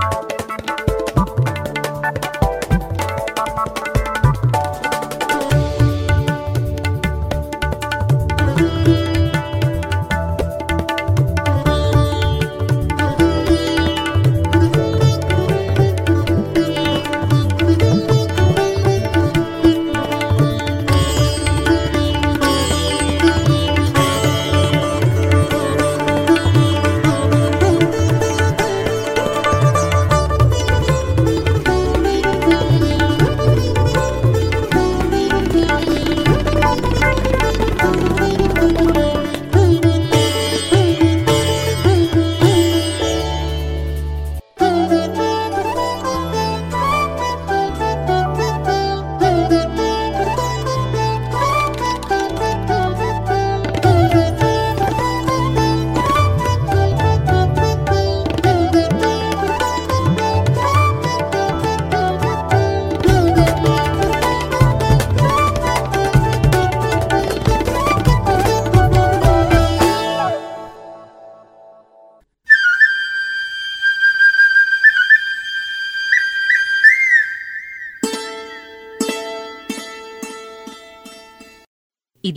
you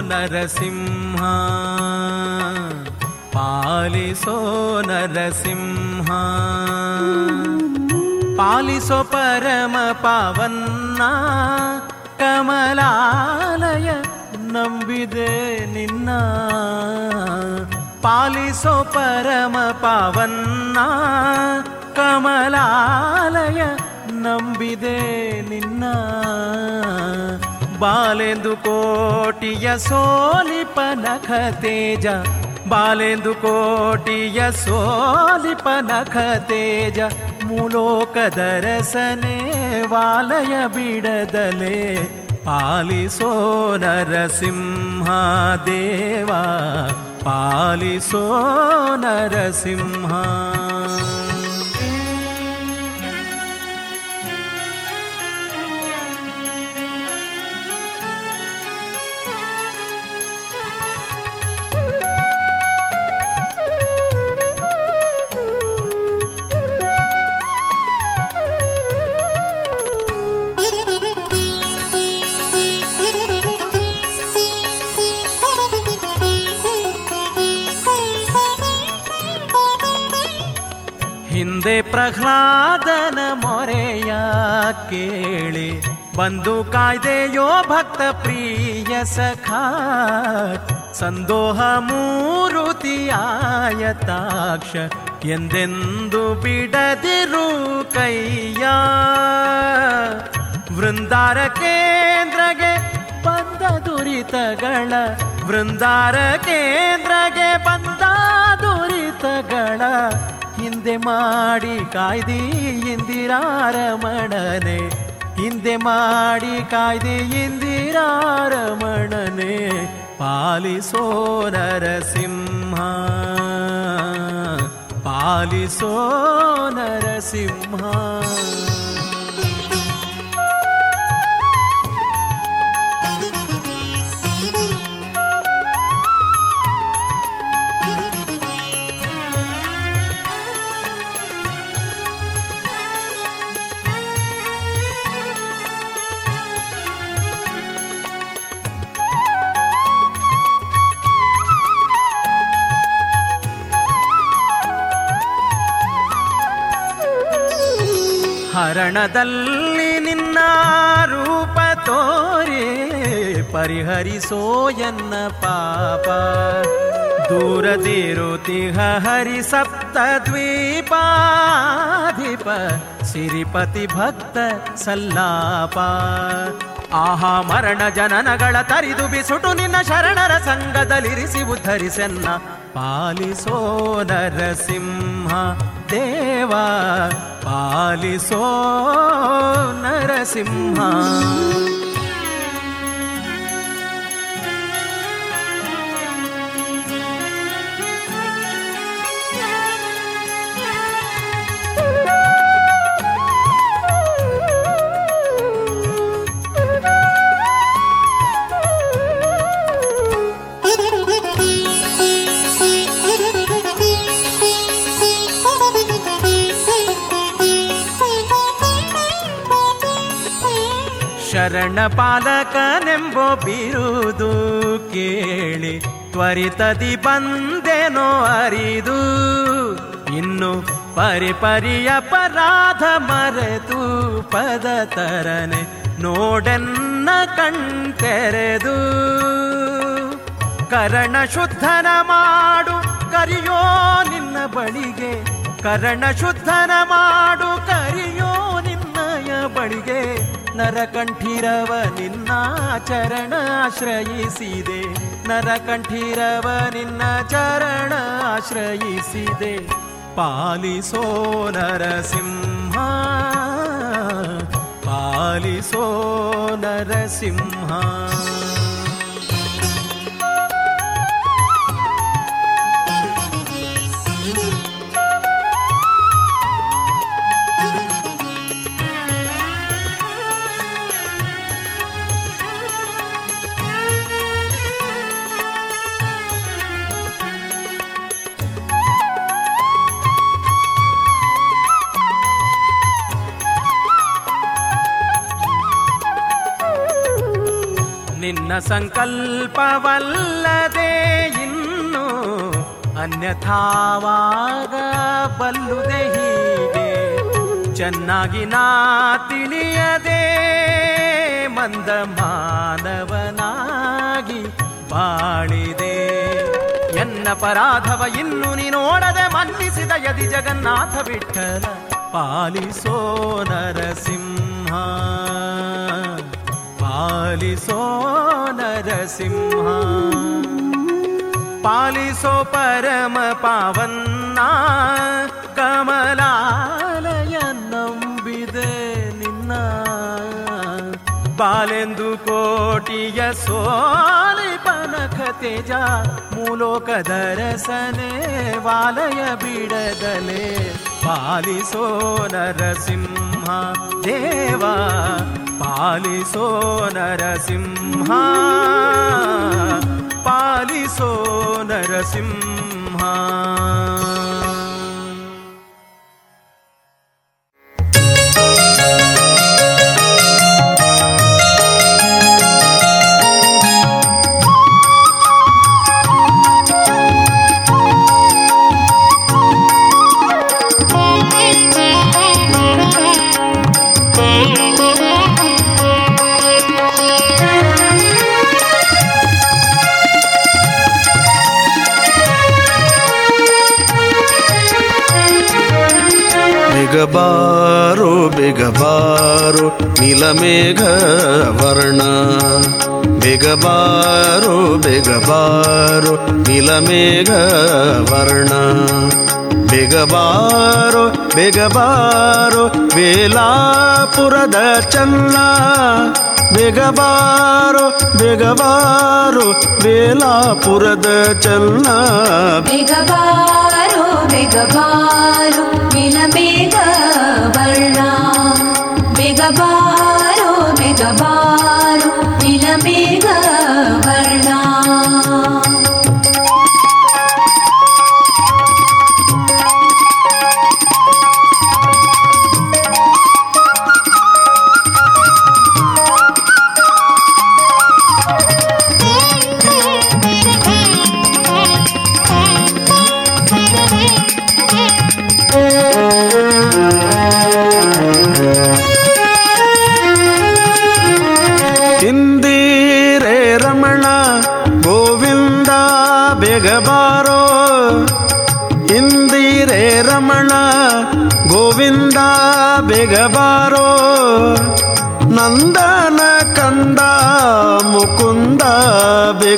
Narasimha ಪಾಲಿಸೋ Narasimha ಪಾಲಿಸೋ ಪರಮ ಪಾವನ್ನ ಕಮಲಾಲಯ ನಂಬಿದೆ ನಿನ್ನ ಪಾಲಿಸೋ ಪರಮ ಪಾವನ್ನ ಕಮಲಾಲಯ ನಂಬಿದೆ ನಿನ್ನ ಬಾಲೆಂದು ಕೋಟಿಯ ಸೋಲಿಪ ನಖ ತೇಜ ಬಾಲೆಂದು ಕೋಟಿಯ ಸೋಲಿಪ ನಖ ತೇಜ ಮೂಲೋಕದರಸನೆ ವಾಲಯ ಬಿಡದಲೆ. ಪಾಲಿಸೋ ನರಸಿಂಹ ದೇವ ಪಾಲಿಸೋ ನರಸಿಂಹ. ಪ್ರಹ್ಲಾದನ ಮೊರೆಯ ಕೇಳಿ ಬಂದು ಕಾಯ್ದೆಯೋ ಭಕ್ತ ಪ್ರಿಯ ಸಖ. ಸಂದೋಹ ಮೂರುತಿಯಾಯತಾಕ್ಷ ಎಂದೆಂದು ಬಿಡದಿರು ಕೈಯ. ವೃಂದಾರ ಕೇಂದ್ರಗೆ ಬಂದ ದುರಿತಗಳ, ವೃಂದಾರ ಕೇಂದ್ರಗೆ ಬಂದ ದುರಿತಗಳ. ಹಿಂದೆ ಮಾಡಿ ಕಾಯ್ದಿ ಇಂದಿರಾರಮಣನೆ ಹಿಂದೆ ಮಾಡಿ ಕಾಯ್ದಿ ಇಂದಿರಾರಮಣನೆ ಪಾಲಿಸೋ ನರಸಿಂಹ ಪಾಲಿಸೋ ನರಸಿಂಹ. ಹರಣದಲ್ಲಿ ನಿನ್ನ ರೂಪ ತೋರಿ, ಪರಿಹರಿಸೋ ಎನ್ನ ಪಾಪ. ದೂರದಿರುತಿಹ ಹರಿ ಸಪ್ತ ದ್ವೀಪಾಧಿಪ, ಸಿರಿಪತಿ ಭಕ್ತ ಸಲ್ಲಾಪ. ಆಹಾ ಮರಣ ಜನನಗಳ ತರಿದು ಬಿಸುಟು ನಿನ್ನ ಶರಣರ ಸಂಘದಲ್ಲಿರಿಸಿ ಉದ್ಧರಿಸೆನ್ನ ಪಾಲಿಸೋ ನರಸಿಂಹ ದೇವ ಪಾಲಿಸೋ ನರಸಿಂಹ. ಶರಣ ಪಾಲಕನೆಂಬೋ ಬಿರುದು ಕೇಳಿ ತ್ವರಿತದಿ ಬಂದೆನೋ ಅರಿದು ಇನ್ನು ಪರಿಪರಿಯ ಪರಾಧ ಮರೆತು ಪದ ತರನೆ ನೋಡೆನ್ನ ಕಣ್ತೆರೆದು. ಕರಣ ಶುದ್ಧನ ಮಾಡು, ಕರಿಯೋ ನಿನ್ನ ಬಳಿಗೆ. ಕರಣ ಶುದ್ಧನ ಮಾಡು, ಕರಿಯೋ ನಿನ್ನಯ ಬಳಿಗೆ. ನರಕಂಠಿರವ ನಿನ್ನ ಚರಣ ಆಶ್ರಯಿಸಿದೆ ನರಕಂಠಿರವ ನಿನ್ನ ಚರಣ ಆಶ್ರಯಿಸಿದೆ ಪಾಲಿಸೋ ನರಸಿಂಹ ಪಾಲಿಸೋ ನರಸಿಂಹ. ನಿನ್ನ ಸಂಕಲ್ಪವಲ್ಲದೆ ಇನ್ನು ಅನ್ಯಥಾವಾಗ ಬಲ್ಲುದೆ ಹೀಗೆ. ಚೆನ್ನಾಗಿ ನಾ ತಿಳಿಯದೆ ಮಂದ ಮಾನವನಾಗಿ ಬಾಳಿದೆ. ಎನ್ನ ಪರಾಧವ ಇನ್ನು ನೀನೋಡದೆ ಮನ್ನಿಸಿದ ಯದಿ ಜಗನ್ನಾಥ ವಿಠಲ ಪಾಲಿಸೋ ನರಸಿಂಹ. ಪಾಲಿಸೋ ನರಸಿಂಹ ಪಾಲಿಸೋ ಪರಮ ಪಾವನ್ನ ಕಮಲಾಲಯ ನಂಬಿದೆ ನಿನ್ನ ಬಾಲೆಂದು ಕೋಟಿಯ ಸೋಲಿಪನ ಕತೆಜ ಮೂಲೋಕದ ರಸನೆ ವಾಲಯ ಬಿಡದಲೆ ಪಾಲಿಸೋ ನರಸಿಂಹ ದೇವ पालिसो नरसिंहा पालिसो नरसिंहा ಬೇಗಬಾರು ಬೇಗಬಾರು ನೀಲಮೇಘ ವರ್ಣ. ಬೇಗಬಾರು ಬೇಗಬಾರು ನೀಲಮೇಘ ವರ್ಣ. ಬಿಗಬಾರು ಬಿಗಬಾರು, ವೇಲಾಪುರದ ಚನ್ನ. ಬಿಗಬಾರು, ಬೇಗಬಾರು, ವೇಲಾಪುರದ ಚನ್ನ. ಬಿಗಬಾರು, ಬೇಗಬಾರೋ. ಬೇಗಬಾರೋ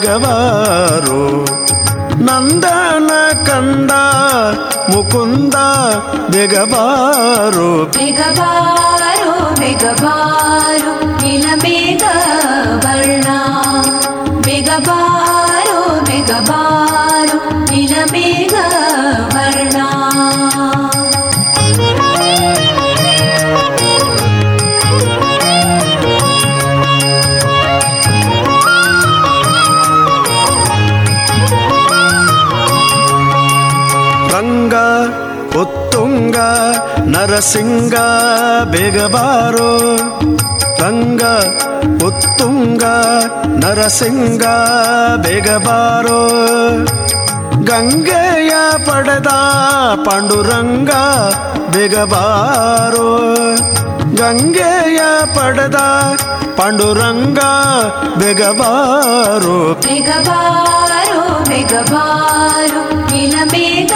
ಬೇಗ ಬಾರೋ ನಂದನ ಕಂದ ಮುಕುಂದ ಬೇಗ ಬಾರೋ ಬೇಗಬಾರೋ ಬೇಗಬಾರೋ ನೀಲಮೇಘ ವರ್ಣ ಬೇಗಬಾರೋ ನರಸಿಂಗ ಬೇಗಬಾರೋ ರಂಗ, ಉತ್ತುಂಗ, ನರಸಿಂಗ ಬೇಗಬಾರೋ ಗಂಗೆಯ ಪಡೆದ ಪಾಂಡುರಂಗ ಬೇಗಬಾರೋ ಗಂಗೆಯ ಪಡೆದ ಪಾಂಡುರಂಗ ಬೇಗಬಾರೋ ಬೇಗಬಾರೋ ಬೇಗಬಾರೋ ಇಲ್ಲ ಬೇಗ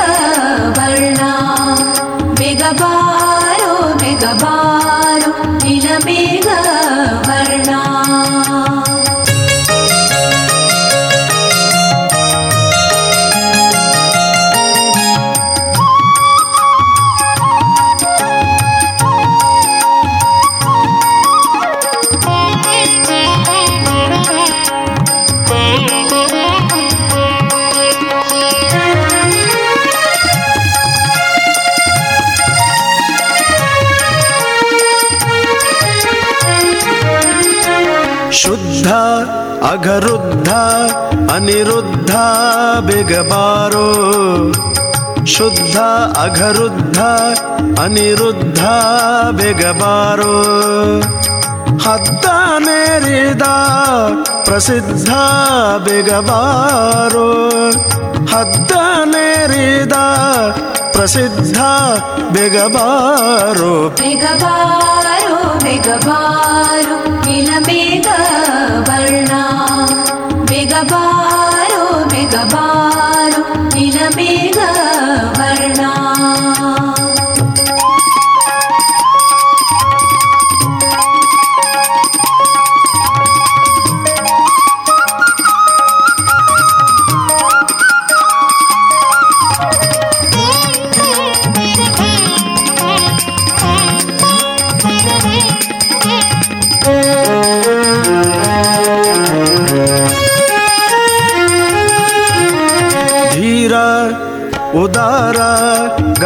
ವರ್ಣ. गबारो मे गबारो निलमे गव अघरुद्ध अनिरुद्ध बेगबारो। हे हृद प्रसिद्ध बेगबारो। हे हृद प्रसिद्ध बेगबारोगबारो बेगबारो बेगबारो।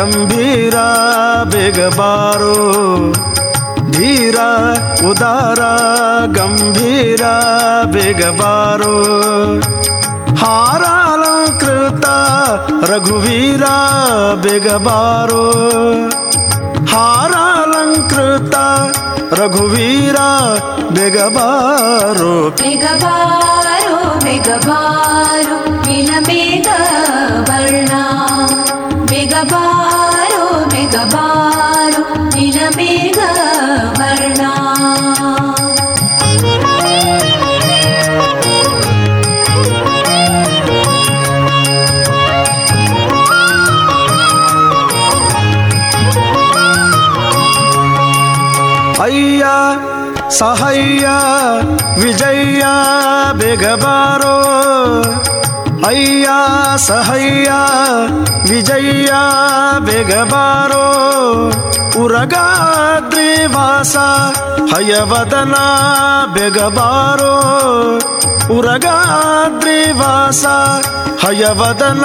ಗಂಭೀರ ಬೇಗ ಬಾರೋ ಧೀರ ಉದಾರ ಗಂಭೀರ ಬೇಗ ಬಾರೋ ಹಾರಾಲಂಕೃತ ರಘುವೀರ ಬೇಗ ಬಾರೋ ಹಾರಾಲಂಕೃತ ರಘುವೀರ ಬೇಗ ಬೇಗಬಾರೋ ನೀಲಮೇಘ ವರ್ಣ ಅಯ್ಯ ಸಹಯ್ಯ ವಿಜಯ ಬೇಗ ಬಾರೋ ಅಯ್ಯ ಸಹಯ್ಯ ವಿಜಯ ಬೇಗ ಬಾರೋ ಉರಗಾದ್ರಿವಾಸ ಹಯವದನ ಬೇಗ ಬಾರೋ ಉರಗಾದ್ರಿವಾಸ ಹಯವದನ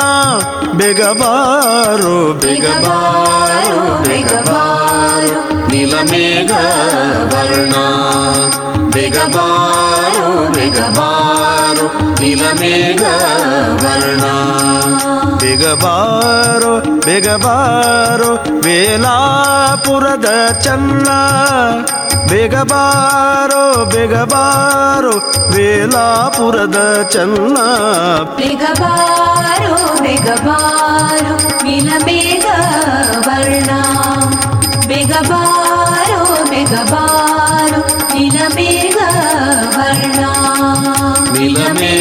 ಬೇಗ ಬಾರೋ ಬೇಗ ಬಾರೋ ಬೇಗ ಬಾರೋ ನೀಲಮೇಘ ವರ್ಣ ಬೇಗ ಬಾರೋ ಬೇಗ ಬಾರೋ ನೀಲಮೇಘ ವರ್ಣ ಬೇಗ ಬಾರೋ ಬೇಗ ಬಾರೋ ವೇಲಾಪುರದ ಚನ್ನ ಬೇಗ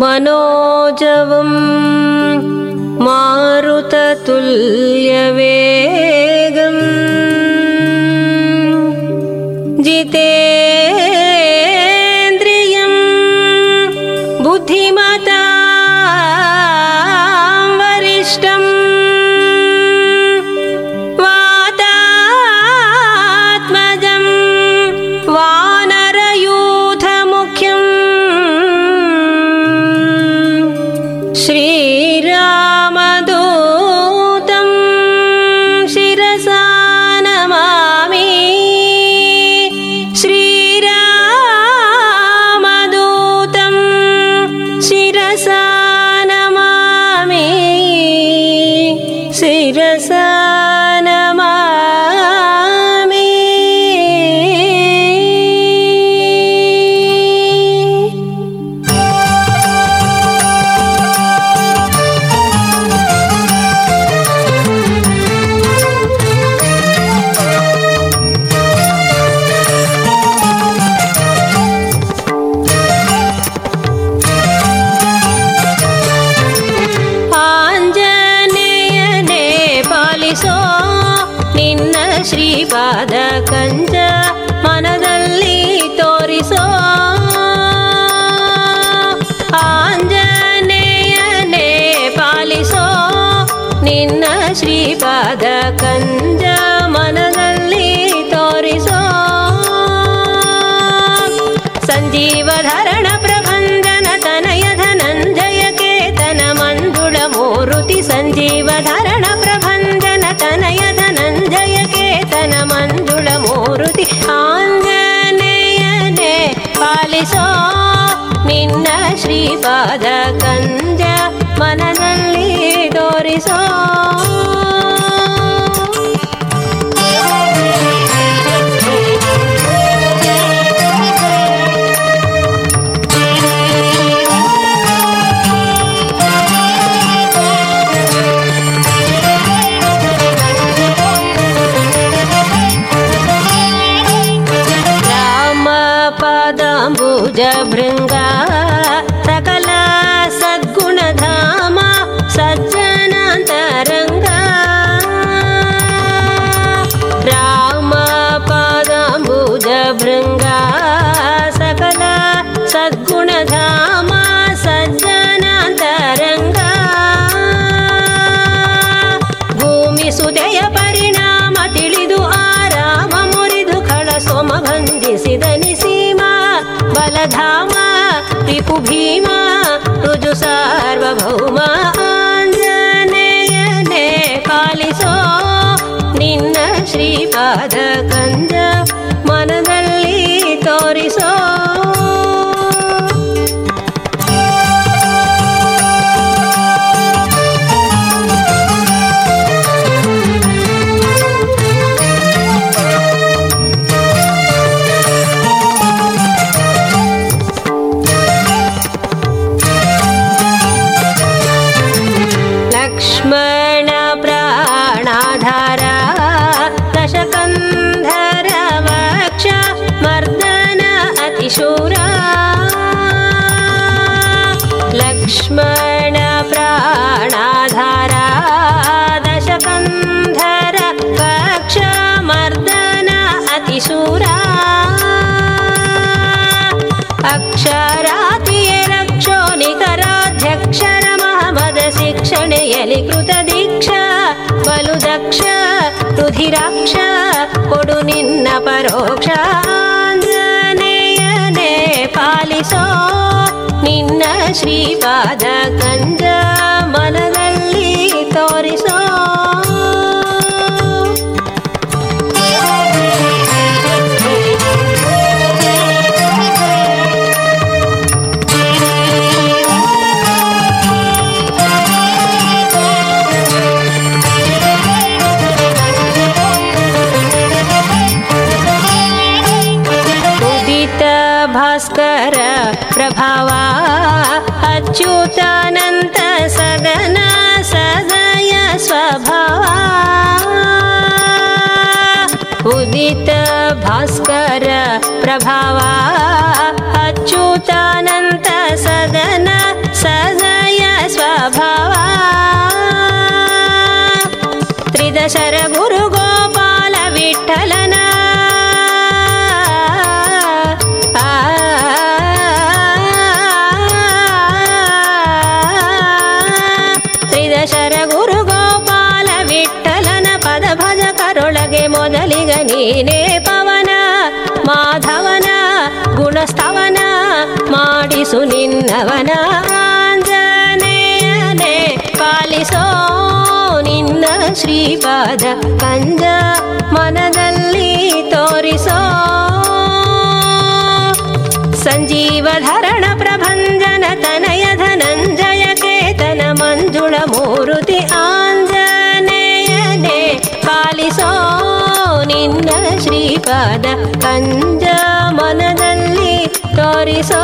मनोजवम् मारुततुल्यवेगम् जिते ಪಾದ ಕಂಜ ಮನದಲ್ಲಿ ತೋರಿಸೋ ತ್ರಿದಶರ ಗುರು ಗೋಪಾಲ ವಿಠಲನ ಆ, ತ್ರಿದಶರ ಗುರು ಗೋಪಾಲ ವಿಠಲನ ಪದ ಭಜ ಕರೊಳಗೆ ಮೊದಲಿಗ ನೀನೇ ಪವನ ಮಾಧವನ ಗುಣಸ್ತವನ ಮಾಡಿಸು ನಿನ್ನವನ ಆಂಜನೇಯನೇ ಪಾಲಿಸೋ ನಿನ್ನ ಶ್ರೀಪಾದ ಕಂಜ ಮನದಲ್ಲಿ ತೋರಿಸೋ ಸಂಜೀವಧರಣ ಪ್ರಭಂಜನ ತನಯ ಧನಂಜಯ ಕೇತನ ಮಂಜುಳ ಮೂರುತಿ ಆಂಜನೇಯನೇ ಪಾಲಿಸೋ ನಿನ್ನ ಶ್ರೀಪಾದ ಕಂಜ ಮನದಲ್ಲಿ ತೋರಿಸೋ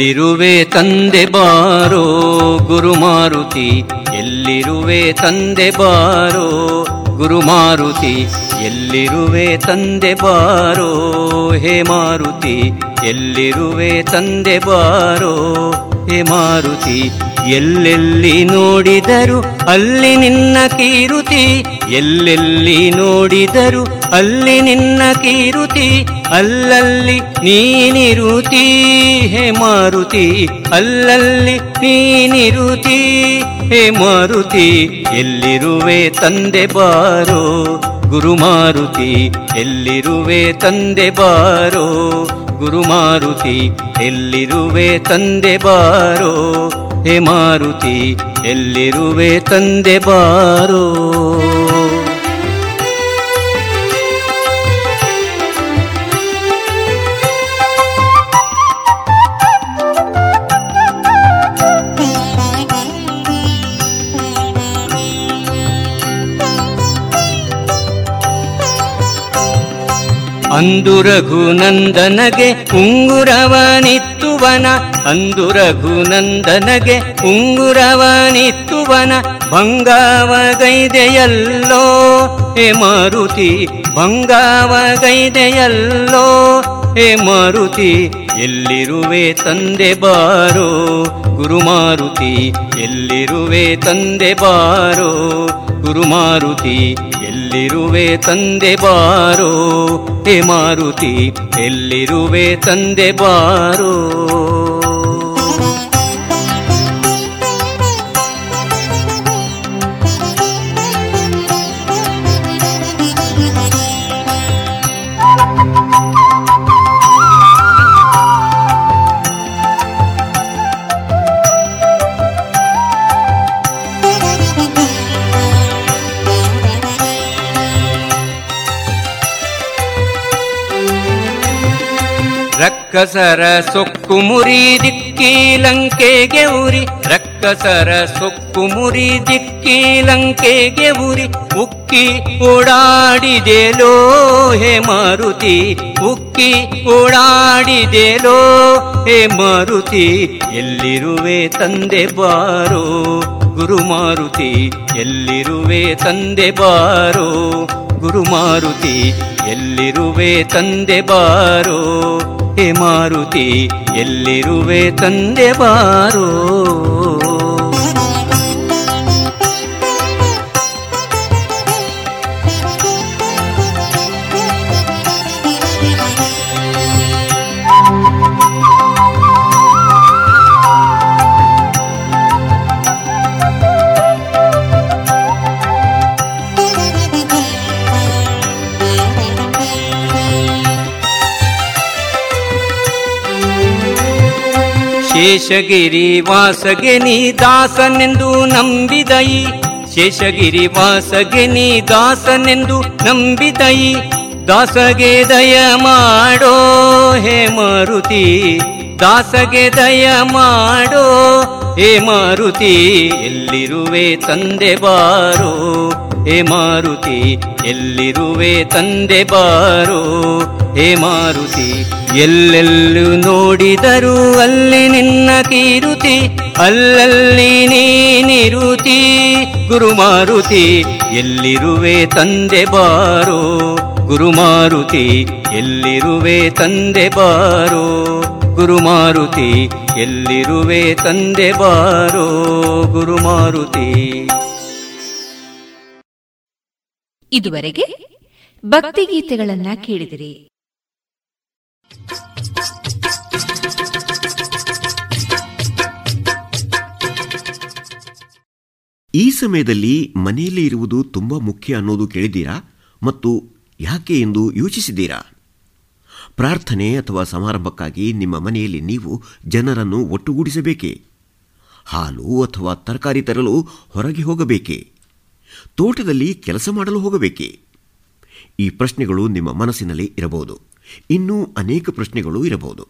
ಎಲ್ಲಿರುವೆ ತಂದೆ ಬಾರೋ ಗುರು ಮಾರುತಿ ಎಲ್ಲಿರುವೆ ತಂದೆ ಬಾರೋ ಗುರುಮಾರುತಿ? ಎಲ್ಲಿರುವೆ ತಂದೆ ಬಾರೋ ಹೇ ಮಾರುತಿ ಎಲ್ಲಿರುವೆ ತಂದೆ ಬಾರೋ ಹೇ ಮಾರುತಿ ಎಲ್ಲೆಲ್ಲಿ ನೋಡಿದರು ಅಲ್ಲಿ ನಿನ್ನ ಕೀರುತಿ? ಎಲ್ಲೆಲ್ಲಿ ನೋಡಿದರು ಅಲ್ಲಿ ನಿನ್ನ ಕೀರುತಿ? ಅಲ್ಲಲ್ಲಿ ನೀನಿರುತಿ ಹೇ ಮಾರುತಿ, ಅಲ್ಲಲ್ಲಿ ನೀನಿರುತಿ ಹೇ ಮಾರುತಿ, ಎಲ್ಲಿರುವೆ ತಂದೆ ಬಾರೋ ಗುರು ಮಾರುತಿ, ಎಲ್ಲಿರುವೆ ತಂದೆ ಬಾರೋ ಗುರು ಮಾರುತಿ, ಎಲ್ಲಿರುವೆ ತಂದೆ ಬಾರೋ ಹೇ ಮಾರುತಿ, ಎಲ್ಲಿರುವೆ ತಂದೆ ಬಾರೋ ಅಂದು ರಘುನಂದನಗೆ ಉಂಗುರವನಿತ್ತುವನ, ಅಂದು ರಘುನಂದನಗೆ ಉಂಗುರವನಿತ್ತುವನ, ಭಂಗಾವಗೈದೆಯಲ್ಲೋ ಹೇ ಮಾರುತಿ, ಭಂಗಾವಗೈದೆಯಲ್ಲೋ ಹೇ ಮಾರುತಿ, ಎಲ್ಲಿರುವೆ ತಂದೆ ಬಾರೋ ಗುರುಮಾರುತಿ, ಎಲ್ಲಿರುವೆ ತಂದೆ ಬಾರೋ ಗುರುಮಾರುತಿ ಎಲ್ಲಿರುವೆ ತಂದೆ ಬಾರೋ? ಹೇ ಮಾರುತಿ ಎಲ್ಲಿರುವೆ ತಂದೆ ಬಾರೋ? ರಕ್ಕಸರ ಸೊಕ್ಕು ಮುರಿ ದಿಕ್ಕಿ ಲಂಕೆಗೆ ಉರಿ. ರಕ್ಕಸರ ಸೊಕ್ಕು ಮುರಿ ದಿಕ್ಕಿ ಲಂಕೆಗೆ ಉರಿ. ಉಕ್ಕಿ ಓಡಾಡಿದೆ ಹೇ ಮಾರುತಿ. ಉಕ್ಕಿ ಓಡಾಡಿದೆಲೋ ಹೇ ಮಾರುತಿ. ಎಲ್ಲಿರುವೆ ತಂದೆ ಬಾರೋ ಗುರು ಮಾರುತಿ. ಎಲ್ಲಿರುವೆ ತಂದೆ ಬಾರೋ ಗುರು ಮಾರುತಿ. ಎಲ್ಲಿರುವೆ ತಂದೆ ಬಾರೋ ಮಾರುತಿ ಎಲ್ಲಿರುವೆ ತಂದೆ ಬಾರೋ? ಶೇಷಗಿರಿ ವಾಸಗೆ ನೀ ದಾಸನೆಂದು ನಂಬಿದೈ ಶೇಷಗಿರಿ ವಾಸಗೆ ನೀ ದಾಸನೆಂದು ನಂಬಿದೈ ದಾಸಗೆ ದಯ ಮಾಡೋ ಹೇ ಮಾರುತಿ. ದಾಸಗೆ ದಯ ಮಾಡೋ ಹೇ ಮಾರುತಿ. ಎಲ್ಲಿರುವೆ ತಂದೆ ಬಾರೋ ಹೇ ಮಾರುತಿ, ಎಲ್ಲಿರುವೆ ತಂದೆ ಬಾರೋ? ಹೇ ಮಾರುತಿ, ಎಲ್ಲೆಲ್ಲೂ ನೋಡಿದರು ಅಲ್ಲಿ ನಿನ್ನ ಕೀರುತಿ, ಅಲ್ಲಲ್ಲಿ ನೀನಿರುತಿ. ಗುರುಮಾರುತಿ ಎಲ್ಲಿರುವೆ ತಂದೆ ಬಾರೋ? ಗುರುಮಾರುತಿ ಎಲ್ಲಿರುವೆ ತಂದೆ ಬಾರೋ? ಗುರುಮಾರುತಿ ಎಲ್ಲಿರುವೆ ತಂದೆ ಬಾರೋ? ಗುರುಮಾರುತಿ ಇದುವರೆಗೆ ಭಕ್ತಿಗೀತೆಗಳನ್ನ ಕೇಳಿದಿರಿ. ಈ ಸಮಯದಲ್ಲಿ ಮನೆಯಲ್ಲಿ ಇರುವುದು ತುಂಬಾ ಮುಖ್ಯ ಅನ್ನೋದು ಕೇಳಿದ್ದೀರಾ? ಮತ್ತು ಯಾಕೆ ಎಂದು ಯೋಚಿಸಿದ್ದೀರಾ? ಪ್ರಾರ್ಥನೆ ಅಥವಾ ಸಮಾರಂಭಕ್ಕಾಗಿ ನಿಮ್ಮ ಮನೆಯಲ್ಲಿ ನೀವು ಜನರನ್ನು ಒಟ್ಟುಗೂಡಿಸಬೇಕೆ? ಹಾಲು ಅಥವಾ ತರಕಾರಿ ತರಲು ಹೊರಗೆ ಹೋಗಬೇಕೇ? ತೋಟದಲ್ಲಿ ಕೆಲಸ ಮಾಡಲು ಹೋಗಬೇಕೆ? ಈ ಪ್ರಶ್ನೆಗಳು ನಿಮ್ಮ ಮನಸ್ಸಿನಲ್ಲಿ ಇರಬಹುದು. ಇನ್ನೂ ಅನೇಕ ಪ್ರಶ್ನೆಗಳು ಇರಬಹುದು.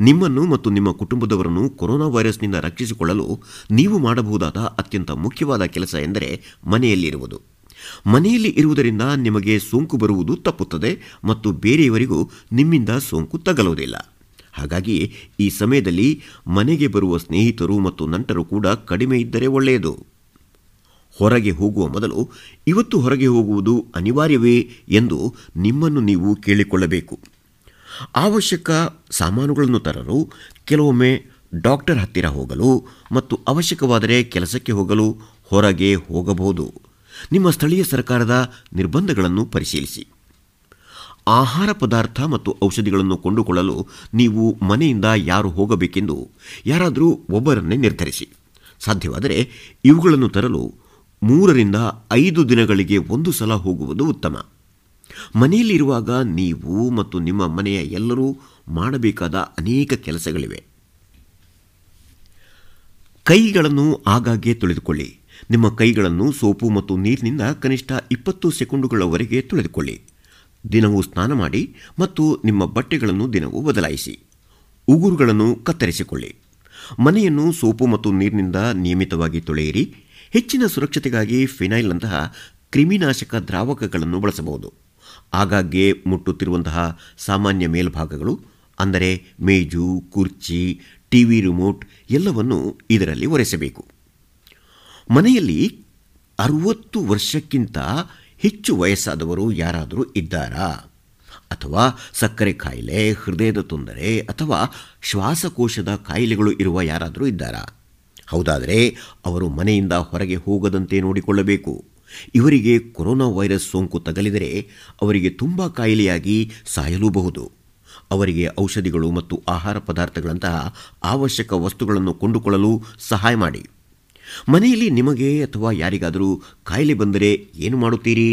ನಿಮ್ಮನ್ನು ಮತ್ತು ನಿಮ್ಮ ಕುಟುಂಬದವರನ್ನು ಕೊರೋನಾ ವೈರಸ್ನಿಂದ ರಕ್ಷಿಸಿಕೊಳ್ಳಲು ನೀವು ಮಾಡಬಹುದಾದ ಅತ್ಯಂತ ಮುಖ್ಯವಾದ ಕೆಲಸ ಎಂದರೆ ಮನೆಯಲ್ಲಿರುವುದು. ಮನೆಯಲ್ಲಿ ಇರುವುದರಿಂದ ನಿಮಗೆ ಸೋಂಕು ಬರುವುದು ತಪ್ಪುತ್ತದೆ ಮತ್ತು ಬೇರೆಯವರಿಗೂ ನಿಮ್ಮಿಂದ ಸೋಂಕು ತಗಲುವುದಿಲ್ಲ. ಹಾಗಾಗಿ ಈ ಸಮಯದಲ್ಲಿ ಮನೆಗೆ ಬರುವ ಸ್ನೇಹಿತರು ಮತ್ತು ನಂಟರು ಕೂಡ ಕಡಿಮೆ ಇದ್ದರೆ ಒಳ್ಳೆಯದು. ಹೊರಗೆ ಹೋಗುವ ಮೊದಲು ಇವತ್ತು ಹೊರಗೆ ಹೋಗುವುದು ಅನಿವಾರ್ಯವೇ ಎಂದು ನಿಮ್ಮನ್ನು ನೀವು ಕೇಳಿಕೊಳ್ಳಬೇಕು. ಅವಶ್ಯಕ ಸಾಮಾನುಗಳನ್ನು ತರಲು, ಕೆಲವೊಮ್ಮೆ ಡಾಕ್ಟರ್ ಹತ್ತಿರ ಹೋಗಲು ಮತ್ತು ಅವಶ್ಯಕವಾದರೆ ಕೆಲಸಕ್ಕೆ ಹೋಗಲು ಹೊರಗೆ ಹೋಗಬಹುದು. ನಿಮ್ಮ ಸ್ಥಳೀಯ ಸರ್ಕಾರದ ನಿರ್ಬಂಧಗಳನ್ನು ಪರಿಶೀಲಿಸಿ. ಆಹಾರ ಪದಾರ್ಥ ಮತ್ತು ಔಷಧಿಗಳನ್ನು ಕೊಂಡುಕೊಳ್ಳಲು ನೀವು ಮನೆಯಿಂದ ಯಾರು ಹೋಗಬೇಕೆಂದು ಯಾರಾದರೂ ಒಬ್ಬರನ್ನೇ ನಿರ್ಧರಿಸಿ. ಸಾಧ್ಯವಾದರೆ ಇವುಗಳನ್ನು ತರಲು ಮೂರರಿಂದ ಐದು ದಿನಗಳಿಗೆ ಒಂದು ಸಲ ಹೋಗುವುದು ಉತ್ತಮ. ಮನೆಯಲ್ಲಿರುವಾಗ ನೀವು ಮತ್ತು ನಿಮ್ಮ ಮನೆಯ ಎಲ್ಲರೂ ಮಾಡಬೇಕಾದ ಅನೇಕ ಕೆಲಸಗಳಿವೆ. ಕೈಗಳನ್ನು ಆಗಾಗ್ಗೆ ತೊಳೆದುಕೊಳ್ಳಿ. ನಿಮ್ಮ ಕೈಗಳನ್ನು ಸೋಪು ಮತ್ತು ನೀರಿನಿಂದ ಕನಿಷ್ಠ ಇಪ್ಪತ್ತು ಸೆಕೆಂಡುಗಳವರೆಗೆ ತೊಳೆದುಕೊಳ್ಳಿ. ದಿನವೂ ಸ್ನಾನ ಮಾಡಿ ಮತ್ತು ನಿಮ್ಮ ಬಟ್ಟೆಗಳನ್ನು ದಿನವೂ ಬದಲಾಯಿಸಿ. ಉಗುರುಗಳನ್ನು ಕತ್ತರಿಸಿಕೊಳ್ಳಿ. ಮನೆಯನ್ನು ಸೋಪು ಮತ್ತು ನೀರಿನಿಂದ ನಿಯಮಿತವಾಗಿ ತೊಳೆಯಿರಿ. ಹೆಚ್ಚಿನ ಸುರಕ್ಷತೆಗಾಗಿ ಫಿನೈಲ್ನಂತಹ ಕ್ರಿಮಿನಾಶಕ ದ್ರಾವಕಗಳನ್ನು ಬಳಸಬಹುದು. ಆಗಾಗ್ಗೆ ಮುಟ್ಟುತ್ತಿರುವಂತಹ ಸಾಮಾನ್ಯ ಮೇಲ್ಭಾಗಗಳು, ಅಂದರೆ ಮೇಜು, ಕುರ್ಚಿ, ಟಿವಿ ರಿಮೋಟ್ ಎಲ್ಲವನ್ನು ಇದರಲ್ಲಿ ಒರೆಸಬೇಕು. ಮನೆಯಲ್ಲಿ ಅರುವತ್ತು ವರ್ಷಕ್ಕಿಂತ ಹೆಚ್ಚು ವಯಸ್ಸಾದವರು ಯಾರಾದರೂ ಇದ್ದಾರಾ? ಅಥವಾ ಸಕ್ಕರೆ ಕಾಯಿಲೆ ಹೃದಯದ ತೊಂದರೆ, ಅಥವಾ ಶ್ವಾಸಕೋಶದ ಕಾಯಿಲೆಗಳು ಇರುವ ಯಾರಾದರೂ ಇದ್ದಾರಾ? ಹೌದಾದರೆ ಅವರು ಮನೆಯಿಂದ ಹೊರಗೆ ಹೋಗದಂತೆ ನೋಡಿಕೊಳ್ಳಬೇಕು. ಇವರಿಗೆ ಕೊರೋನಾ ವೈರಸ್ ಸೋಂಕು ತಗಲಿದರೆ ಅವರಿಗೆ ತುಂಬ ಕಾಯಿಲೆಯಾಗಿ ಸಾಯಲೂಬಹುದು. ಅವರಿಗೆ ಔಷಧಿಗಳು ಮತ್ತು ಆಹಾರ ಪದಾರ್ಥಗಳಂತಹ ಅವಶ್ಯಕ ವಸ್ತುಗಳನ್ನು ಕೊಂಡುಕೊಳ್ಳಲು ಸಹಾಯ ಮಾಡಿ. ಮನೆಯಲ್ಲಿ ನಿಮಗೆ ಅಥವಾ ಯಾರಿಗಾದರೂ ಕಾಯಿಲೆ ಬಂದರೆ ಏನು ಮಾಡುತ್ತೀರಿ?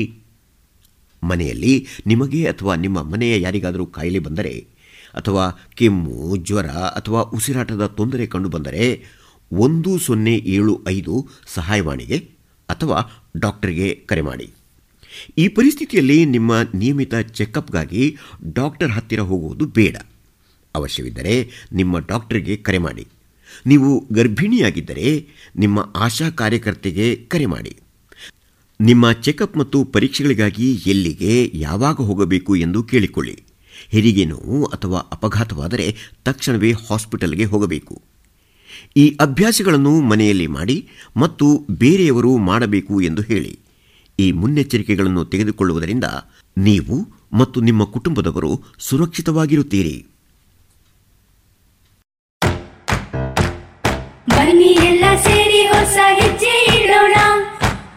ಮನೆಯಲ್ಲಿ ನಿಮಗೆ ಅಥವಾ ನಿಮ್ಮ ಮನೆಯ ಯಾರಿಗಾದರೂ ಕಾಯಿಲೆ ಬಂದರೆ ಅಥವಾ ಕೆಮ್ಮು, ಜ್ವರ ಅಥವಾ ಉಸಿರಾಟದ ತೊಂದರೆ ಕಂಡುಬಂದರೆ ಒಂದು ಸೊನ್ನೆ ಏಳು ಐದು ಸಹಾಯವಾಣಿಗೆ ಅಥವಾ ಡಾಕ್ಟರ್ಗೆ ಕರೆ ಮಾಡಿ. ಈ ಪರಿಸ್ಥಿತಿಯಲ್ಲಿ ನಿಮ್ಮ ನಿಯಮಿತ ಚೆಕಪ್ಗಾಗಿ ಡಾಕ್ಟರ್ ಹತ್ತಿರ ಹೋಗುವುದು ಬೇಡ. ಅವಶ್ಯವಿದ್ದರೆ ನಿಮ್ಮ ಡಾಕ್ಟರ್ಗೆ ಕರೆ ಮಾಡಿ. ನೀವು ಗರ್ಭಿಣಿಯಾಗಿದ್ದರೆ ನಿಮ್ಮ ಆಶಾ ಕಾರ್ಯಕರ್ತೆಗೆ ಕರೆ ಮಾಡಿ. ನಿಮ್ಮ ಚೆಕಪ್ ಮತ್ತು ಪರೀಕ್ಷೆಗಳಿಗಾಗಿ ಎಲ್ಲಿಗೆ, ಯಾವಾಗ ಹೋಗಬೇಕು ಎಂದು ಕೇಳಿಕೊಳ್ಳಿ. ಹೆರಿಗೆ ನೋವು ಅಥವಾ ಅಪಘಾತವಾದರೆ ತಕ್ಷಣವೇ ಹಾಸ್ಪಿಟಲ್ಗೆ ಹೋಗಬೇಕು. ಈ ಅಭ್ಯಾಸಗಳನ್ನು ಮನೆಯಲ್ಲಿ ಮಾಡಿ ಮತ್ತು ಬೇರೆಯವರು ಮಾಡಬೇಕು ಎಂದು ಹೇಳಿ. ಈ ಮುನ್ನೆಚ್ಚರಿಕೆಗಳನ್ನು ತೆಗೆದುಕೊಳ್ಳುವುದರಿಂದ ನೀವು ಮತ್ತು ನಿಮ್ಮ ಕುಟುಂಬದವರು ಸುರಕ್ಷಿತವಾಗಿರುತ್ತೀರಿ. ಬನ್ನಿ ಎಲ್ಲ ಸೇರಿ ಹೊಸ ಹೆಜ್ಜೆ ಇಡೋಣ.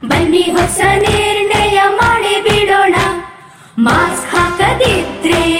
ಬನ್ನಿ ಹೊಸ ನಿರ್ಣಯ ಮಾಡಿ ಬಿಡೋಣ. ಮಾಸ್ಕ್ ಹಾಕದಿದ್ರೆ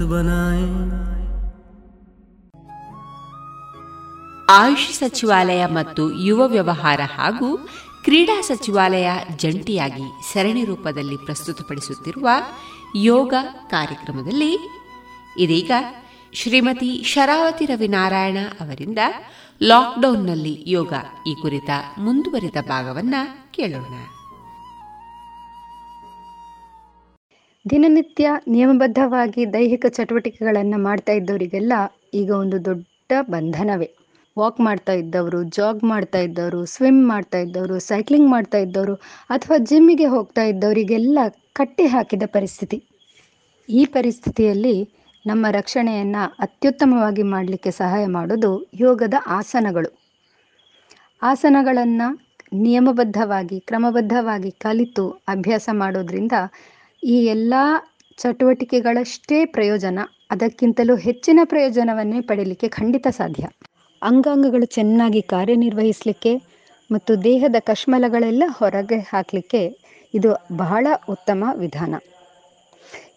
मन स्वस्थ बनाए ಆಯುಷ್ ಸಚಿವಾಲಯ ಮತ್ತು ಯುವ ವ್ಯವಹಾರ ಹಾಗೂ ಕ್ರೀಡಾ ಸಚಿವಾಲಯ ಜಂಟಿಯಾಗಿ ಸರಣಿ ರೂಪದಲ್ಲಿ ಪ್ರಸ್ತುತಪಡಿಸುತ್ತಿರುವ ಯೋಗ ಕಾರ್ಯಕ್ರಮದಲ್ಲಿ ಇದೀಗ ಶ್ರೀಮತಿ ಶರಾವತಿ ರವಿನಾರಾಯಣ ಅವರಿಂದ ಲಾಕ್ಡೌನ್ನಲ್ಲಿ ಯೋಗ ಈ ಕುರಿತ ಮುಂದುವರಿದ ಭಾಗವನ್ನ ಕೇಳೋಣ ದಿನನಿತ್ಯ ನಿಯಮಬದ್ಧವಾಗಿ ದೈಹಿಕ ಚಟುವಟಿಕೆಗಳನ್ನು ಮಾಡ್ತಾ ಇದ್ದವರಿಗೆಲ್ಲ ಈಗ ಒಂದು ದೊಡ್ಡ ಬಂಧನವೇ. ವಾಕ್ ಮಾಡ್ತಾ ಇದ್ದವರು, ಜಾಗ್ ಮಾಡ್ತಾ ಇದ್ದವರು, ಸ್ವಿಮ್ ಮಾಡ್ತಾ ಇದ್ದವರು, ಸೈಕ್ಲಿಂಗ್ ಮಾಡ್ತಾ ಇದ್ದವರು ಅಥವಾ ಜಿಮ್ಮಿಗೆ ಹೋಗ್ತಾ ಇದ್ದವರಿಗೆಲ್ಲ ಕಟ್ಟಿ ಹಾಕಿದ ಪರಿಸ್ಥಿತಿ. ಈ ಪರಿಸ್ಥಿತಿಯಲ್ಲಿ ನಮ್ಮ ರಕ್ಷಣೆಯನ್ನು ಅತ್ಯುತ್ತಮವಾಗಿ ಮಾಡಲಿಕ್ಕೆ ಸಹಾಯ ಮಾಡೋದು ಯೋಗದ ಆಸನಗಳು. ಆಸನಗಳನ್ನು ನಿಯಮಬದ್ಧವಾಗಿ, ಕ್ರಮಬದ್ಧವಾಗಿ ಕಲಿತು ಅಭ್ಯಾಸ ಮಾಡೋದ್ರಿಂದ ಈ ಎಲ್ಲ ಚಟುವಟಿಕೆಗಳಷ್ಟೇ ಪ್ರಯೋಜನ. ಅದಕ್ಕಿಂತಲೂ ಹೆಚ್ಚಿನ ಪ್ರಯೋಜನವನ್ನೇ ಪಡೀಲಿಕ್ಕೆ ಖಂಡಿತ ಸಾಧ್ಯ. ಅಂಗಾಂಗಗಳು ಚೆನ್ನಾಗಿ ಕಾರ್ಯನಿರ್ವಹಿಸಲಿಕ್ಕೆ ಮತ್ತು ದೇಹದ ಕಶ್ಮಲಗಳೆಲ್ಲ ಹೊರಗೆ ಹಾಕಲಿಕ್ಕೆ ಇದು ಬಹಳ ಉತ್ತಮ ವಿಧಾನ.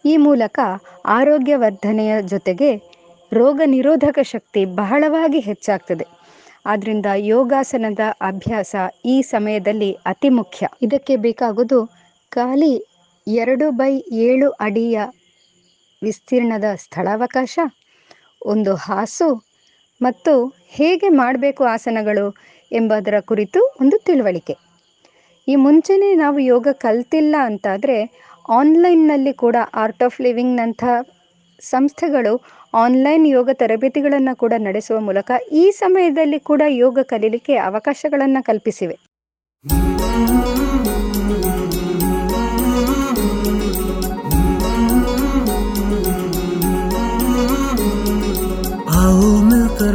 ಈ ಮೂಲಕ ಆರೋಗ್ಯ ವರ್ಧನೆಯ ಜೊತೆಗೆ ರೋಗ ನಿರೋಧಕ ಶಕ್ತಿ ಬಹಳವಾಗಿ ಹೆಚ್ಚಾಗ್ತದೆ. ಆದ್ದರಿಂದ ಯೋಗಾಸನದ ಅಭ್ಯಾಸ ಈ ಸಮಯದಲ್ಲಿ ಅತಿ ಮುಖ್ಯ. ಇದಕ್ಕೆ ಬೇಕಾಗೋದು ಖಾಲಿ ಎರಡು ಬೈ ಏಳು ಅಡಿಯ ವಿಸ್ತೀರ್ಣದ ಸ್ಥಳಾವಕಾಶ, ಒಂದು ಹಾಸು ಮತ್ತು ಹೇಗೆ ಮಾಡಬೇಕು ಆಸನಗಳು ಎಂಬುದರ ಕುರಿತು ಒಂದು ತಿಳುವಳಿಕೆ. ಈ ಮುಂಚೆನೇ ನಾವು ಯೋಗ ಕಲ್ತಿಲ್ಲ ಅಂತಾದರೆ ಆನ್ಲೈನ್ನಲ್ಲಿ ಕೂಡ ಆರ್ಟ್ ಆಫ್ ಲಿವಿಂಗ್ನಂಥ ಸಂಸ್ಥೆಗಳು ಆನ್ಲೈನ್ ಯೋಗ ತರಬೇತಿಗಳನ್ನು ಕೂಡ ನಡೆಸುವ ಮೂಲಕ ಈ ಸಮಯದಲ್ಲಿ ಕೂಡ ಯೋಗ ಕಲೀಲಿಕ್ಕೆ ಅವಕಾಶಗಳನ್ನು ಕಲ್ಪಿಸಿವೆ.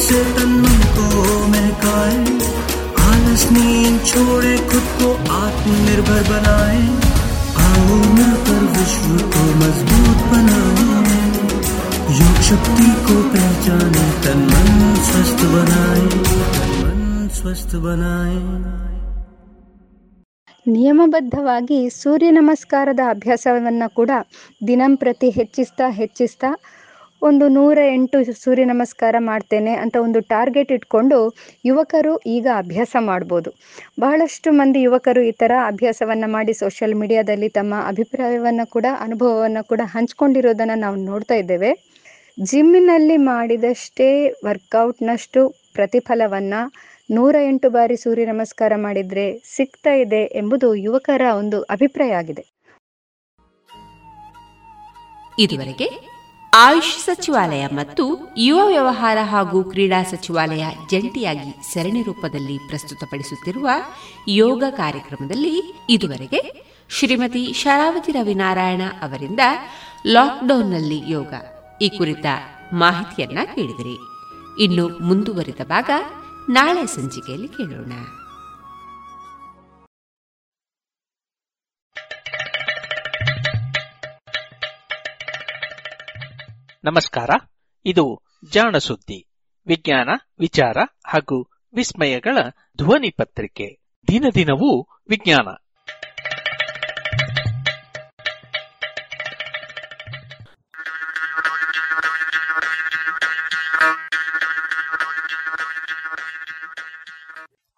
से तन मन को महकाए आलस नींद छोड़े खुद को आत्मनिर्भर बनाए आओ मिलकर विश्व को मजबूत बनाए योग शक्ति को पहचाने तन मन स्वस्थ बनाए तन मन स्वस्थ बनाए ನಿಯಮಬದ್ಧವಾಗಿ ಸೂರ್ಯ ನಮಸ್ಕಾರದ ಅಭ್ಯಾಸವನ್ನು ಕೂಡ ದಿನಂಪ್ರತಿ ಹೆಚ್ಚಿಸ್ತಾ ಹೆಚ್ಚಿಸ್ತಾ ಒಂದು ನೂರ ಎಂಟು ಸೂರ್ಯ ನಮಸ್ಕಾರ ಮಾಡ್ತೇನೆ ಅಂತ ಒಂದು ಟಾರ್ಗೆಟ್ ಇಟ್ಕೊಂಡು ಯುವಕರು ಈಗ ಅಭ್ಯಾಸ ಮಾಡ್ಬೋದು. ಬಹಳಷ್ಟು ಮಂದಿ ಯುವಕರು ಈ ಥರ ಅಭ್ಯಾಸವನ್ನು ಮಾಡಿ ಸೋಷಿಯಲ್ ಮೀಡಿಯಾದಲ್ಲಿ ತಮ್ಮ ಅಭಿಪ್ರಾಯವನ್ನು ಕೂಡ, ಅನುಭವವನ್ನು ಕೂಡ ಹಂಚ್ಕೊಂಡಿರೋದನ್ನು ನಾವು ನೋಡ್ತಾ ಇದ್ದೇವೆ. ಜಿಮ್ಮಿನಲ್ಲಿ ಮಾಡಿದಷ್ಟೇ ವರ್ಕೌಟ್ನಷ್ಟು ಪ್ರತಿಫಲವನ್ನು ನೂರ ಎಂಟು ಬಾರಿ ಸೂರ್ಯ ನಮಸ್ಕಾರ ಮಾಡಿದರೆ ಸಿಗ್ತಾ ಇದೆ ಎಂಬುದು ಯುವಕರ ಒಂದು ಅಭಿಪ್ರಾಯ ಆಗಿದೆ. ಇದುವರೆಗೆ ಆಯುಷ್ ಸಚಿವಾಲಯ ಮತ್ತು ಯುವ ವ್ಯವಹಾರ ಹಾಗೂ ಕ್ರೀಡಾ ಸಚಿವಾಲಯ ಜಂಟಿಯಾಗಿ ಸರಣಿ ರೂಪದಲ್ಲಿ ಪ್ರಸ್ತುತಪಡಿಸುತ್ತಿರುವ ಯೋಗ ಕಾರ್ಯಕ್ರಮದಲ್ಲಿ ಇದುವರೆಗೆ ಶ್ರೀಮತಿ ಶರಾವತಿ ರವಿನಾರಾಯಣ ಅವರಿಂದ ಲಾಕ್ಡೌನ್ನಲ್ಲಿ ಯೋಗ. ಈ ಕುರಿತ ಮಾಹಿತಿಯನ್ನ ಕೇಳಿದಿರಿ. ಇನ್ನು ಮುಂದುವರಿದ ಭಾಗ ನಾಳೆ ಸಂಚಿಕೆಯಲ್ಲಿ ಕೇಳೋಣ. ನಮಸ್ಕಾರ. ಇದು ಜಾಣ ಸುದ್ದಿ, ವಿಜ್ಞಾನ, ವಿಚಾರ ಹಾಗೂ ವಿಸ್ಮಯಗಳ ಧ್ವನಿ ಪತ್ರಿಕೆ. ದಿನ ದಿನವೂ ವಿಜ್ಞಾನ.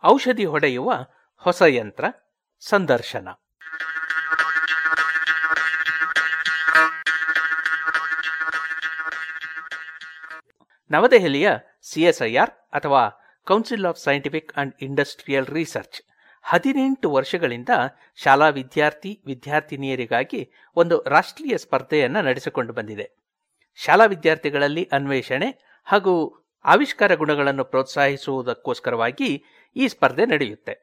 ಔಷಧಿ ಹೊಡೆಯುವ ಹೊಸ ಯಂತ್ರ, ಸಂದರ್ಶನ. ನವದೆಹಲಿಯ ಸಿಎಸ್ಐಆರ್ ಅಥವಾ Council of Scientific and Industrial Research ಹದಿನೆಂಟು ವರ್ಷಗಳಿಂದ ಶಾಲಾ ವಿದ್ಯಾರ್ಥಿ ವಿದ್ಯಾರ್ಥಿನಿಯರಿಗಾಗಿ ಒಂದು ರಾಷ್ಟ್ರೀಯ ಸ್ಪರ್ಧೆಯನ್ನು ನಡೆಸಿಕೊಂಡು ಬಂದಿದೆ. ಶಾಲಾ ವಿದ್ಯಾರ್ಥಿಗಳಲ್ಲಿ ಅನ್ವೇಷಣೆ ಹಾಗೂ ಆವಿಷ್ಕಾರ ಗುಣಗಳನ್ನು ಪ್ರೋತ್ಸಾಹಿಸುವುದಕ್ಕೋಸ್ಕರವಾಗಿ ಈ ಸ್ಪರ್ಧೆ ನಡೆಯುತ್ತೆ.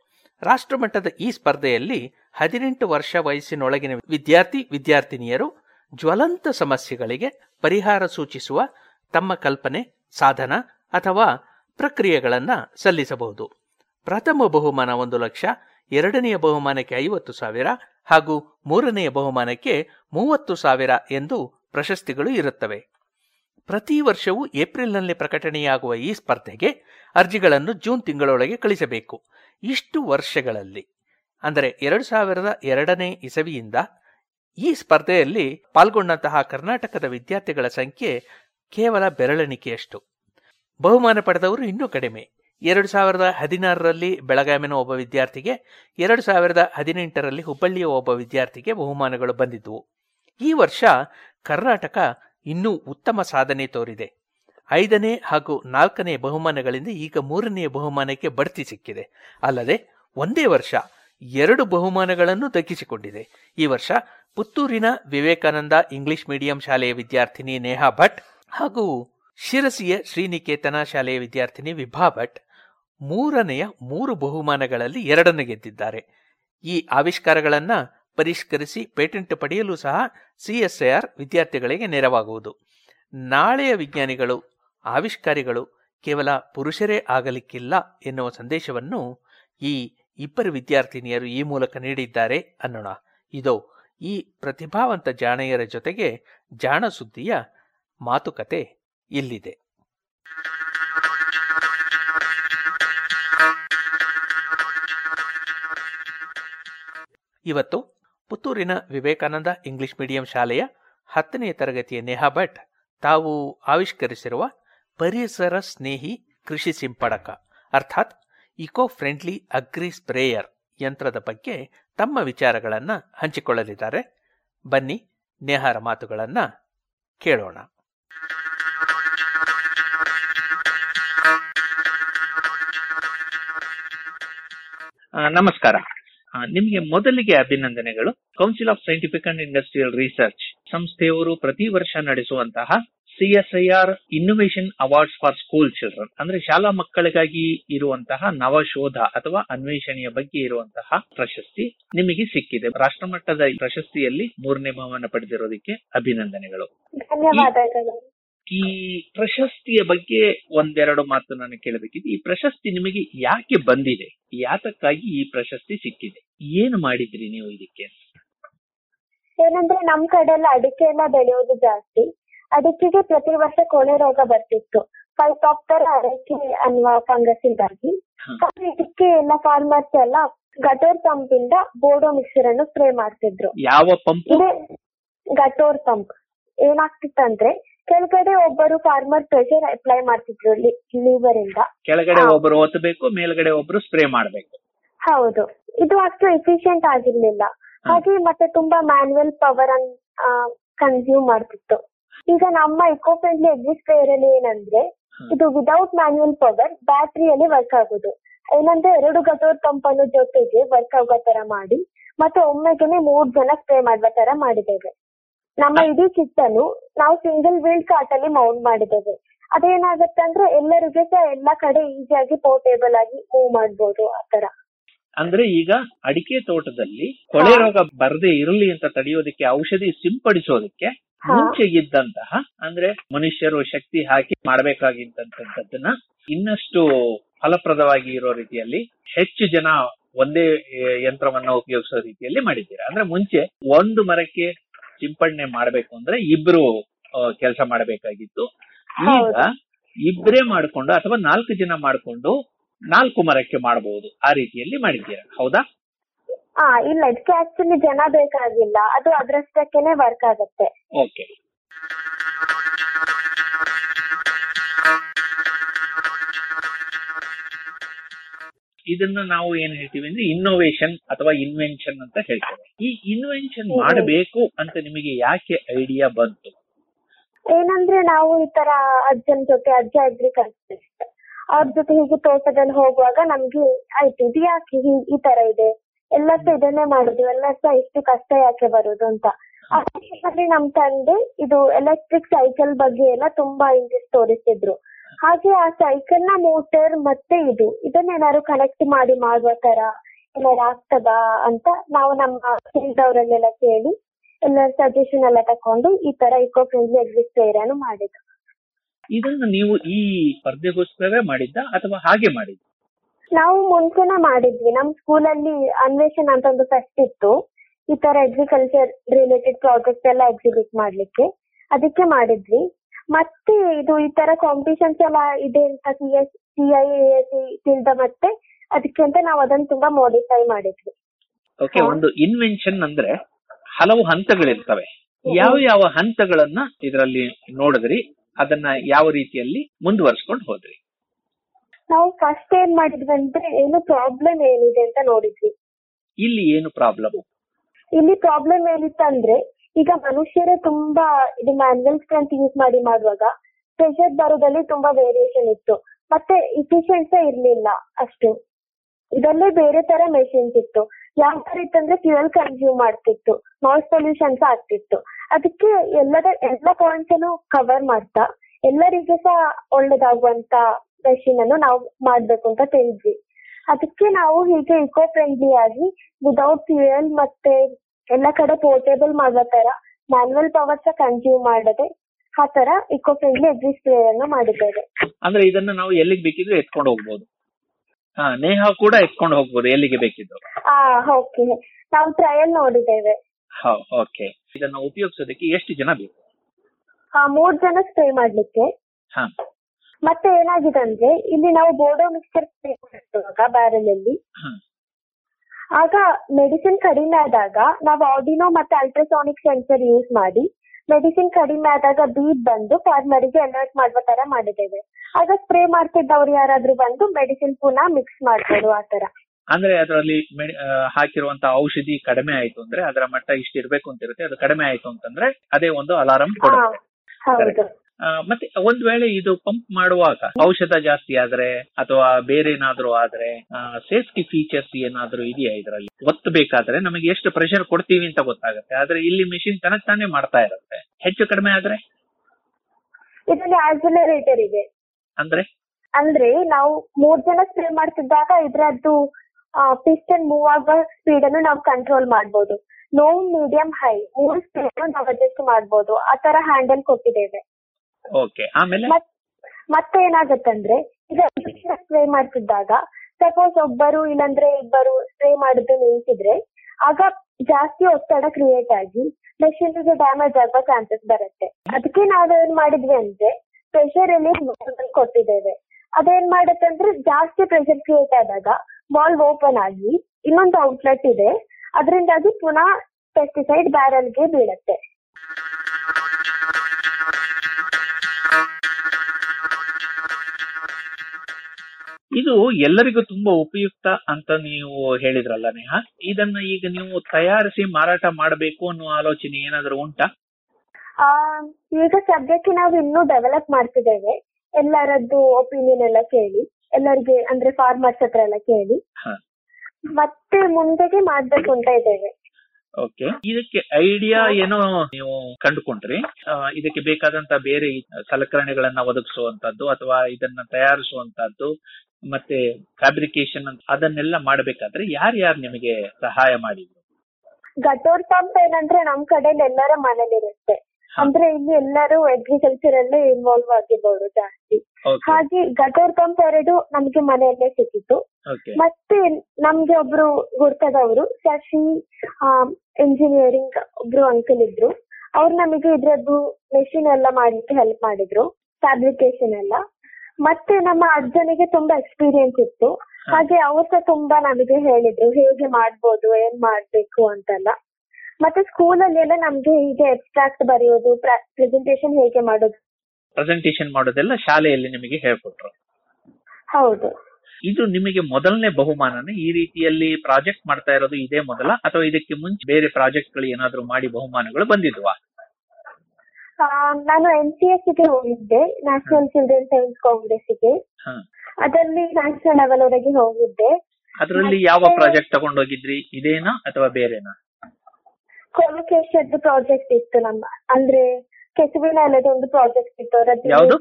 ರಾಷ್ಟ್ರಮಟ್ಟದ ಈ ಸ್ಪರ್ಧೆಯಲ್ಲಿ ಹದಿನೆಂಟು ವರ್ಷ ವಯಸ್ಸಿನೊಳಗಿನ ವಿದ್ಯಾರ್ಥಿ ವಿದ್ಯಾರ್ಥಿನಿಯರು ಜ್ವಲಂತ ಸಮಸ್ಯೆಗಳಿಗೆ ಪರಿಹಾರ ಸೂಚಿಸುವ ತಮ್ಮ ಕಲ್ಪನೆ ಸಾಧನ ಅಥವಾ ಪ್ರಕ್ರಿಯೆಗಳನ್ನು ಸಲ್ಲಿಸಬಹುದು. ಪ್ರಥಮ ಬಹುಮಾನ ಒಂದು ಲಕ್ಷ, ಎರಡನೆಯ ಬಹುಮಾನಕ್ಕೆ ಐವತ್ತು ಸಾವಿರ ಹಾಗೂ ಮೂರನೆಯ ಬಹುಮಾನಕ್ಕೆ ಮೂವತ್ತು ಸಾವಿರ ಎಂದು ಪ್ರಶಸ್ತಿಗಳು ಇರುತ್ತವೆ. ಪ್ರತಿ ವರ್ಷವೂ ಏಪ್ರಿಲ್ನಲ್ಲಿ ಪ್ರಕಟಣೆಯಾಗುವ ಈ ಸ್ಪರ್ಧೆಗೆ ಅರ್ಜಿಗಳನ್ನು ಜೂನ್ ತಿಂಗಳೊಳಗೆ ಕಳಿಸಬೇಕು. ಇಷ್ಟು ವರ್ಷಗಳಲ್ಲಿ. ಅಂದರೆ ಎರಡು ಸಾವಿರದ ಎರಡನೇ ಇಸವಿಯಿಂದ ಈ ಸ್ಪರ್ಧೆಯಲ್ಲಿ ಪಾಲ್ಗೊಂಡಂತಹ ಕರ್ನಾಟಕದ ವಿದ್ಯಾರ್ಥಿಗಳ ಸಂಖ್ಯೆ ಕೇವಲ ಬೆರಳೆಣಿಕೆಯಷ್ಟು. ಬಹುಮಾನ ಪಡೆದವರು ಇನ್ನೂ ಕಡಿಮೆ. ಎರಡು ಸಾವಿರದ ಹದಿನಾರರಲ್ಲಿ ಬೆಳಗಾವಿನ ಒಬ್ಬ ವಿದ್ಯಾರ್ಥಿಗೆ, ಎರಡು ಸಾವಿರದ ಹದಿನೆಂಟರಲ್ಲಿ ಹುಬ್ಬಳ್ಳಿಯ ಒಬ್ಬ ವಿದ್ಯಾರ್ಥಿಗೆ ಬಹುಮಾನಗಳು ಬಂದಿದ್ದವು ಈ ವರ್ಷ ಕರ್ನಾಟಕ ಇನ್ನೂ ಉತ್ತಮ ಸಾಧನೆ ತೋರಿದೆ. ಐದನೇ ಹಾಗೂ ನಾಲ್ಕನೇ ಬಹುಮಾನಗಳಿಂದ ಈಗ ಮೂರನೆಯ ಬಹುಮಾನಕ್ಕೆ ಬಡ್ತಿ ಸಿಕ್ಕಿದೆ. ಅಲ್ಲದೆ, ಒಂದೇ ವರ್ಷ ಎರಡು ಬಹುಮಾನಗಳನ್ನು ದಕ್ಕಿಸಿಕೊಂಡಿದೆ ಈ ವರ್ಷ ಪುತ್ತೂರಿನ ವಿವೇಕಾನಂದ ಇಂಗ್ಲಿಷ್ ಮೀಡಿಯಂ ಶಾಲೆಯ ವಿದ್ಯಾರ್ಥಿನಿ ನೇಹಾ ಭಟ್ ಹಾಗೂ ಶಿರಸಿಯ ಶ್ರೀನಿಕೇತನ ಶಾಲೆಯ ವಿದ್ಯಾರ್ಥಿನಿ ವಿಭಾ ಭಟ್ ಮೂರನೆಯ ಮೂರು ಬಹುಮಾನಗಳಲ್ಲಿ ಎರಡನ್ನು ಗೆದ್ದಿದ್ದಾರೆ. ಈ ಆವಿಷ್ಕಾರಗಳನ್ನು ಪರಿಷ್ಕರಿಸಿ ಪೇಟೆಂಟ್ ಪಡೆಯಲು ಸಹ ಸಿಎಸ್ಐಆರ್ ವಿದ್ಯಾರ್ಥಿಗಳಿಗೆ ನೆರವಾಗುವುದು. ನಾಳೆಯ ವಿಜ್ಞಾನಿಗಳು, ಆವಿಷ್ಕಾರಿಗಳು ಕೇವಲ ಪುರುಷರೇ ಆಗಲಿಕ್ಕಿಲ್ಲ ಎನ್ನುವ ಸಂದೇಶವನ್ನು ಈ ಇಬ್ಬರು ವಿದ್ಯಾರ್ಥಿನಿಯರು ಈ ಮೂಲಕ ನೀಡಿದ್ದಾರೆ ಅನ್ನೋಣ. ಇದು ಈ ಪ್ರತಿಭಾವಂತ ಜಾಣೆಯರ ಜೊತೆಗೆ ಜಾಣ ಸುದ್ದಿಯ ಮಾತುಕತೆ ಇಲ್ಲಿದೆ. ಇವತ್ತು ಪುತ್ತೂರಿನ ವಿವೇಕಾನಂದ ಇಂಗ್ಲಿಷ್ ಮೀಡಿಯಂ ಶಾಲೆಯ ಹತ್ತನೆಯ ತರಗತಿಯ ನೇಹಾ ಭಟ್ ತಾವು ಆವಿಷ್ಕರಿಸಿರುವ ಪರಿಸರ ಸ್ನೇಹಿ ಕೃಷಿ ಸಿಂಪಡಕ, ಅರ್ಥಾತ್ ಇಕೋ ಫ್ರೆಂಡ್ಲಿ ಅಗ್ರಿ ಸ್ಪ್ರೇಯರ್ ಯಂತ್ರದ ಬಗ್ಗೆ ತಮ್ಮ ವಿಚಾರಗಳನ್ನು ಹಂಚಿಕೊಳ್ಳಲಿದ್ದಾರೆ. ಬನ್ನಿ ನೇಹಾರ ಮಾತುಗಳನ್ನು ಕೇಳೋಣ. ನಮಸ್ಕಾರ. ನಿಮಗೆ ಮೊದಲಿಗೆ ಅಭಿನಂದನೆಗಳು. Council of Scientific and Industrial Research ಸಂಸ್ಥೆಯವರು ಪ್ರತಿ ವರ್ಷ ನಡೆಸುವಂತಹ CSIR innovation awards for school children ಅಂದ್ರೆ ಶಾಲಾ ಮಕ್ಕಳಿಗಾಗಿ ಇರುವಂತಹ ನವಶೋಧ ಅಥವಾ ಅನ್ವೇಷಣೆಯ ಬಗ್ಗೆ ಇರುವಂತಹ ಪ್ರಶಸ್ತಿ ನಿಮಗೆ ಸಿಕ್ಕಿದೆ. ರಾಷ್ಟ್ರಮಟ್ಟದ ಪ್ರಶಸ್ತಿಯಲ್ಲಿ ಮೂರನೇ ಭಾವನ ಪಡೆದಿರೋದಕ್ಕೆ ಅಭಿನಂದನೆಗಳು. ಧನ್ಯವಾದಗಳು. ಈ ಪ್ರಶಸ್ತಿಯ ಬಗ್ಗೆ ಒಂದೆರಡು ಮಾತು ನಾನು ಕೇಳಬೇಕಿದೆ. ಈ ಪ್ರಶಸ್ತಿ ನಿಮಗೆ ಯಾಕೆ ಬಂದಿದೆ? ಯಾತಕ್ಕಾಗಿ ಈ ಪ್ರಶಸ್ತಿ ಸಿಕ್ಕಿದೆ? ಏನು ಮಾಡಿದ್ರಿ ನೀವು ಇದಕ್ಕೆ? ಏನಂದ್ರೆ ನಮ್ ಕಡೆ ಎಲ್ಲ ಅಡಿಕೆ ಎಲ್ಲ ಬೆಳೆಯೋದು ಜಾಸ್ತಿ. ಅಡಿಕೆಗೆ ಪ್ರತಿ ವರ್ಷ ಕೊಳೆ ರೋಗ ಬರ್ತಿತ್ತು. ಫೈಟಾಪ್ಟರ್ ಅಡಿಕೆ ಅನ್ನುವ ಫಂಗಸ್ ಇಂದಾಗಿ ಇದಕ್ಕೆ ಎಲ್ಲ ಫಾರ್ಮರ್ಸ್ ಎಲ್ಲ ಗಟೋರ್ ಪಂಪ್ ಇಂದ ಬೋಡೋ ಮಿಕ್ಸರ್ ಅನ್ನು ಸ್ಪ್ರೇ ಮಾಡ್ತಿದ್ರು. ಯಾವ ಪಂಪ್ ಗಟೋರ್ ಪಂಪ್ ಏನಾಗ್ತಿತ್ತಂದ್ರೆ ಕೆಳಗಡೆ ಒಬ್ಬರು ಫಾರ್ಮರ್ ಪ್ರೆಷರ್ ಅಪ್ಲೈ ಮಾಡ್ತಿದ್ರು ಲಿವರ್ ಇಂದ. ಕೆಳಗಡೆ ಒಬ್ಬರು ಒತ್ತಬೇಕು ಮೇಲ್ಗಡೆ ಒಬ್ರು ಸ್ಪ್ರೇ ಮಾಡಬೇಕು. ಹೌದು. ಇದು ಅಷ್ಟು ಎಫಿಷಿಯಂಟ್ ಆಗಿರ್ಲಿಲ್ಲ. ಹಾಗೆ ಮತ್ತೆ ತುಂಬಾ ಮ್ಯಾನ್ಯಲ್ ಪವರ್ ಅನ್ ಕನ್ಸ್ಯೂಮ್ ಮಾಡ್ತಿತ್ತು. ಈಗ ನಮ್ಮ ಇಕೋ ಫ್ರೆಂಡ್ಲಿ ಎಕ್ಸಿಸ್ಟ್ ಅಲ್ಲಿ ಏನಂದ್ರೆ ಇದು ವಿದೌಟ್ ಮ್ಯಾನ್ಯಲ್ ಪವರ್ ಬ್ಯಾಟ್ರಿಯಲ್ಲಿ ವರ್ಕ್ ಆಗೋದು. ಏನಂದ್ರೆ ಎರಡು ಗಟೋರ್ ಪಂಪ್ ಅನ್ನು ಜೊತೆಗೆ ವರ್ಕ್ ಆಗೋ ತರ ಮಾಡಿ ಮತ್ತೆ ಒಮ್ಮೆಗೆನೆ ಮೂರ್ ಜನ ಸ್ಪ್ರೇ ಮಾಡುವ ತರ ಮಾಡಿದ್ದೇವೆ. ನಮ್ಮ ಇಡೀ ಕಿಟ್ ಅನ್ನು ನಾವು ಸಿಂಗಲ್ ವೀಲ್ ಕಾರ್ಟ್ ಅಲ್ಲಿ ಮೌಂಟ್ ಮಾಡಿದ್ದೇವೆ. ಅದೇನಾಗುತ್ತೆ ಅಂದ್ರೆ ಎಲ್ಲರಿಗೆ ಸಹ ಎಲ್ಲಾ ಕಡೆ ಈಸಿಯಾಗಿ ಪೋರ್ಟೇಬಲ್ ಆಗಿ ಮೂವ್ ಮಾಡ್ಬೋದು ಆತರ ಅಂದ್ರೆ ಈಗ ಅಡಿಕೆ ತೋಟದಲ್ಲಿ ಕೊಳೆ ರೋಗ ಬರದೇ ಇರಲಿ ಅಂತ ತಡೆಯೋದಕ್ಕೆ ಔಷಧಿ ಸಿಂಪಡಿಸೋದಕ್ಕೆ ಮುಂಚೆ ಇದ್ದಂತಹ ಅಂದ್ರೆ ಮನುಷ್ಯರು ಶಕ್ತಿ ಹಾಕಿ ಮಾಡಬೇಕಾಗಿದ್ದಂತದ್ದನ್ನ ಇನ್ನಷ್ಟು ಫಲಪ್ರದವಾಗಿ ಇರೋ ರೀತಿಯಲ್ಲಿ ಹೆಚ್ಚು ಜನ ಒಂದೇ ಯಂತ್ರವನ್ನ ಉಪಯೋಗಿಸೋ ರೀತಿಯಲ್ಲಿ ಮಾಡಿದ್ದೀರಾ? ಅಂದ್ರೆ ಮುಂಚೆ ಒಂದು ಮರಕ್ಕೆ ಸಿಂಪಡಣೆ ಮಾಡಬೇಕು ಅಂದ್ರೆ ಇಬ್ರು ಕೆಲಸ ಮಾಡಬೇಕಾಗಿತ್ತು. ಈಗ ಇಬ್ರೇ ಮಾಡ್ಕೊಂಡು ಅಥವಾ ನಾಲ್ಕು ಜನ ಮಾಡ್ಕೊಂಡು ನಾಲ್ಕು ಮರಕ್ಕೆ ಮಾಡಬಹುದು ಆ ರೀತಿಯಲ್ಲಿ ಮಾಡಿದ್ದೀರಾ? ಹೌದಾ? ಹಾ ಇಲ್ಲ ಇದಕ್ಕೆ ಆಕ್ಚುಲಿ ಜನ ಬೇಕಾಗಿಲ್ಲ. ಅದು ಅದ್ರಷ್ಟಕ್ಕೇನೆ ವರ್ಕ್ ಆಗುತ್ತೆ. ಓಕೆ ಇದನ್ನ ನಾವು ಏನ್ ಹೇಳ್ತೀವಿ ಅಂದ್ರೆ ಇನ್ನೋವೇಷನ್ ಅಥವಾ ಇನ್ವೆನ್ಷನ್ ಅಂತ ಹೇಳ್ತೇವೆ. ಈ ಇನ್ವೆನ್ಷನ್ ಮಾಡಬೇಕು ಅಂತ ನಿಮಗೆ ಯಾಕೆ ಐಡಿಯಾ ಬಂತು? ಏನಂದ್ರೆ ನಾವು ಈ ತರ ಅಜ್ಜನ ಜೊತೆ ಅಜ್ಜ ಅಗ್ರಿಕಲ್ಚರ್ ಅವ್ರ ಜೊತೆ ಹೀಗೆ ತೋಟದಲ್ಲಿ ಹೋಗುವಾಗ ನಮ್ಗೆ ಆಯ್ತು ಇದು ಯಾಕೆ ಈ ತರ ಇದೆ? ಎಲ್ಲ ಸಹ ಇದನ್ನೇ ಮಾಡುದು ಎಲ್ಲ ಸಹ ಇಷ್ಟು ಕಷ್ಟ ಯಾಕೆ ಬರುದು ಅಂತ. ಆ ನಮ್ ತಂದೆ ಇದು ಎಲೆಕ್ಟ್ರಿಕ್ ಸೈಕಲ್ ಬಗ್ಗೆ ಎಲ್ಲ ತುಂಬಾ ಇಂಟ್ರೆಸ್ಟ್ ತೋರಿಸಿದ್ರು. ಹಾಗೆ ಆ ಸೈಕಲ್ನ ಮೋಟರ್ ಮತ್ತೆ ಇದು, ಇದನ್ನೇನಾದ್ರು ಕನೆಕ್ಟ್ ಮಾಡಿ ಮಾಡುವ ತರ ಏನಾದ್ರು ಆಗ್ತದಾ ಅಂತ ನಾವು ನಮ್ಮ ಫೀಲ್ಡ್ ಅವರನ್ನೆಲ್ಲ ಕೇಳಿ, ಎಲ್ಲ ಸಜೆಷನ್ ಎಲ್ಲ ತಕೊಂಡು ಈ ತರ ಇಕೋ ಫ್ರೆಂಡ್ಲಿ ಎಕ್ಸಿಸ್ಟ್ ಮಾಡಿದ್ದು. ಇದನ್ನ ನೀವು ಈ ಸ್ಪರ್ಧೆಗೋಸ್ಕರವೇ ಮಾಡಿದ್ದ ಅಥವಾ ಹಾಗೆ ಮಾಡಿದ್ದ? ನಾವು ಮುಂಚೆನೆ ಮಾಡಿದ್ವಿ. ನಮ್ ಸ್ಕೂಲಲ್ಲಿ ಅನ್ವೇಷನ್ ಅಂತ ಒಂದು ಫೆಸ್ಟ್ ಇತ್ತು. ಈ ತರ ಅಗ್ರಿಕಲ್ಚರ್ ರಿಲೇಟೆಡ್ ಪ್ರಾಜೆಕ್ಟ್ ಎಲ್ಲ ಎಕ್ಸಿಬಿಟ್ ಮಾಡ್ಲಿಕ್ಕೆ. ಅದಕ್ಕೆ ಮಾಡಿದ್ವಿ. ಮತ್ತೆ ಇದು ಈ ತರ ಕಾಂಪಿಟಿಷನ್ಸ್ ಎಲ್ಲ ಇದೆ ಅಂತ C S C I S ತಿಳಿದ ಮತ್ತೆ ಅದಕ್ಕೆ ಅಂತ ನಾವು ಅದನ್ನ ತುಂಬಾ ಮಾಡಿಫೈ ಮಾಡಿದ್ವಿ. ಓಕೆ ಒಂದು ಇನ್ವೆನ್ಷನ್ ಅಂದ್ರೆ ಹಲವು ಹಂತಗಳಿರ್ತವೆ. ಯಾವ ಯಾವ ಹಂತಗಳನ್ನ ಇದರಲ್ಲಿ ನೋಡಿದ್ರಿ ಅದನ್ನ ಯಾವ ರೀತಿಯಲ್ಲಿ ಮುಂದುವರ್ಸ್ಕೊಂಡು ಹೋದ್ರಿ? ನಾವು ಫಸ್ಟ್ ಏನ್ ಮಾಡಿದ್ವಿ ಅಂದ್ರೆ ಏನು ಪ್ರಾಬ್ಲಮ್ ಏನಿದೆ ಅಂತ ನೋಡಿದ್ವಿ. ಇಲ್ಲಿ ಏನು ಪ್ರಾಬ್ಲಮ್ ಇಲ್ಲಿ ಪ್ರಾಬ್ಲಮ್ ಏನಿತ್ತಂದ್ರೆ ಈಗ ಮನುಷ್ಯರೇ ತುಂಬಾ ಇದು ಮ್ಯಾನ್ಯಲ್ ಸ್ಟ್ರೆಂತ್ ಯೂಸ್ ಮಾಡಿ ಮಾಡುವಾಗ ಪ್ರೆಷರ್ ಬರೋದಲ್ಲಿ ತುಂಬಾ ವೇರಿಯೇಷನ್ ಇತ್ತು. ಮತ್ತೆ ಇಫಿಷಿಯನ್ಸ್ ಇರ್ಲಿಲ್ಲ ಅಷ್ಟು. ಇದಲ್ಲೇ ಬೇರೆ ತರ ಮೆಷಿನ್ಸ್ ಇತ್ತು. ಯಾವ ತರ ಇತ್ತಂದ್ರೆ ಫ್ಯೂಯಲ್ ಕನ್ಸ್ಯೂಮ್ ಮಾಡ್ತಿತ್ತು. ನಾಯ್ಸ್ ಪೊಲ್ಯೂಷನ್ಸ್ ಆಗ್ತಿತ್ತು. ಅದಕ್ಕೆ ಎಲ್ಲದ ಎಲ್ಲ ಪಾಯಿಂಟ್ಸ್ ಅನ್ನು ಕವರ್ ಮಾಡ್ತಾ ಎಲ್ಲರಿಗೆ ಸಹ ಒಳ್ಳೇದಾಗುವಂತ ಮೆಷಿನ್ ಅನ್ನು ನಾವು ಮಾಡ್ಬೇಕು ಅಂತ ತಿಳಿದ್ವಿ. ಅದಕ್ಕೆ ನಾವು ಹೀಗೆ ಇಕೋ ಫ್ರೆಂಡ್ಲಿ ಆಗಿ ವಿದೌಟ್ ಫ್ಯೂಯಲ್ ಮತ್ತೆ ಎಲ್ಲ ಕಡೆ ಪೋರ್ಟೇಬಲ್ ಮಾಡೋ ತರ ಮ್ಯಾನ್ಯಲ್ ಪವರ್ ಸಹ ಕನ್ಸ್ಯೂಮ್ ಮಾಡದೆ ಆ ತರ ಇಕೋ ಫ್ರೆಂಡ್ಲಿ ಎಕ್ಸಿಸ್ಟ್ ಅನ್ನ ಮಾಡಿದ್ದೇವೆ. ಅಂದ್ರೆ ಇದನ್ನ ನಾವು ಎಲ್ಲಿಗೆ ಬೇಕಿದ್ರು ಎತ್ಕೊಂಡು ಹೋಗ್ಬೋದು. ನೇಹ ಕೂಡ ಎತ್ಕೊಂಡು ಹೋಗ್ಬೋದು ಎಲ್ಲಿಗೆ ಬೇಕಿದ್ರು. ಓಕೆ ನಾವು ಟ್ರಯಲ್ ನೋಡಿದ್ದೇವೆ. ಹಾ ಓಕೆ ಇದನ್ನ ಉಪಯೋಗಿಸೋದಕ್ಕೆ ಎಷ್ಟು ಜನ ಬೇಕು? ಮೂರ್ ಜನ ಸ್ಪ್ರೇ ಮಾಡ್ಲಿಕ್ಕೆ. ಹಾ. ಮತ್ತೆ ಏನಾಗಿದೆ ಅಂದ್ರೆ ಇಲ್ಲಿ ನಾವು ಬೋರ್ಡೋ ಮಿಕ್ಸರ್ ಬ್ಯಾರಲ್ ಅಲ್ಲಿ. ಆಗ ಮೆಡಿಸಿನ್ ಕಡಿಮೆ ಆದಾಗ ನಾವು ಆಡಿನೋ ಮತ್ತೆ ಅಲ್ಟ್ರಾಸಾನಿಕ್ ಸೆನ್ಸರ್ ಯೂಸ್ ಮಾಡಿ ಮೆಡಿಸಿನ್ ಕಡಿಮೆ ಆದಾಗ ಬೀಪ್ ಬಂದು ಫಾರ್ಮರಿಗೆ ಅಲರ್ಟ್ ಮಾಡುವ ತರ ಮಾಡಿದ್ದೇವೆ. ಆಗ ಸ್ಪ್ರೇ ಮಾಡ್ತಿದ್ದವ್ರು ಯಾರಾದ್ರೂ ಬಂದು ಮೆಡಿಸಿನ್ ಪುನಃ ಮಿಕ್ಸ್ ಮಾಡ್ಬೋದು ಆ ತರ. ಅಂದ್ರೆ ಅದರಲ್ಲಿ ಹಾಕಿರುವಂತ ಔಷಧಿ ಕಡಿಮೆ ಆಯ್ತು ಅಂದ್ರೆ ಅದರ ಮಟ್ಟ ಇಷ್ಟಿರ್ಬೇಕು ಅಂತ ಇರುತ್ತೆ ಅದು ಕಡಿಮೆ ಆಯ್ತು ಅಂತಂದ್ರೆ ಅದೇ ಒಂದು ಅಲಾರಂ ಕೊಡುತ್ತೆ. ಮತ್ತೆ ಒಂದ್ ವೇಳೆ ಇದು ಪಂಪ್ ಮಾಡುವಾಗ ಔಷಧ ಜಾಸ್ತಿ ಆದ್ರೆ ಅಥವಾ ಬೇರೆ ಏನಾದ್ರೂ ಆದ್ರೆ ಸೇಫ್ಟಿ ಫೀಚರ್ಸ್ ಏನಾದ್ರೂ ಇದೆಯಾ ಇದರಲ್ಲಿ? ಒತ್ತಬೇಕಾದ್ರೆ ನಮಗೆ ಎಷ್ಟು ಪ್ರೆಷರ್ ಕೊಡ್ತೀವಿ ಅಂತ ಗೊತ್ತಾಗುತ್ತೆ. ಆದ್ರೆ ಇಲ್ಲಿ ಮಿಷಿನ್ ತನಕ್ ತಾನೇ ಮಾಡ್ತಾ ಇರುತ್ತೆ. ಹೆಚ್ಚು ಕಡಿಮೆ ಆದ್ರೆ? ಇದರಲ್ಲಿ ಆಕ್ಸಿಲರೇಟರ್ ಇದೆ. ಅಂದ್ರೆ? ಅಂದ್ರೆ ನಾವು ಮೂರ್ ಜನ ಸ್ಪ್ರೇ ಮಾಡ್ತಿದ್ದಾಗ ಇದ್ರದ್ದು ಪಿಸ್ಟನ್ ಮೂವ್ ಆಗುವ ಸ್ಪೀಡ್ ಅನ್ನು ನಾವು ಕಂಟ್ರೋಲ್ ಮಾಡಬಹುದು ಲೋ ಮೀಡಿಯಂ ಹೈ ಮೂರು ಸ್ಪೀಡ್ ನಾವು ಅಡ್ಜಸ್ಟ್ ಮಾಡ್ಬೋದು. ಆ ತರ ಹ್ಯಾಂಡಲ್ ಕೊಟ್ಟಿದ್ದೇವೆ. ಓಕೆ ಆಮೇಲೆ? ಮತ್ತೆ ಏನಾಗತ್ತಂದ್ರೆ, ಈಗ ಸ್ಪ್ರೇ ಮಾಡ್ತಿದ್ದಾಗ ಸಪೋಸ್ ಒಬ್ಬರು ಇಲ್ಲಂದ್ರೆ ಇಬ್ಬರು ಸ್ಪ್ರೇ ಮಾಡಿದ್ದು ನಿಲ್ಸಿದ್ರೆ, ಆಗ ಜಾಸ್ತಿ ಒತ್ತಡ ಕ್ರಿಯೇಟ್ ಆಗಿ ಮೆಷಿನ್ ಡ್ಯಾಮೇಜ್ ಆಗೋ ಚಾನ್ಸಸ್ ಬರುತ್ತೆ. ಅದಕ್ಕೆ ನಾವು ಏನ್ ಮಾಡಿದ್ವಿ ಅಂದ್ರೆ ಪ್ರೆಷರ್ ರಿಲೀಫ್ ಕೊಟ್ಟಿದ್ದೇವೆ. ಅದೇನ್ ಮಾಡತ್ತಂದ್ರೆ, ಜಾಸ್ತಿ ಪ್ರೆಷರ್ ಕ್ರಿಯೇಟ್ ಆದಾಗ ವಾಲ್ವ್ ಓಪನ್ ಆಗಿ, ಇನ್ನೊಂದು ಔಟ್ಲೆಟ್ ಇದೆ. ಅದರಿಂದಾಗಿ ಪುನಃ ಪೆಸ್ಟಿಸೈಡ್ ಬ್ಯಾರಲ್ಗೆ ಬೀಳತ್ತೆ. ಇದು ಎಲ್ಲರಿಗೂ ತುಂಬಾ ಉಪಯುಕ್ತ ಅಂತ ನೀವು ಹೇಳಿದ್ರಲ್ಲ ನೇಹ. ಇದನ್ನ ಈಗ ನೀವು ತಯಾರಿಸಿ ಮಾರಾಟ ಮಾಡಬೇಕು ಅನ್ನೋ ಆಲೋಚನೆ ಏನಾದರೂ ಉಂಟಾ? ಆ ಈಗ ಸದ್ಯಕ್ಕೆ ನಾವು ಇನ್ನೂ ಡೆವಲಪ್ ಮಾಡ್ತಿದ್ದೇವೆ. ಎಲ್ಲರದ್ದು ಒಪಿನಿಯನ್ ಎಲ್ಲ ಕೇಳಿ ಎಲ್ಲರಿಗೆ ಅಂದ್ರೆ ಫಾರ್ಮರ್ಸ್ ಹತ್ರ ಎಲ್ಲ ಕೇಳಿ. ಮತ್ತೆ ಮುಂದೆಗೆ ಮಾಡ್ಬೇಕು ಅಂತ ಇದ್ದೇವೆ. ಓಕೆ. ಇದಕ್ಕೆ ಐಡಿಯಾ ಏನೋ ನೀವು ಕಂಡುಕೊಂಡ್ರಿ. ಇದಕ್ಕೆ ಬೇಕಾದಂತ ಬೇರೆ ಸಲಕರಣೆಗಳನ್ನ ಒದಗಿಸುವಂತದ್ದು ಅಥವಾ ಇದನ್ನ ತಯಾರಿಸುವಂತದ್ದು ಮತ್ತೆ ಫ್ಯಾಬ್ರಿಕೇಶನ್ ಅದನ್ನೆಲ್ಲ ಮಾಡಬೇಕಾದ್ರೆ ಯಾರ್ಯಾರು ನಿಮಗೆ ಸಹಾಯ ಮಾಡಿದ್ರು? ಗಟೋರ್ ಪಂಪ್ ಏನಂದ್ರೆ ನಮ್ ಕಡೆಯಲ್ಲಿ ಎಲ್ಲರ ಮನೇಲಿರುತ್ತೆ. ಅಂದ್ರೆ ಇಲ್ಲಿ ಎಲ್ಲರೂ ಅಗ್ರಿಕಲ್ಚರ್ ಅಲ್ಲೇ ಇನ್ವಾಲ್ವ್ ಆಗಿರೋರು ಜಾಸ್ತಿ. ಹಾಗೆ ಗಟೋರ್ ಪಂಪ್ ಎರಡು ನಮ್ಗೆ ಮನೆಯಲ್ಲೇ ಸಿಕ್ಕಿತ್ತು ಮತ್ತೆ ನಮ್ಗೆ ಒಬ್ರು ಗುರ್ತದವರು ಶಶಿ ಇಂಜಿನಿಯರಿಂಗ್ ಒಬ್ರು ಅಂಕಲ್ ಇದ್ರು. ಅವ್ರು ನಮಗೆ ಇದ್ರದ್ದು ಮೆಷಿನ್ ಎಲ್ಲ ಮಾಡ್ಲಿಕ್ಕೆ ಹೆಲ್ಪ್ ಮಾಡಿದ್ರು ಫ್ಯಾಬ್ರಿಕೇಶನ್ ಎಲ್ಲ. ಮತ್ತೆ ನಮ್ಮ ಅಜ್ಜನಿಗೆ ತುಂಬಾ ಎಕ್ಸ್ಪೀರಿಯನ್ಸ್ ಇತ್ತು. ಹಾಗೆ ಅವರ್ಸ ತುಂಬಾ ನಮಗೆ ಹೇಳಿದ್ರು ಹೇಗೆ ಮಾಡ್ಬೋದು ಏನ್ ಮಾಡ್ಬೇಕು ಅಂತೆಲ್ಲ. ಮತ್ತೆ ಸ್ಕೂಲಲ್ಲಿ ಎಲ್ಲ ನಮ್ಗೆ ಹೀಗೆ ಎಬ್ಸ್ಟ್ರಾಕ್ಟ್ ಬರೆಯೋದು ಪ್ರೆಸೆಂಟೇಷನ್ ಹೇಗೆ ಮಾಡೋದು. ಪ್ರೆಸೆಂಟೇಷನ್ ಮಾಡೋದೆಲ್ಲ ಶಾಲೆಯಲ್ಲಿ ನಿಮಗೆ ಹೇಳ್ಕೊಟ್ರು. ಹೌದು. ಇದು ನಿಮಗೆ ಮೊದಲನೇ ಬಹುಮಾನನೇ? ಈ ರೀತಿಯಲ್ಲಿ ಪ್ರಾಜೆಕ್ಟ್ ಮಾಡ್ತಾ ಇರೋದು ಇದೇ ಮೊದಲ? ಅಥವಾ ಇದಕ್ಕೆ ಮುಂಚೆ ಬೇರೆ ಪ್ರಾಜೆಕ್ಟ್ಗಳು ಏನಾದ್ರು ಮಾಡಿ ಬಹುಮಾನಗಳು ಬಂದಿದ್ವಾ? ನಾನು ಎನ್ ಸಿ ಎಸ್ಗೆ ಹೋಗಿದ್ದೆ ನ್ಯಾಷನಲ್ ಚಿಲ್ಡ್ರನ್ ಸೈನ್ಸ್ ಕಾಂಗ್ರೆಸ್ಗೆ. ಅದ್ರಲ್ಲಿ ನ್ಯಾಷನಲ್ ಲೆವೆಲ್ ವರೆಗೆ ಹೋಗಿದ್ದೆ. ಅದರಲ್ಲಿ ಯಾವ ಪ್ರಾಜೆಕ್ಟ್ ತಗೊಂಡೋಗಿದ್ರಿ? ಇದೇನಾ ಅಥವಾ ಬೇರೆನಾ? ಕೊಲೋಕೇಶದ್ ಪ್ರಾಜೆಕ್ಟ್ ಇತ್ತು ನಮ್ಮ ಅಂದ್ರೆ ಕೆಸುವಿನ ಎಲೆದು ಒಂದು ಪ್ರಾಜೆಕ್ಟ್ ಇತ್ತು. ಯಾವುದು?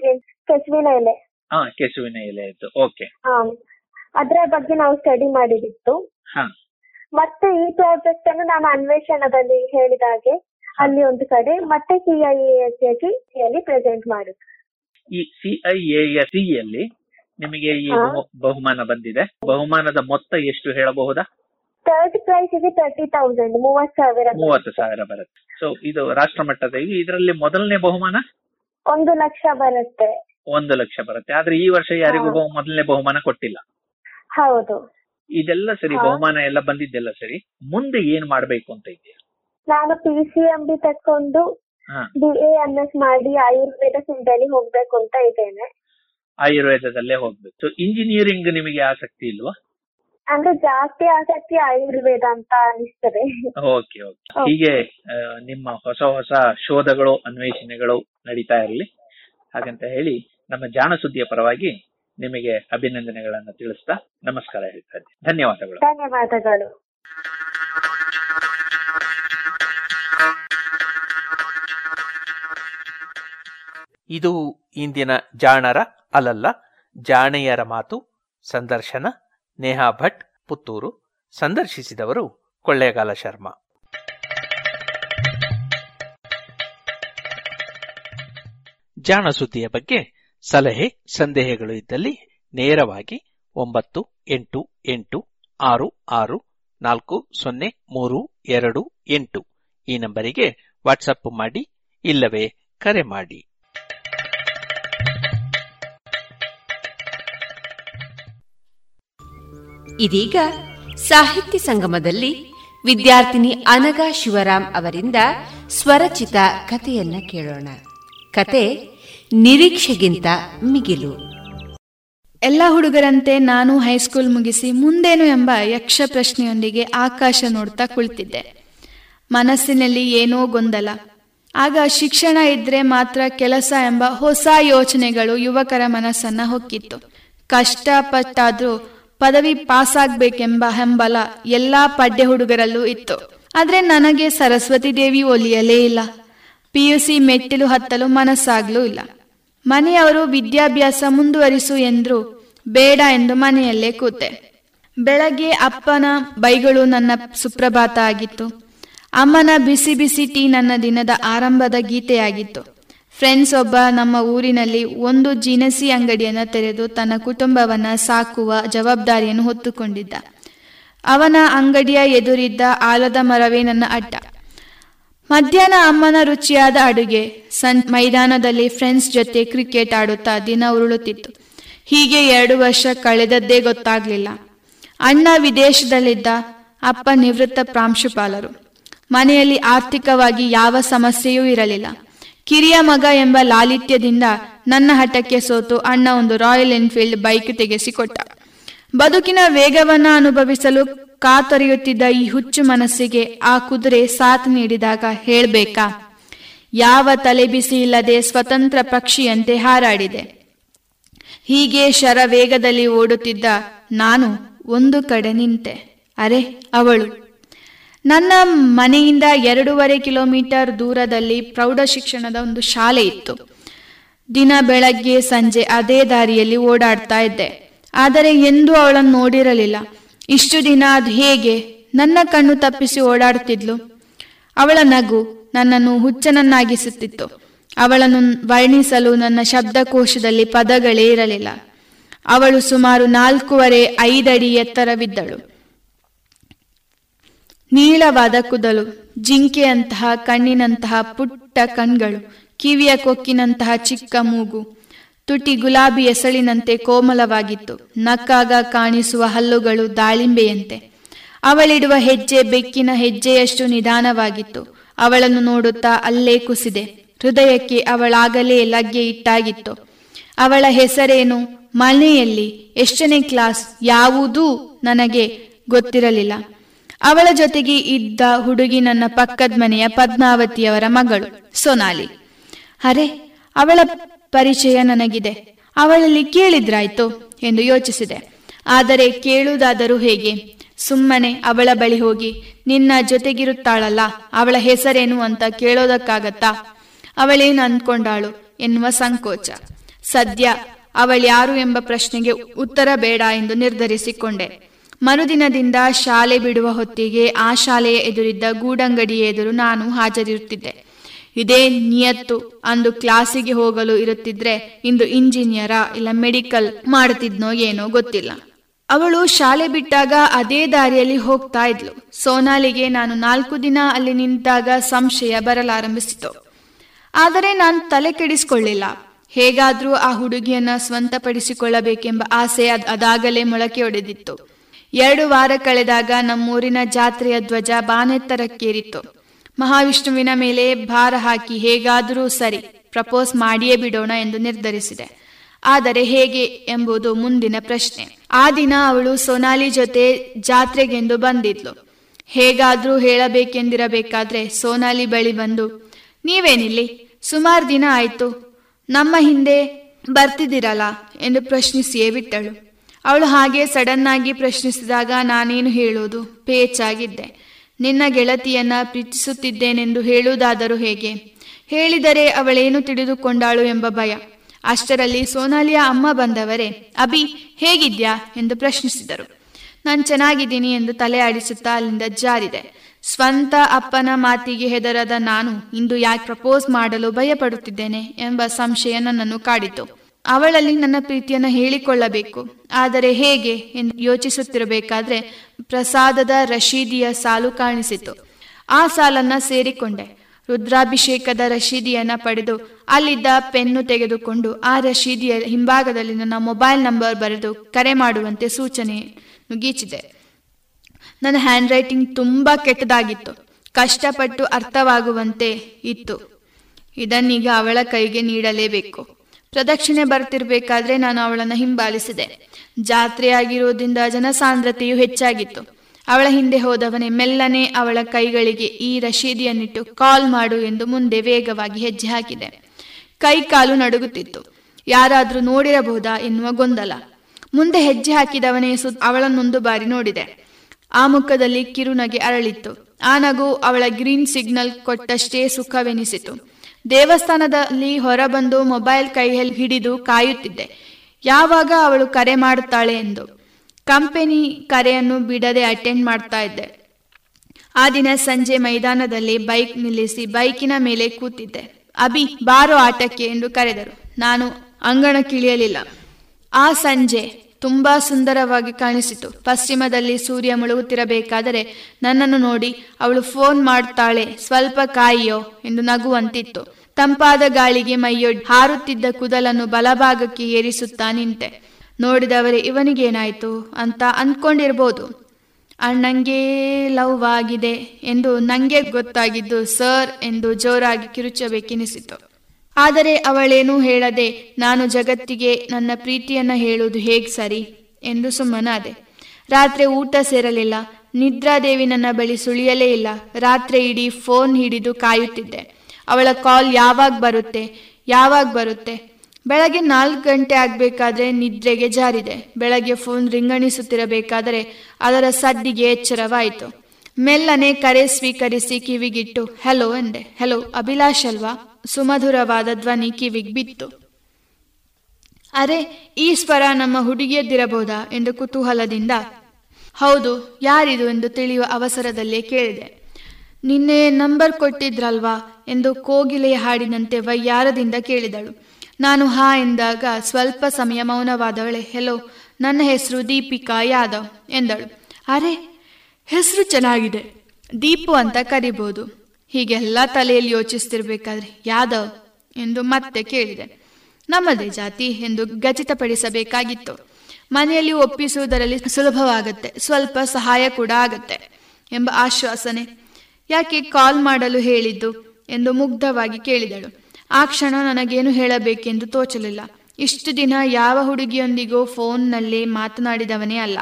ಕೆಸುವಿನ ಎಲೆ. ಹಾ ಕೆಸುವಿನ ಎಲೆ ಇತ್ತು. ಓಕೆ. ಅದ್ರ ಬಗ್ಗೆ ನಾವು ಸ್ಟಡಿ ಮಾಡಿದಿತ್ತು. ಹಾ. ಮತ್ತೆ ಈ ಪ್ರಾಜೆಕ್ಟ್ ಅನ್ನು ನಾನು ಅನ್ವೇಷಣದಲ್ಲಿ ಹೇಳಿದ ಹಾಗೆ ಅಲ್ಲಿ ಒಂದು ಕಡೆ ಮತ್ತೆ ಸಿಐಎಸ್ ಅಲ್ಲಿ ಪ್ರೆಸೆಂಟ್ ಮಾಡುದು ಈ ಸಿಐಎಎಸ್ ಯಲ್ಲಿ ನಿಮಗೆ ಈ ಬಹುಮಾನ ಬಂದಿದೆ. ಬಹುಮಾನದ ಮೊತ್ತ ಎಷ್ಟು ಹೇಳಬಹುದಾ? ಥರ್ಡ್ ಪ್ರೈಸ್ ಇದೆ ತರ್ಟಿ ತೌಸಂಡ್ ಮೂವತ್ತು ಸಾವಿರ ಮೂವತ್ತು ಸಾವಿರ ಬರುತ್ತೆ. ಸೊ ಇದು ರಾಷ್ಟ್ರ ಮಟ್ಟದ ಇದರಲ್ಲಿ ಮೊದಲನೇ ಬಹುಮಾನ? ಒಂದು ಲಕ್ಷ ಬರುತ್ತೆ. ಒಂದು ಲಕ್ಷ ಬರುತ್ತೆ. ಆದ್ರೆ ಈ ವರ್ಷ ಯಾರಿಗೂ. ಮೊದಲನೇ ಬಹುಮಾನ ಕೊಟ್ಟಿಲ್ಲ. ಹೌದು. ಇದೆಲ್ಲ ಸರಿ ಬಹುಮಾನ ಎಲ್ಲ ಬಂದಿದ್ದೆಲ್ಲ ಸರಿ. ಮುಂದೆ ಏನ್ ಮಾಡ್ಬೇಕು ಅಂತ ಇದೆಯಾ ನಾನು P C M B A M S ಮಾಡಿ ಆಯುರ್ವೇದ ಫೀಲ್ಡಲ್ಲಿ ಹೋಗ್ಬೇಕು ಅಂತ ಇದ್ದೇನೆ. ಆಯುರ್ವೇದದಲ್ಲೇ ಹೋಗ್ಬೇಕು. ಇಂಜಿನಿಯರಿಂಗ್ ನಿಮಗೆ ಆಸಕ್ತಿ ಇಲ್ವಾ? ಅಂದ್ರೆ ಜಾಸ್ತಿ ಆಸಕ್ತಿ ಆಯುರ್ವೇದ ಅಂತ ಅನಿಸ್ತದೆ. ಓಕೆ ಓಕೆ ಹೀಗೆ ನಿಮ್ಮ ಹೊಸ ಹೊಸ ಶೋಧಗಳು ಅನ್ವೇಷಣೆಗಳು ನಡೀತಾ ಇರಲಿ. ಹಾಗಂತ ಹೇಳಿ ನಮ್ಮ ಜಾಣ ಸುದ್ದಿಯ ಪರವಾಗಿ ನಿಮಗೆ ಅಭಿನಂದನೆಗಳನ್ನು ತಿಳಿಸ್ತಾ ನಮಸ್ಕಾರ ಹೇಳ್ತಾ ಇದ್ದೀನಿ. ಧನ್ಯವಾದಗಳು. ಧನ್ಯವಾದಗಳು. ಇದು ಇಂದಿನ ಜಾಣರ ಅಲಲ್ಲ ಜಾಣೆಯರ ಮಾತು, ಸಂದರ್ಶನ, ನೇಹಾ ಭಟ್, ಪುತ್ತೂರು, ಸಂದರ್ಶಿಸಿದವರು ಕೊಳ್ಳೇಗಾಲ ಶರ್ಮಾ. ಜಾಣ ಸುದ್ದಿಯ ಬಗ್ಗೆ ಸಲಹೆ, ಸಂದೇಹಗಳು ಇದ್ದಲ್ಲಿ ನೇರವಾಗಿ ಒಂಬತ್ತು, ಎಂಟು ಎಂಟು, ಆರು ಆರು, ನಾಲ್ಕು, ಸೊನ್ನೆ, ಮೂರು, ಎರಡು, ಎಂಟು ಈ ನಂಬರಿಗೆ ವಾಟ್ಸಪ್ ಮಾಡಿ ಇಲ್ಲವೇ ಕರೆ ಮಾಡಿ. ಇದೀಗ ಸಾಹಿತ್ಯ ಸಂಗಮದಲ್ಲಿ ವಿದ್ಯಾರ್ಥಿನಿ ಅನಗಾ ಶಿವರಾಮ್ ಅವರಿಂದ ಸ್ವರಚಿತ ಕಥೆಯನ್ನ ಕೇಳೋಣ. ಕತೆ ನಿರೀಕ್ಷೆಗಿಂತ ಮಿಗಿಲು. ಎಲ್ಲ ಹುಡುಗರಂತೆ ನಾನು ಹೈಸ್ಕೂಲ್ ಮುಗಿಸಿ ಮುಂದೇನು ಎಂಬ ಯಕ್ಷ ಪ್ರಶ್ನೆಯೊಂದಿಗೆ ಆಕಾಶ ನೋಡ್ತಾ ಕುಳಿತಿದ್ದೆ. ಮನಸ್ಸಿನಲ್ಲಿ ಏನೋ ಗೊಂದಲ. ಆಗ ಶಿಕ್ಷಣ ಇದ್ರೆ ಮಾತ್ರ ಕೆಲಸ ಎಂಬ ಹೊಸ ಯೋಚನೆಗಳು ಯುವಕರ ಮನಸ್ಸನ್ನ ಹೊಕ್ಕಿತ್ತು. ಕಷ್ಟಪಟ್ಟಾದ್ರೂ ಪದವಿ ಪಾಸಾಗಬೇಕೆಂಬ ಹೆಂಬಲ ಎಲ್ಲಾ ಪಡ್ಡೆ ಹುಡುಗರಲ್ಲೂ ಇತ್ತು. ಆದ್ರೆ ನನಗೆ ಸರಸ್ವತಿ ದೇವಿ ಒಲಿಯಲೇ ಇಲ್ಲ. ಪಿಯುಸಿ ಮೆಟ್ಟಿಲು ಹತ್ತಲು ಮನಸ್ಸಾಗ್ಲೂ ಇಲ್ಲ. ಮನೆಯವರು ವಿದ್ಯಾಭ್ಯಾಸ ಮುಂದುವರಿಸು ಎಂದ್ರು ಬೇಡ ಎಂದು ಮನೆಯಲ್ಲೇ ಕೂತೆ. ಬೆಳಗ್ಗೆ ಅಪ್ಪನ ಬೈಗಳು ನನ್ನ ಸುಪ್ರಭಾತ ಆಗಿತ್ತು. ಅಮ್ಮನ ಬಿಸಿ ಬಿಸಿ ಟೀ ನನ್ನ ದಿನದ ಆರಂಭದ ಗೀತೆಯಾಗಿತ್ತು. ಫ್ರೆಂಡ್ಸ್ ಒಬ್ಬ ನಮ್ಮ ಊರಿನಲ್ಲಿ ಒಂದು ಜಿನಸಿ ಅಂಗಡಿಯನ್ನು ತೆರೆದು ತನ್ನ ಕುಟುಂಬವನ್ನು ಸಾಕುವ ಜವಾಬ್ದಾರಿಯನ್ನು ಹೊತ್ತುಕೊಂಡಿದ್ದ. ಅವನ ಅಂಗಡಿಯ ಎದುರಿದ್ದ ಆಲದ ಮರವೇ ನನ್ನ ಅಡ್ಡ. ಮಧ್ಯಾಹ್ನ ಅಮ್ಮನ ರುಚಿಯಾದ ಅಡುಗೆ, ಸನ್ ಮೈದಾನದಲ್ಲಿ ಫ್ರೆಂಡ್ಸ್ ಜೊತೆ ಕ್ರಿಕೆಟ್ ಆಡುತ್ತಾ ದಿನ ಉರುಳುತ್ತಿತ್ತು. ಹೀಗೆ ಎರಡು ವರ್ಷ ಕಳೆದದ್ದೇ ಗೊತ್ತಾಗ್ಲಿಲ್ಲ. ಅಣ್ಣ ವಿದೇಶದಲ್ಲಿದ್ದ ಅಪ್ಪ ನಿವೃತ್ತ ಪ್ರಾಂಶುಪಾಲರು. ಮನೆಯಲ್ಲಿ ಆರ್ಥಿಕವಾಗಿ ಯಾವ ಸಮಸ್ಯೆಯೂ ಇರಲಿಲ್ಲ. ಕಿರಿಯ ಮಗ ಎಂಬ ಲಾಲಿತ್ಯದಿಂದ ನನ್ನ ಹಠಕ್ಕೆ ಸೋತು ಅಣ್ಣ ಒಂದು ರಾಯಲ್ ಎನ್ಫೀಲ್ಡ್ ಬೈಕ್ ತೆಗೆಸಿಕೊಟ್ಟ. ಬದುಕಿನ ವೇಗವನ್ನ ಅನುಭವಿಸಲು ಕಾತೊರೆಯುತ್ತಿದ್ದ ಈ ಹುಚ್ಚು ಮನಸ್ಸಿಗೆ ಆ ಕುದುರೆ ಸಾಥ್ ನೀಡಿದಾಗ ಹೇಳ್ಬೇಕಾ? ಯಾವ ತಲೆಬಿಸಿ ಇಲ್ಲದೆ ಸ್ವತಂತ್ರ ಪಕ್ಷಿಯಂತೆ ಹಾರಾಡಿದೆ. ಹೀಗೆ ಶರ ವೇಗದಲ್ಲಿ ಓಡುತ್ತಿದ್ದ ನಾನು ಒಂದು ಕಡೆ ನಿಂತೆ. ಅರೆ, ಅವಳು ನನ್ನ ಮನೆಯಿಂದ ಎರಡೂವರೆ ಕಿಲೋಮೀಟರ್ ದೂರದಲ್ಲಿ ಪ್ರೌಢ ಶಿಕ್ಷಣದ ಒಂದು ಶಾಲೆ ಇತ್ತು. ದಿನ ಬೆಳಗ್ಗೆ, ಸಂಜೆ ಅದೇ ದಾರಿಯಲ್ಲಿ ಓಡಾಡ್ತಾ ಇದ್ದೆ. ಆದರೆ ಎಂದೂ ಅವಳನ್ನು ನೋಡಿರಲಿಲ್ಲ. ಇಷ್ಟು ದಿನ ಅದು ಹೇಗೆ? ನನ್ನ ಕಣ್ಣು ತಪ್ಪಿಸಿ ಓಡಾಡ್ತಿದ್ಲು. ಅವಳ ನಗು ನನ್ನನ್ನು ಹುಚ್ಚನನ್ನಾಗಿಸುತ್ತಿತ್ತು. ಅವಳನ್ನು ವರ್ಣಿಸಲು ನನ್ನ ಶಬ್ದಕೋಶದಲ್ಲಿ ಪದಗಳೇ ಇರಲಿಲ್ಲ. ಅವಳು ಸುಮಾರು ನಾಲ್ಕೂವರೆ ಐದಡಿ ಎತ್ತರವಿದ್ದಳು. ನೀಳವಾದ ಕುದಲು, ಜಿಂಕೆಯಂತಹ ಕಣ್ಣಿನಂತಹ ಪುಟ್ಟ ಕಣ್ಗಳು, ಕಿವಿಯ ಕೊಕ್ಕಿನಂತಹ ಚಿಕ್ಕ ಮೂಗು, ತುಟಿ ಗುಲಾಬಿ ಎಸಳಿನಂತೆ ಕೋಮಲವಾಗಿತ್ತು. ನಕ್ಕಾಗ ಕಾಣಿಸುವ ಹಲ್ಲುಗಳು ದಾಳಿಂಬೆಯಂತೆ. ಅವಳಿಡುವ ಹೆಜ್ಜೆ ಬೆಕ್ಕಿನ ಹೆಜ್ಜೆಯಷ್ಟು ನಿಧಾನವಾಗಿತ್ತು. ಅವಳನ್ನು ನೋಡುತ್ತಾ ಅಲ್ಲೇ ಕುಸಿದೆ. ಹೃದಯಕ್ಕೆ ಅವಳಾಗಲೇ ಲಗ್ಗೆ ಇಟ್ಟಾಗಿತ್ತು. ಅವಳ ಹೆಸರೇನು? ಮನೆಯಲ್ಲಿ ಎಷ್ಟನೇ ಕ್ಲಾಸ್? ಯಾವುದೂ ನನಗೆ ಗೊತ್ತಿರಲಿಲ್ಲ. ಅವಳ ಜೊತೆಗೆ ಇದ್ದ ಹುಡುಗಿ ನನ್ನ ಪಕ್ಕದ ಮನೆಯ ಪದ್ಮಾವತಿಯವರ ಮಗಳು, ಸೋನಾಲಿ. ಅರೆ, ಅವಳ ಪರಿಚಯ ನನಗಿದೆ. ಅವಳಲ್ಲಿ ಕೇಳಿದ್ರಾಯ್ತು ಎಂದು ಯೋಚಿಸಿದೆ. ಆದರೆ ಕೇಳುವುದಾದರೂ ಹೇಗೆ? ಸುಮ್ಮನೆ ಅವಳ ಬಳಿ ಹೋಗಿ, ನಿನ್ನ ಜೊತೆಗಿರುತ್ತಾಳಲ್ಲ, ಅವಳ ಹೆಸರೇನು ಅಂತ ಕೇಳೋದಕ್ಕಾಗತ್ತಾ? ಅವಳೇನು ಅಂದ್ಕೊಂಡಾಳು ಎನ್ನುವ ಸಂಕೋಚ. ಸದ್ಯ ಅವಳ್ಯಾರು ಎಂಬ ಪ್ರಶ್ನೆಗೆ ಉತ್ತರ ಬೇಡ ಎಂದು ನಿರ್ಧರಿಸಿಕೊಂಡೆ. ಮರುದಿನದಿಂದ ಶಾಲೆ ಬಿಡುವ ಹೊತ್ತಿಗೆ ಆ ಶಾಲೆಯ ಎದುರಿದ್ದ ಗೂಡಂಗಡಿಯ ಎದುರು ನಾನು ಹಾಜರಿರುತ್ತಿದ್ದೆ. ಇದೇ ನಿಯತ್ತು. ಅಂದು ಕ್ಲಾಸಿಗೆ ಹೋಗಲು ಇರುತ್ತಿದ್ರೆ ಇಂದು ಇಂಜಿನಿಯರ ಇಲ್ಲ ಮೆಡಿಕಲ್ ಮಾಡುತ್ತಿದ್ನೋ ಏನೋ ಗೊತ್ತಿಲ್ಲ. ಅವಳು ಶಾಲೆ ಬಿಟ್ಟಾಗ ಅದೇ ದಾರಿಯಲ್ಲಿ ಹೋಗ್ತಾ ಇದ್ಲು. ಸೋನಾಲಿಗೆ ನಾನು ನಾಲ್ಕು ದಿನ ಅಲ್ಲಿ ನಿಂತಾಗ ಸಂಶಯ ಬರಲಾರಂಭಿಸಿತು. ಆದರೆ ನಾನು ತಲೆ ಕೆಡಿಸಿಕೊಳ್ಳಿಲ್ಲ. ಹೇಗಾದ್ರೂ ಆ ಹುಡುಗಿಯನ್ನ ಸ್ವಂತಪಡಿಸಿಕೊಳ್ಳಬೇಕೆಂಬ ಆಸೆ ಅದ್- ಅದಾಗಲೇ ಮೊಳಕೆ ಒಡೆದಿತ್ತು ಎರಡು ವಾರ ಕಳೆದಾಗ ನಮ್ಮೂರಿನ ಜಾತ್ರೆಯ ಧ್ವಜ ಬಾನೆತ್ತರಕ್ಕೇರಿತು ಮಹಾವಿಷ್ಣುವಿನ ಮೇಲೆ ಭಾರ ಹಾಕಿ ಹೇಗಾದರೂ ಸರಿ, ಪ್ರಪೋಸ್ ಮಾಡಿಯೇ ಬಿಡೋಣ ಎಂದು ನಿರ್ಧರಿಸಿದೆ. ಆದರೆ ಹೇಗೆ ಎಂಬುದು ಮುಂದಿನ ಪ್ರಶ್ನೆ. ಆ ದಿನ ಅವಳು ಸೋನಾಲಿ ಜೊತೆ ಜಾತ್ರೆಗೆಂದು ಬಂದಿದ್ಲು. ಹೇಗಾದ್ರೂ ಹೇಳಬೇಕೆಂದಿರಬೇಕಾದ್ರೆ ಸೋನಾಲಿ ಬಳಿ ಬಂದು, ನೀವೇನಿಲ್ಲಿ? ಸುಮಾರು ದಿನ ಆಯ್ತು. ನಮ್ಮ ಹಿಂದೆ ಬರ್ತಿದ್ದೀರಲ್ಲ? ಎಂದು ಪ್ರಶ್ನಿಸಿಯೇ ಬಿಟ್ಟಳು. ಅವಳು ಹಾಗೆ ಸಡನ್ ಆಗಿ ಪ್ರಶ್ನಿಸಿದಾಗ ನಾನೇನು ಹೇಳೋದು? ಪೇಚಾಗಿದ್ದೆ ನಿನ್ನ ಗೆಳತಿಯನ್ನ ಪ್ರೀತಿಸುತ್ತಿದ್ದೇನೆಂದು ಹೇಳುವುದಾದರೂ ಹೇಗೆ? ಹೇಳಿದರೆ ಅವಳೇನು ತಿಳಿದುಕೊಂಡಾಳು ಎಂಬ ಭಯ. ಅಷ್ಟರಲ್ಲಿ ಸೋನಾಲಿಯ ಅಮ್ಮ ಬಂದವರೇ, ಅಭಿ, ಹೇಗಿದ್ಯಾ? ಎಂದು ಪ್ರಶ್ನಿಸಿದರು. ನಾನು ಚೆನ್ನಾಗಿದ್ದೀನಿ ಎಂದು ತಲೆ ಆಡಿಸುತ್ತಾ ಅಲ್ಲಿಂದ ಜಾರಿದೆ. ಸ್ವಂತ ಅಪ್ಪನ ಮಾತಿಗೆ ಹೆದರದ ನಾನು ಇಂದು ಯಾಕೆ ಪ್ರಪೋಸ್ ಮಾಡಲು ಭಯಪಡುತ್ತಿದ್ದೇನೆ? ಎಂಬ ಸಂಶಯ ನನ್ನನ್ನು ಕಾಡಿತು. ಅವಳಲ್ಲಿ ನನ್ನ ಪ್ರೀತಿಯನ್ನು ಹೇಳಿಕೊಳ್ಳಬೇಕು. ಆದರೆ ಹೇಗೆ ಎಂದು ಯೋಚಿಸುತ್ತಿರಬೇಕಾದ್ರೆ ಪ್ರಸಾದದ ರಶೀದಿಯ ಸಾಲು ಕಾಣಿಸಿತು. ಆ ಸಾಲನ್ನ ಸೇರಿಕೊಂಡೆ. ರುದ್ರಾಭಿಷೇಕದ ರಶೀದಿಯನ್ನ ಪಡೆದು ಅಲ್ಲಿದ್ದ ಪೆನ್ನು ತೆಗೆದುಕೊಂಡು ಆ ರಶೀದಿಯ ಹಿಂಭಾಗದಲ್ಲಿ ನನ್ನ ಮೊಬೈಲ್ ನಂಬರ್ ಬರೆದು ಕರೆ ಮಾಡುವಂತೆ ಸೂಚನೆ ನುಗೀಚಿದೆ ನನ್ನ ಹ್ಯಾಂಡ್ ರೈಟಿಂಗ್ ತುಂಬಾ ಕೆಟ್ಟದಾಗಿತ್ತು. ಕಷ್ಟಪಟ್ಟು ಅರ್ಥವಾಗುವಂತೆ ಇತ್ತು. ಇದನ್ನೀಗ ಅವಳ ಕೈಗೆ ನೀಡಲೇಬೇಕು. ಪ್ರದಕ್ಷಿಣೆ ಬರ್ತಿರ್ಬೇಕಾದ್ರೆ ನಾನು ಅವಳನ್ನು ಹಿಂಬಾಲಿಸಿದೆ. ಜಾತ್ರೆಯಾಗಿರುವುದರಿಂದ ಜನಸಾಂದ್ರತೆಯು ಹೆಚ್ಚಾಗಿತ್ತು. ಅವಳ ಹಿಂದೆ ಹೋದವನೇ ಮೆಲ್ಲನೆ ಅವಳ ಕೈಗಳಿಗೆ ಈ ರಶೀದಿಯನ್ನಿಟ್ಟು ಕಾಲ್ ಮಾಡು ಎಂದು ಮುಂದೆ ವೇಗವಾಗಿ ಹೆಜ್ಜೆ ಹಾಕಿದೆ. ಕೈ ಕಾಲು ನಡುಗುತ್ತಿತ್ತು. ಯಾರಾದ್ರೂ ನೋಡಿರಬಹುದಾ ಎನ್ನುವ ಗೊಂದಲ. ಮುಂದೆ ಹೆಜ್ಜೆ ಹಾಕಿದವನೇ ಸು ಅವಳನ್ನೊಂದು ಬಾರಿ ನೋಡಿದೆ. ಆ ಮುಖದಲ್ಲಿ ಕಿರುನಗೆ ಅರಳಿತ್ತು. ಆ ನಗು ಅವಳ ಗ್ರೀನ್ ಸಿಗ್ನಲ್ ಕೊಟ್ಟಷ್ಟೇ ಸುಖವೆನಿಸಿತು. ದೇವಸ್ಥಾನದಲ್ಲಿ ಹೊರಬಂದು ಮೊಬೈಲ್ ಕೈಯಲ್ಲಿ ಹಿಡಿದು ಕಾಯುತ್ತಿದ್ದೆ. ಯಾವಾಗ ಅವಳು ಕರೆ ಮಾಡುತ್ತಾಳೆ ಎಂದು. ಕಂಪೆನಿ ಕರೆಯನ್ನು ಬಿಡದೆ ಅಟೆಂಡ್ ಮಾಡ್ತಾ ಇದ್ದೆ. ಆ ದಿನ ಸಂಜೆ ಮೈದಾನದಲ್ಲಿ ಬೈಕ್ ನಿಲ್ಲಿಸಿ ಬೈಕಿನ ಮೇಲೆ ಕೂತಿದ್ದೆ. ಅಭಿ, ಬಾರೋ ಆಟಕ್ಕೆ ಎಂದು ಕರೆದರು. ನಾನು ಅಂಗಣಕ್ಕಿಳಿಯಲಿಲ್ಲ ಆ ಸಂಜೆ ತುಂಬಾ ಸುಂದರವಾಗಿ ಕಾಣಿಸಿತು. ಪಶ್ಚಿಮದಲ್ಲಿ ಸೂರ್ಯ ಮುಳುಗುತ್ತಿರಬೇಕಾದರೆ ನನ್ನನ್ನು ನೋಡಿ ಅವಳು ಫೋನ್ ಮಾಡ್ತಾಳೆ, ಸ್ವಲ್ಪ ಕಾಯಿಯೋ ಎಂದು ನಗುವಂತಿತ್ತು. ತಂಪಾದ ಗಾಳಿಗೆ ಮೈಯೊಡ್ ಹಾರುತ್ತಿದ್ದ ಕುದಲನ್ನು ಬಲಭಾಗಕ್ಕೆ ಏರಿಸುತ್ತಾ ನಿಂತೆ. ನೋಡಿದವರೇ, ಇವನಿಗೇನಾಯ್ತು? ಅಂತ ಅಂದ್ಕೊಂಡಿರ್ಬೋದು. ಅಣ್ಣಂಗೆ ಲವ್ ಆಗಿದೆ ಎಂದು ನಂಗೆ ಗೊತ್ತಾಗಿದ್ದು ಸರ್ ಎಂದು ಜೋರಾಗಿ ಕಿರುಚಬೇಕೆನಿಸಿತು. ಆದರೆ ಅವಳೇನೂ ಹೇಳದೆ, ನಾನು ಜಗತ್ತಿಗೆ ನನ್ನ ಪ್ರೀತಿಯನ್ನ ಹೇಳುವುದು ಹೇಗ್ ಸರಿ? ಎಂದು ಸುಮ್ಮನಾದೆ. ರಾತ್ರಿ ಊಟ ಸೇರಲಿಲ್ಲ, ನಿದ್ರಾದೇವಿ ನನ್ನ ಬಳಿ ಸುಳಿಯಲೇ ಇಲ್ಲ, ರಾತ್ರಿ ಇಡೀ ಫೋನ್ ಹಿಡಿದು ಕಾಯುತ್ತಿದ್ದೆ. ಅವಳ ಕಾಲ್ ಯಾವಾಗ ಬರುತ್ತೆ? ಯಾವಾಗ ಬರುತ್ತೆ? ಬೆಳಗ್ಗೆ ನಾಲ್ಕು ಗಂಟೆ ಆಗಬೇಕಾದ್ರೆ ನಿದ್ರೆಗೆ ಜಾರಿದೆ. ಬೆಳಗ್ಗೆ ಫೋನ್ ರಿಂಗಣಿಸುತ್ತಿರಬೇಕಾದರೆ ಅದರ ಸದ್ದಿಗೆ ಎಚ್ಚರವಾಯಿತು. ಮೆಲ್ಲನೆ ಕರೆ ಸ್ವೀಕರಿಸಿ ಕಿವಿಗಿಟ್ಟು ಹೆಲೋ ಎಂದೆ ಹೆಲೋ ಅಭಿಲಾಷ್ ಅಲ್ವಾ? ಸುಮಧುರವಾದ ಧ್ವನಿ ಕಿವಿಗೆ ಬಿತ್ತು. ಅರೆ, ಈ ಸ್ವರ ನಮ್ಮ ಹುಡುಗಿಯದ್ದಿರಬಹುದಾ? ಎಂದು ಕುತೂಹಲದಿಂದ, ಹೌದು, ಯಾರಿದು? ಎಂದು ತಿಳಿಯುವ ಅವಸರದಲ್ಲೇ ಕೇಳಿದೆ. ನಿನ್ನೆ ನಂಬರ್ ಕೊಟ್ಟಿದ್ರಲ್ವಾ ಎಂದು ಕೋಗಿಲೆಯ ಹಾಡಿನಂತೆ ವೈಯಾರದಿಂದ ಕೇಳಿದಳು. ನಾನು ಹಾ ಎಂದಾಗ ಸ್ವಲ್ಪ ಸಮಯ ಮೌನವಾದವಳೆ, ಹೆಲೋ, ನನ್ನ ಹೆಸರು ದೀಪಿಕಾ ಯಾದವ್ ಎಂದಳು. ಅರೆ, ಹೆಸರು ಚೆನ್ನಾಗಿದೆ, ದೀಪು ಅಂತ ಕರಿಬಹುದು ಹೀಗೆಲ್ಲ ತಲೆಯಲ್ಲಿ ಯೋಚಿಸ್ತಿರ್ಬೇಕಾದ್ರೆ ಯಾದವ್ ಎಂದು ಮತ್ತೆ ಕೇಳಿದೆ. ನಮ್ಮದೇ ಜಾತಿ ಎಂದು ಖಚಿತಪಡಿಸಬೇಕಾಗಿತ್ತು. ಮನೆಯಲ್ಲಿ ಒಪ್ಪಿಸುವುದರಲ್ಲಿ ಸುಲಭವಾಗುತ್ತೆ, ಸ್ವಲ್ಪ ಸಹಾಯ ಕೂಡ ಆಗತ್ತೆ ಎಂಬ ಆಶ್ವಾಸನೆ ಯಾಕೆ ಕಾಲ್ ಮಾಡಲು ಹೇಳಿದ್ದು ಎಂದು ಮುಗ್ಧವಾಗಿ ಕೇಳಿದಳು. ಆ ಕ್ಷಣ ನನಗೇನು ಹೇಳಬೇಕೆಂದು ತೋಚಲಿಲ್ಲ. ಇಷ್ಟು ದಿನ ಯಾವ ಹುಡುಗಿಯೊಂದಿಗೂ ಫೋನ್ನಲ್ಲಿ ಮಾತನಾಡಿದವನೇ ಅಲ್ಲ.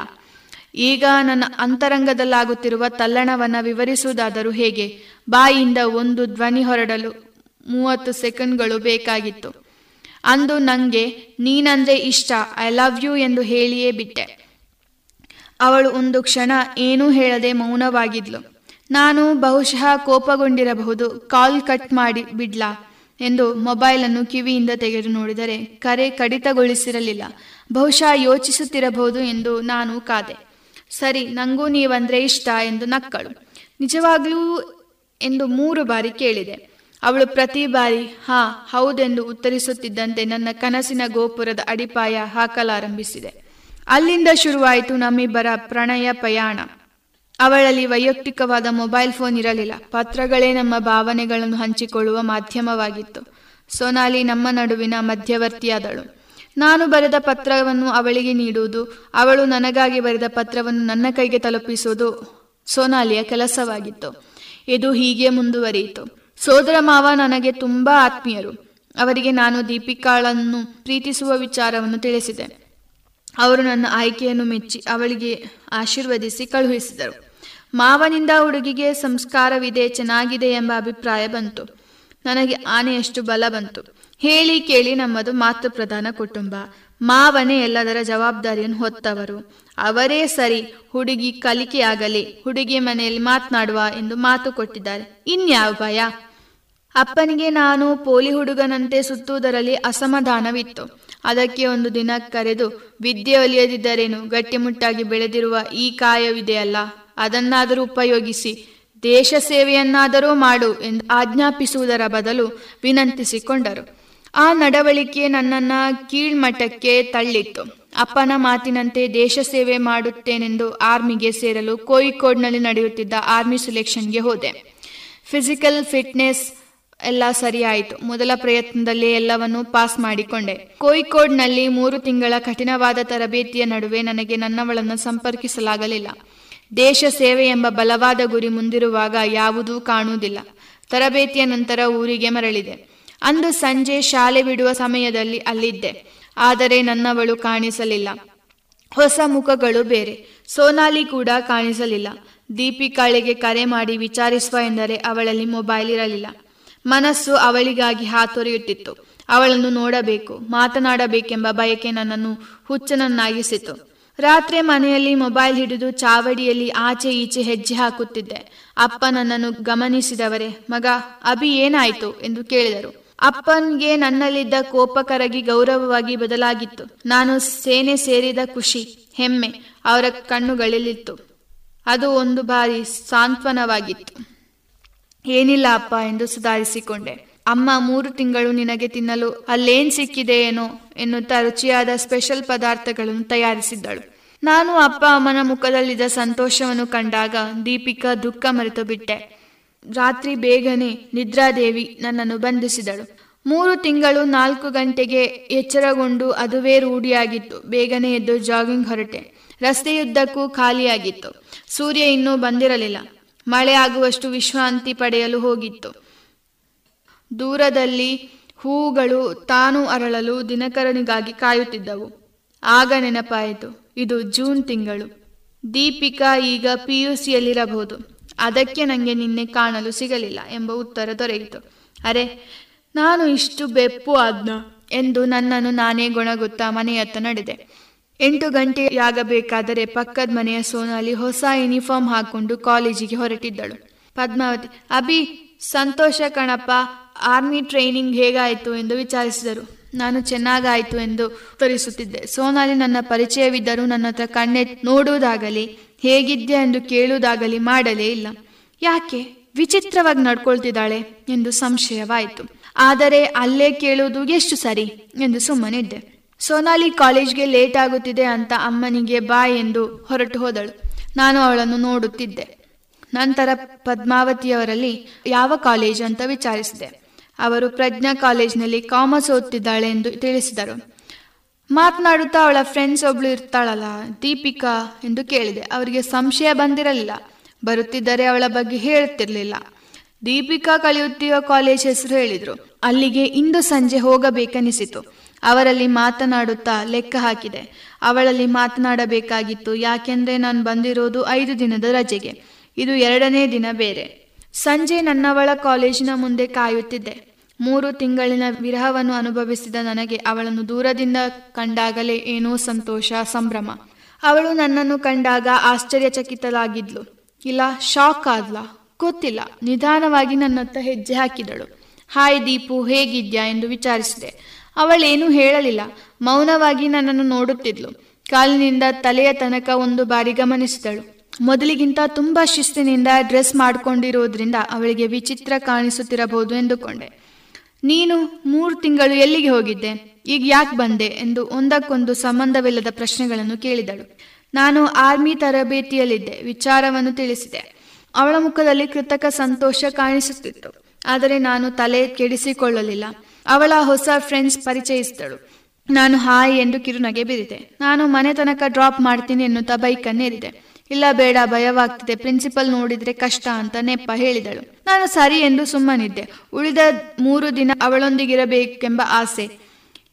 ಈಗ ನನ್ನ ಅಂತರಂಗದಲ್ಲಾಗುತ್ತಿರುವ ತಲ್ಲಣವನ್ನು ವಿವರಿಸುವುದಾದರೂ ಹೇಗೆ? ಬಾಯಿಯಿಂದ ಒಂದು ಧ್ವನಿ ಹೊರಡಲು ಮೂವತ್ತು ಸೆಕೆಂಡ್ಗಳು ಬೇಕಾಗಿತ್ತು. ಅಂದು ನನಗೆ ನೀನಂದ್ರೆ ಇಷ್ಟ, ಐ ಲವ್ ಯು ಎಂದು ಹೇಳಿಯೇ ಬಿಟ್ಟೆ. ಅವಳು ಒಂದು ಕ್ಷಣ ಏನೂ ಹೇಳದೆ ಮೌನವಾಗಿದ್ಲು. ನಾನು ಬಹುಶಃ ಕೋಪಗೊಂಡಿರಬಹುದು. ಕಾಲ್ ಕಟ್ ಮಾಡಿ, ಬಿಡ್ಲಾ, ಎಂದು ಮೊಬೈಲನ್ನು ಕಿವಿಯಿಂದ ತೆಗೆದು ನೋಡಿದರೆ ಕರೆ ಕಡಿತಗೊಳಿಸಿರಲಿಲ್ಲ. ಬಹುಶಃ ಯೋಚಿಸುತ್ತಿರಬಹುದು ಎಂದು ನಾನು ಕಾದೆ. ಸರಿ, ನಂಗೂ ನೀವಂದ್ರೆ ಇಷ್ಟ ಎಂದು ನಕ್ಕಳು. ನಿಜವಾಗ್ಲೂ ಎಂದು ಮೂರು ಬಾರಿ ಕೇಳಿದೆ. ಅವಳು ಪ್ರತಿ ಬಾರಿ, ಹಾ, ಹೌದೆಂದು ಉತ್ತರಿಸುತ್ತಿದ್ದಂತೆ ನನ್ನ ಕನಸಿನ ಗೋಪುರದ ಅಡಿಪಾಯ ಹಾಕಲಾರಂಭಿಸಿದೆ. ಅಲ್ಲಿಂದ ಶುರುವಾಯಿತು ನಮ್ಮಿಬ್ಬರ ಪ್ರಣಯ ಪಯಾಣ. ಅವಳಲ್ಲಿ ವೈಯಕ್ತಿಕವಾದ ಮೊಬೈಲ್ ಫೋನ್ ಇರಲಿಲ್ಲ. ಪತ್ರಗಳೇ ನಮ್ಮ ಭಾವನೆಗಳನ್ನು ಹಂಚಿಕೊಳ್ಳುವ ಮಾಧ್ಯಮವಾಗಿತ್ತು. ಸೋನಾಲಿ ನಮ್ಮ ನಡುವಿನ ಮಧ್ಯವರ್ತಿಯಾದಳು. ನಾನು ಬರೆದ ಪತ್ರವನ್ನು ಅವಳಿಗೆ ನೀಡುವುದು, ಅವಳು ನನಗಾಗಿ ಬರೆದ ಪತ್ರವನ್ನು ನನ್ನ ಕೈಗೆ ತಲುಪಿಸುವುದು ಸೋನಾಲಿಯ ಕೆಲಸವಾಗಿತ್ತು. ಇದು ಹೀಗೆ ಮುಂದುವರಿಯಿತು. ಸೋದರ ಮಾವ ನನಗೆ ತುಂಬಾ ಆತ್ಮೀಯರು. ಅವರಿಗೆ ನಾನು ದೀಪಿಕಾಳನ್ನು ಪ್ರೀತಿಸುವ ವಿಚಾರವನ್ನು ತಿಳಿಸಿದೆ. ಅವರು ನನ್ನ ಆಯ್ಕೆಯನ್ನು ಮೆಚ್ಚಿ ಅವಳಿಗೆ ಆಶೀರ್ವದಿಸಿ ಕಳುಹಿಸಿದರು. ಮಾವನಿಂದ ಹುಡುಗಿಗೆ ಸಂಸ್ಕಾರವಿದೆ, ಚೆನ್ನಾಗಿದೆ ಎಂಬ ಅಭಿಪ್ರಾಯ ಬಂತು. ನನಗೆ ಆನೆಯಷ್ಟು ಬಲ ಬಂತು. ಹೇಳಿ ಕೇಳಿ ನಮ್ಮದು ಮಾತೃ ಪ್ರಧಾನ ಕುಟುಂಬ. ಮಾವನೇ ಎಲ್ಲದರ ಜವಾಬ್ದಾರಿಯನ್ನು ಹೊತ್ತವರು. ಅವರೇ ಸರಿ, ಹುಡುಗಿ ಕಲಿಕೆಯಾಗಲಿ ಹುಡುಗಿ ಮನೆಯಲ್ಲಿ ಮಾತನಾಡುವ ಎಂದು ಮಾತು ಕೊಟ್ಟಿದ್ದಾರೆ. ಇನ್ಯಾವ ಭಯ? ಅಪ್ಪನಿಗೆ ನಾನು ಪೋಲಿ ಹುಡುಗನಂತೆ ಸುತ್ತುವುದರಲ್ಲಿ ಅಸಮಾಧಾನವಿತ್ತು. ಅದಕ್ಕೆ ಒಂದು ದಿನ ಕರೆದು, ವಿದ್ಯೆ ಒಲಿಯದಿದ್ದರೇನು? ಗಟ್ಟಿಮುಟ್ಟಾಗಿ ಬೆಳೆದಿರುವ ಈ ಕಾಯವಿದೆಯಲ್ಲ. ಅದನ್ನಾದರೂ ಉಪಯೋಗಿಸಿ, ದೇಶ ಸೇವೆಯನ್ನಾದರೂ ಮಾಡು ಎಂದು ಆಜ್ಞಾಪಿಸುವುದರ ಬದಲು ವಿನಂತಿಸಿಕೊಂಡರು. ಆ ನಡವಳಿಕೆ ನನ್ನನ್ನ ಕೀಳ್ಮಟ್ಟಕ್ಕೆ ತಳ್ಳಿತ್ತು. ಅಪ್ಪನ ಮಾತಿನಂತೆ ದೇಶ ಸೇವೆ ಮಾಡುತ್ತೇನೆಂದು ಆರ್ಮಿಗೆ ಸೇರಲು ಕೋಯಿಕೋಡ್ನಲ್ಲಿ ನಡೆಯುತ್ತಿದ್ದ ಆರ್ಮಿ ಸೆಲೆಕ್ಷನ್ಗೆ ಹೋದೆ. ಫಿಸಿಕಲ್ ಫಿಟ್ನೆಸ್ ಎಲ್ಲ ಸರಿಯಾಯಿತು. ಮೊದಲ ಪ್ರಯತ್ನದಲ್ಲಿ ಎಲ್ಲವನ್ನೂ ಪಾಸ್ ಮಾಡಿಕೊಂಡೆ. ಕೋಯಿಕೋಡ್ನಲ್ಲಿ ಮೂರು ತಿಂಗಳ ಕಠಿಣವಾದ ತರಬೇತಿಯ ನಡುವೆ ನನಗೆ ನನ್ನವಳನ್ನು ಸಂಪರ್ಕಿಸಲಾಗಲಿಲ್ಲ. ದೇಶ ಸೇವೆ ಎಂಬ ಬಲವಾದ ಗುರಿ ಮುಂದಿರುವಾಗ ಯಾವುದೂ ಕಾಣುವುದಿಲ್ಲ. ತರಬೇತಿಯ ನಂತರ ಊರಿಗೆ ಮರಳಿದೆ. ಅಂದು ಸಂಜೆ ಶಾಲೆ ಬಿಡುವ ಸಮಯದಲ್ಲಿ ಅಲ್ಲಿದ್ದೆ. ಆದರೆ ನನ್ನವಳು ಕಾಣಿಸಲಿಲ್ಲ. ಹೊಸ ಮುಖಗಳು ಬೇರೆ. ಸೋನಾಲಿ ಕೂಡ ಕಾಣಿಸಲಿಲ್ಲ. ದೀಪಿಕಾಳಿಗೆ ಕರೆ ಮಾಡಿ ವಿಚಾರಿಸುವ ಎಂದರೆ ಅವಳಲ್ಲಿ ಮೊಬೈಲ್ ಇರಲಿಲ್ಲ. ಮನಸ್ಸು ಅವಳಿಗಾಗಿ ಹಾತೊರೆಯುತ್ತಿತ್ತು. ಅವಳನ್ನು ನೋಡಬೇಕು, ಮಾತನಾಡಬೇಕೆಂಬ ಬಯಕೆ ನನ್ನನ್ನು ಹುಚ್ಚನನ್ನಾಗಿಸಿತು. ರಾತ್ರಿ ಮನೆಯಲ್ಲಿ ಮೊಬೈಲ್ ಹಿಡಿದು ಚಾವಡಿಯಲ್ಲಿ ಆಚೆ ಈಚೆ ಹೆಜ್ಜೆ ಹಾಕುತ್ತಿದ್ದೆ. ಅಪ್ಪ ನನ್ನನ್ನು ಗಮನಿಸಿದವರೇ, ಮಗ, ಅಭಿ ಏನಾಯ್ತು? ಎಂದು ಕೇಳಿದರು. ಅಪ್ಪನ್ಗೆ ನನ್ನಲ್ಲಿದ್ದ ಕೋಪ ಕರಗಿ ಗೌರವವಾಗಿ ಬದಲಾಗಿತ್ತು. ನಾನು ಸೇನೆ ಸೇರಿದ ಖುಷಿ, ಹೆಮ್ಮೆ ಅವರ ಕಣ್ಣುಗಳಲ್ಲಿತ್ತು ಅದು ಒಂದು ಬಾರಿ ಸಾಂತ್ವನವಾಗಿತ್ತು. ಏನಿಲ್ಲ ಅಪ್ಪ ಎಂದು ಸುಧಾರಿಸಿಕೊಂಡೆ. ಅಮ್ಮ ಮೂರು ತಿಂಗಳು ನಿನಗೆ ತಿನ್ನಲು ಅಲ್ಲೇನ್ ಸಿಕ್ಕಿದೆ ಏನೋ? ಎನ್ನುತ್ತಾ ರುಚಿಯಾದ ಸ್ಪೆಷಲ್ ಪದಾರ್ಥಗಳನ್ನು ತಯಾರಿಸಿದ್ದಳು. ನಾನು ಅಪ್ಪ ಅಮ್ಮನ ಮುಖದಲ್ಲಿದ್ದ ಸಂತೋಷವನ್ನು ಕಂಡಾಗ ದೀಪಿಕಾ ದುಃಖ ಮರೆತು ಬಿಟ್ಟೆ ರಾತ್ರಿ ಬೇಗನೆ ನಿದ್ರಾದೇವಿ ನನ್ನನ್ನು ಬಂಧಿಸಿದಳು. ಮೂರು ತಿಂಗಳು ನಾಲ್ಕು ಗಂಟೆಗೆ ಎಚ್ಚರಗೊಂಡು ಅದುವೇ ರೂಢಿಯಾಗಿತ್ತು. ಬೇಗನೆ ಎದ್ದು ಜಾಗಿಂಗ್ ಹೊರಟೆ. ರಸ್ತೆಯುದ್ದಕ್ಕೂ ಖಾಲಿಯಾಗಿತ್ತು. ಸೂರ್ಯ ಇನ್ನೂ ಬಂದಿರಲಿಲ್ಲ. ಮಳೆ ಆಗುವಷ್ಟು ವಿಶ್ರಾಂತಿ ಪಡೆಯಲು ಹೋಗಿತ್ತು. ದೂರದಲ್ಲಿ ಹೂಗಳು ತಾನು ಅರಳಲು ದಿನಕರನಿಗಾಗಿ ಕಾಯುತ್ತಿದ್ದವು. ಆಗ ನೆನಪಾಯಿತು, ಇದು ಜೂನ್ ತಿಂಗಳು. ದೀಪಿಕಾ ಈಗ ಪಿಯುಸಿಯಲ್ಲಿರಬಹುದು. ಅದಕ್ಕೆ ನನಗೆ ನಿನ್ನೆ ಕಾಣಲು ಸಿಗಲಿಲ್ಲ ಎಂಬ ಉತ್ತರ ದೊರೆಯಿತು. ಅರೆ, ನಾನು ಇಷ್ಟು ಬೆಪ್ಪು ಆದ್ನ ಎಂದು ನನ್ನನ್ನು ನಾನೇ ಗೊಣಗುತ್ತಾ ಮನೆಯತ್ತ ನಡೆದೆ. ಎಂಟು ಗಂಟೆಯಾಗಬೇಕಾದರೆ ಪಕ್ಕದ ಮನೆಯ ಸೋನಾಲಿ ಹೊಸ ಯೂನಿಫಾರ್ಮ್ ಹಾಕೊಂಡು ಕಾಲೇಜಿಗೆ ಹೊರಟಿದ್ದಳು. ಪದ್ಮಾವತಿ, ಅಭಿ, ಸಂತೋಷ ಕಣಪ್ಪ ಆರ್ಮಿ ಟ್ರೈನಿಂಗ್ ಹೇಗಾಯಿತು ಎಂದು ವಿಚಾರಿಸಿದರು. ನಾನು ಚೆನ್ನಾಗಾಯಿತು ಎಂದು ಉತ್ತರಿಸುತ್ತಿದ್ದೆ. ಸೋನಾಲಿ ನನ್ನ ಪರಿಚಯವಿದ್ದರೂ ನನ್ನ ಹತ್ರ ಕಣ್ಣೆ ನೋಡುವುದಾಗಲಿ, ಹೇಗಿದ್ಯಾ ಎಂದು ಕೇಳುವುದಾಗಲಿ ಮಾಡಲೇ ಇಲ್ಲ. ಯಾಕೆ? ವಿಚಿತ್ರವಾಗಿ ನಡ್ಕೊಳ್ತಿದ್ದಾಳೆ ಎಂದು ಸಂಶಯವಾಯಿತು. ಆದರೆ ಅಲ್ಲೇ ಕೇಳುವುದು ಎಷ್ಟು ಸರಿ ಎಂದು ಸುಮ್ಮನಿದ್ದೆ. ಸೋನಾಲಿ ಕಾಲೇಜ್ಗೆ ಲೇಟ್ ಆಗುತ್ತಿದೆ ಅಂತ ಅಮ್ಮನಿಗೆ ಬಾಯ್ ಎಂದು ಹೊರಟು ಹೋದಳು. ನಾನು ಅವಳನ್ನು ನೋಡುತ್ತಿದ್ದೆ. ನಂತರ ಪದ್ಮಾವತಿಯವರಲ್ಲಿ ಯಾವ ಕಾಲೇಜ್ ಅಂತ ವಿಚಾರಿಸಿದೆ. ಅವರು ಪ್ರಜ್ಞಾ ಕಾಲೇಜ್ನಲ್ಲಿ ಕಾಮರ್ಸ್ ಓದ್ತಿದ್ದಾಳೆ ಎಂದು ತಿಳಿಸಿದರು. ಮಾತನಾಡುತ್ತಾ ಅವಳ ಫ್ರೆಂಡ್ಸ್ ಒಬ್ಳು ಇರ್ತಾಳಲ್ಲ, ದೀಪಿಕಾ ಎಂದು ಕೇಳಿದೆ. ಅವರಿಗೆ ಸಂಶಯ ಬಂದಿರಲಿಲ್ಲ. ಬರುತ್ತಿದ್ದರೆ ಅವಳ ಬಗ್ಗೆ ಹೇಳುತ್ತಿರಲಿಲ್ಲ. ದೀಪಿಕಾ ಕಲಿಯುತ್ತಿರುವ ಕಾಲೇಜ್ ಹೆಸರು ಹೇಳಿದರು. ಅಲ್ಲಿಗೆ ಇಂದು ಸಂಜೆ ಹೋಗಬೇಕೆನಿಸಿತು. ಅವರಲ್ಲಿ ಮಾತನಾಡುತ್ತಾ ಲೆಕ್ಕ ಹಾಕಿದೆ. ಅವಳಲ್ಲಿ ಮಾತನಾಡಬೇಕಾಗಿತ್ತು. ಯಾಕೆಂದರೆ ನಾನು ಬಂದಿರೋದು ಐದು ದಿನದ ರಜೆಗೆ. ಇದು ಎರಡನೇ ದಿನ ಬೇರೆ. ಸಂಜೆ ನನ್ನವಳ ಕಾಲೇಜಿನ ಮುಂದೆ ಕಾಯುತ್ತಿದ್ದೆ. ಮೂರು ತಿಂಗಳಿನ ವಿರಹವನ್ನು ಅನುಭವಿಸಿದ ನನಗೆ ಅವಳನ್ನು ದೂರದಿಂದ ಕಂಡಾಗಲೇ ಏನೋ ಸಂತೋಷ, ಸಂಭ್ರಮ. ಅವಳು ನನ್ನನ್ನು ಕಂಡಾಗ ಆಶ್ಚರ್ಯಚಕಿತಲಾಗಿದ್ಲು ಇಲ್ಲ ಶಾಕ್ ಆದ್ಲ. ಗೊತ್ತಿಲ್ಲ, ನಿಧಾನವಾಗಿ ನನ್ನತ್ತ ಹೆಜ್ಜೆ ಹಾಕಿದಳು. ಹಾಯ್ ದೀಪು, ಹೇಗಿದ್ಯಾ? ಎಂದು ವಿಚಾರಿಸಿದೆ. ಅವಳೇನೂ ಹೇಳಲಿಲ್ಲ. ಮೌನವಾಗಿ ನನ್ನನ್ನು ನೋಡುತ್ತಿದ್ಲು. ಕಾಲಿನಿಂದ ತಲೆಯ ತನಕ ಒಂದು ಬಾರಿ ಗಮನಿಸಿದಳು. ಮೊದಲಿಗಿಂತ ತುಂಬಾ ಶಿಸ್ತಿನಿಂದ ಡ್ರೆಸ್ ಮಾಡ್ಕೊಂಡಿರೋದ್ರಿಂದ ಅವಳಿಗೆ ವಿಚಿತ್ರ ಕಾಣಿಸುತ್ತಿರಬಹುದು ಎಂದುಕೊಂಡೆ. ನೀನು ಮೂರು ತಿಂಗಳು ಎಲ್ಲಿಗೆ ಹೋಗಿದ್ದೆ? ಈಗ ಯಾಕೆ ಬಂದೆ? ಎಂದು ಒಂದಕ್ಕೊಂದು ಸಂಬಂಧವಿಲ್ಲದ ಪ್ರಶ್ನೆಗಳನ್ನು ಕೇಳಿದಳು. ನಾನು ಆರ್ಮಿ ತರಬೇತಿಯಲ್ಲಿದ್ದೆ, ವಿಚಾರವನ್ನು ತಿಳಿಸಿದೆ. ಅವಳ ಮುಖದಲ್ಲಿ ಕೃತಕ ಸಂತೋಷ ಕಾಣಿಸುತ್ತಿತ್ತು. ಆದರೆ ನಾನು ತಲೆ ಕೆಡಿಸಿಕೊಳ್ಳಲಿಲ್ಲ. ಅವಳ ಹೊಸ ಫ್ರೆಂಡ್ಸ್ ಪರಿಚಯಿಸಿದಳು. ನಾನು ಹಾಯ್ ಎಂದು ಕಿರುನಗೆ ಬಿರಿದೆ ನಾನು ಮನೆ ತನಕ ಡ್ರಾಪ್ ಮಾಡ್ತೀನಿ ಎನ್ನುತ್ತಾ ಬೈಕನ್ನೇರಿದೆ. ಇಲ್ಲ ಬೇಡ, ಭಯವಾಗ್ತಿದೆ. ಪ್ರಿನ್ಸಿಪಲ್ ನೋಡಿದ್ರೆ ಕಷ್ಟ ಅಂತ ನೆಪ ಹೇಳಿದಳು. ನಾನು ಸರಿ ಎಂದು ಸುಮ್ಮನಿದ್ದೆ. ಉಳಿದ ಮೂರು ದಿನ ಅವಳೊಂದಿಗಿರಬೇಕೆಂಬ ಆಸೆ.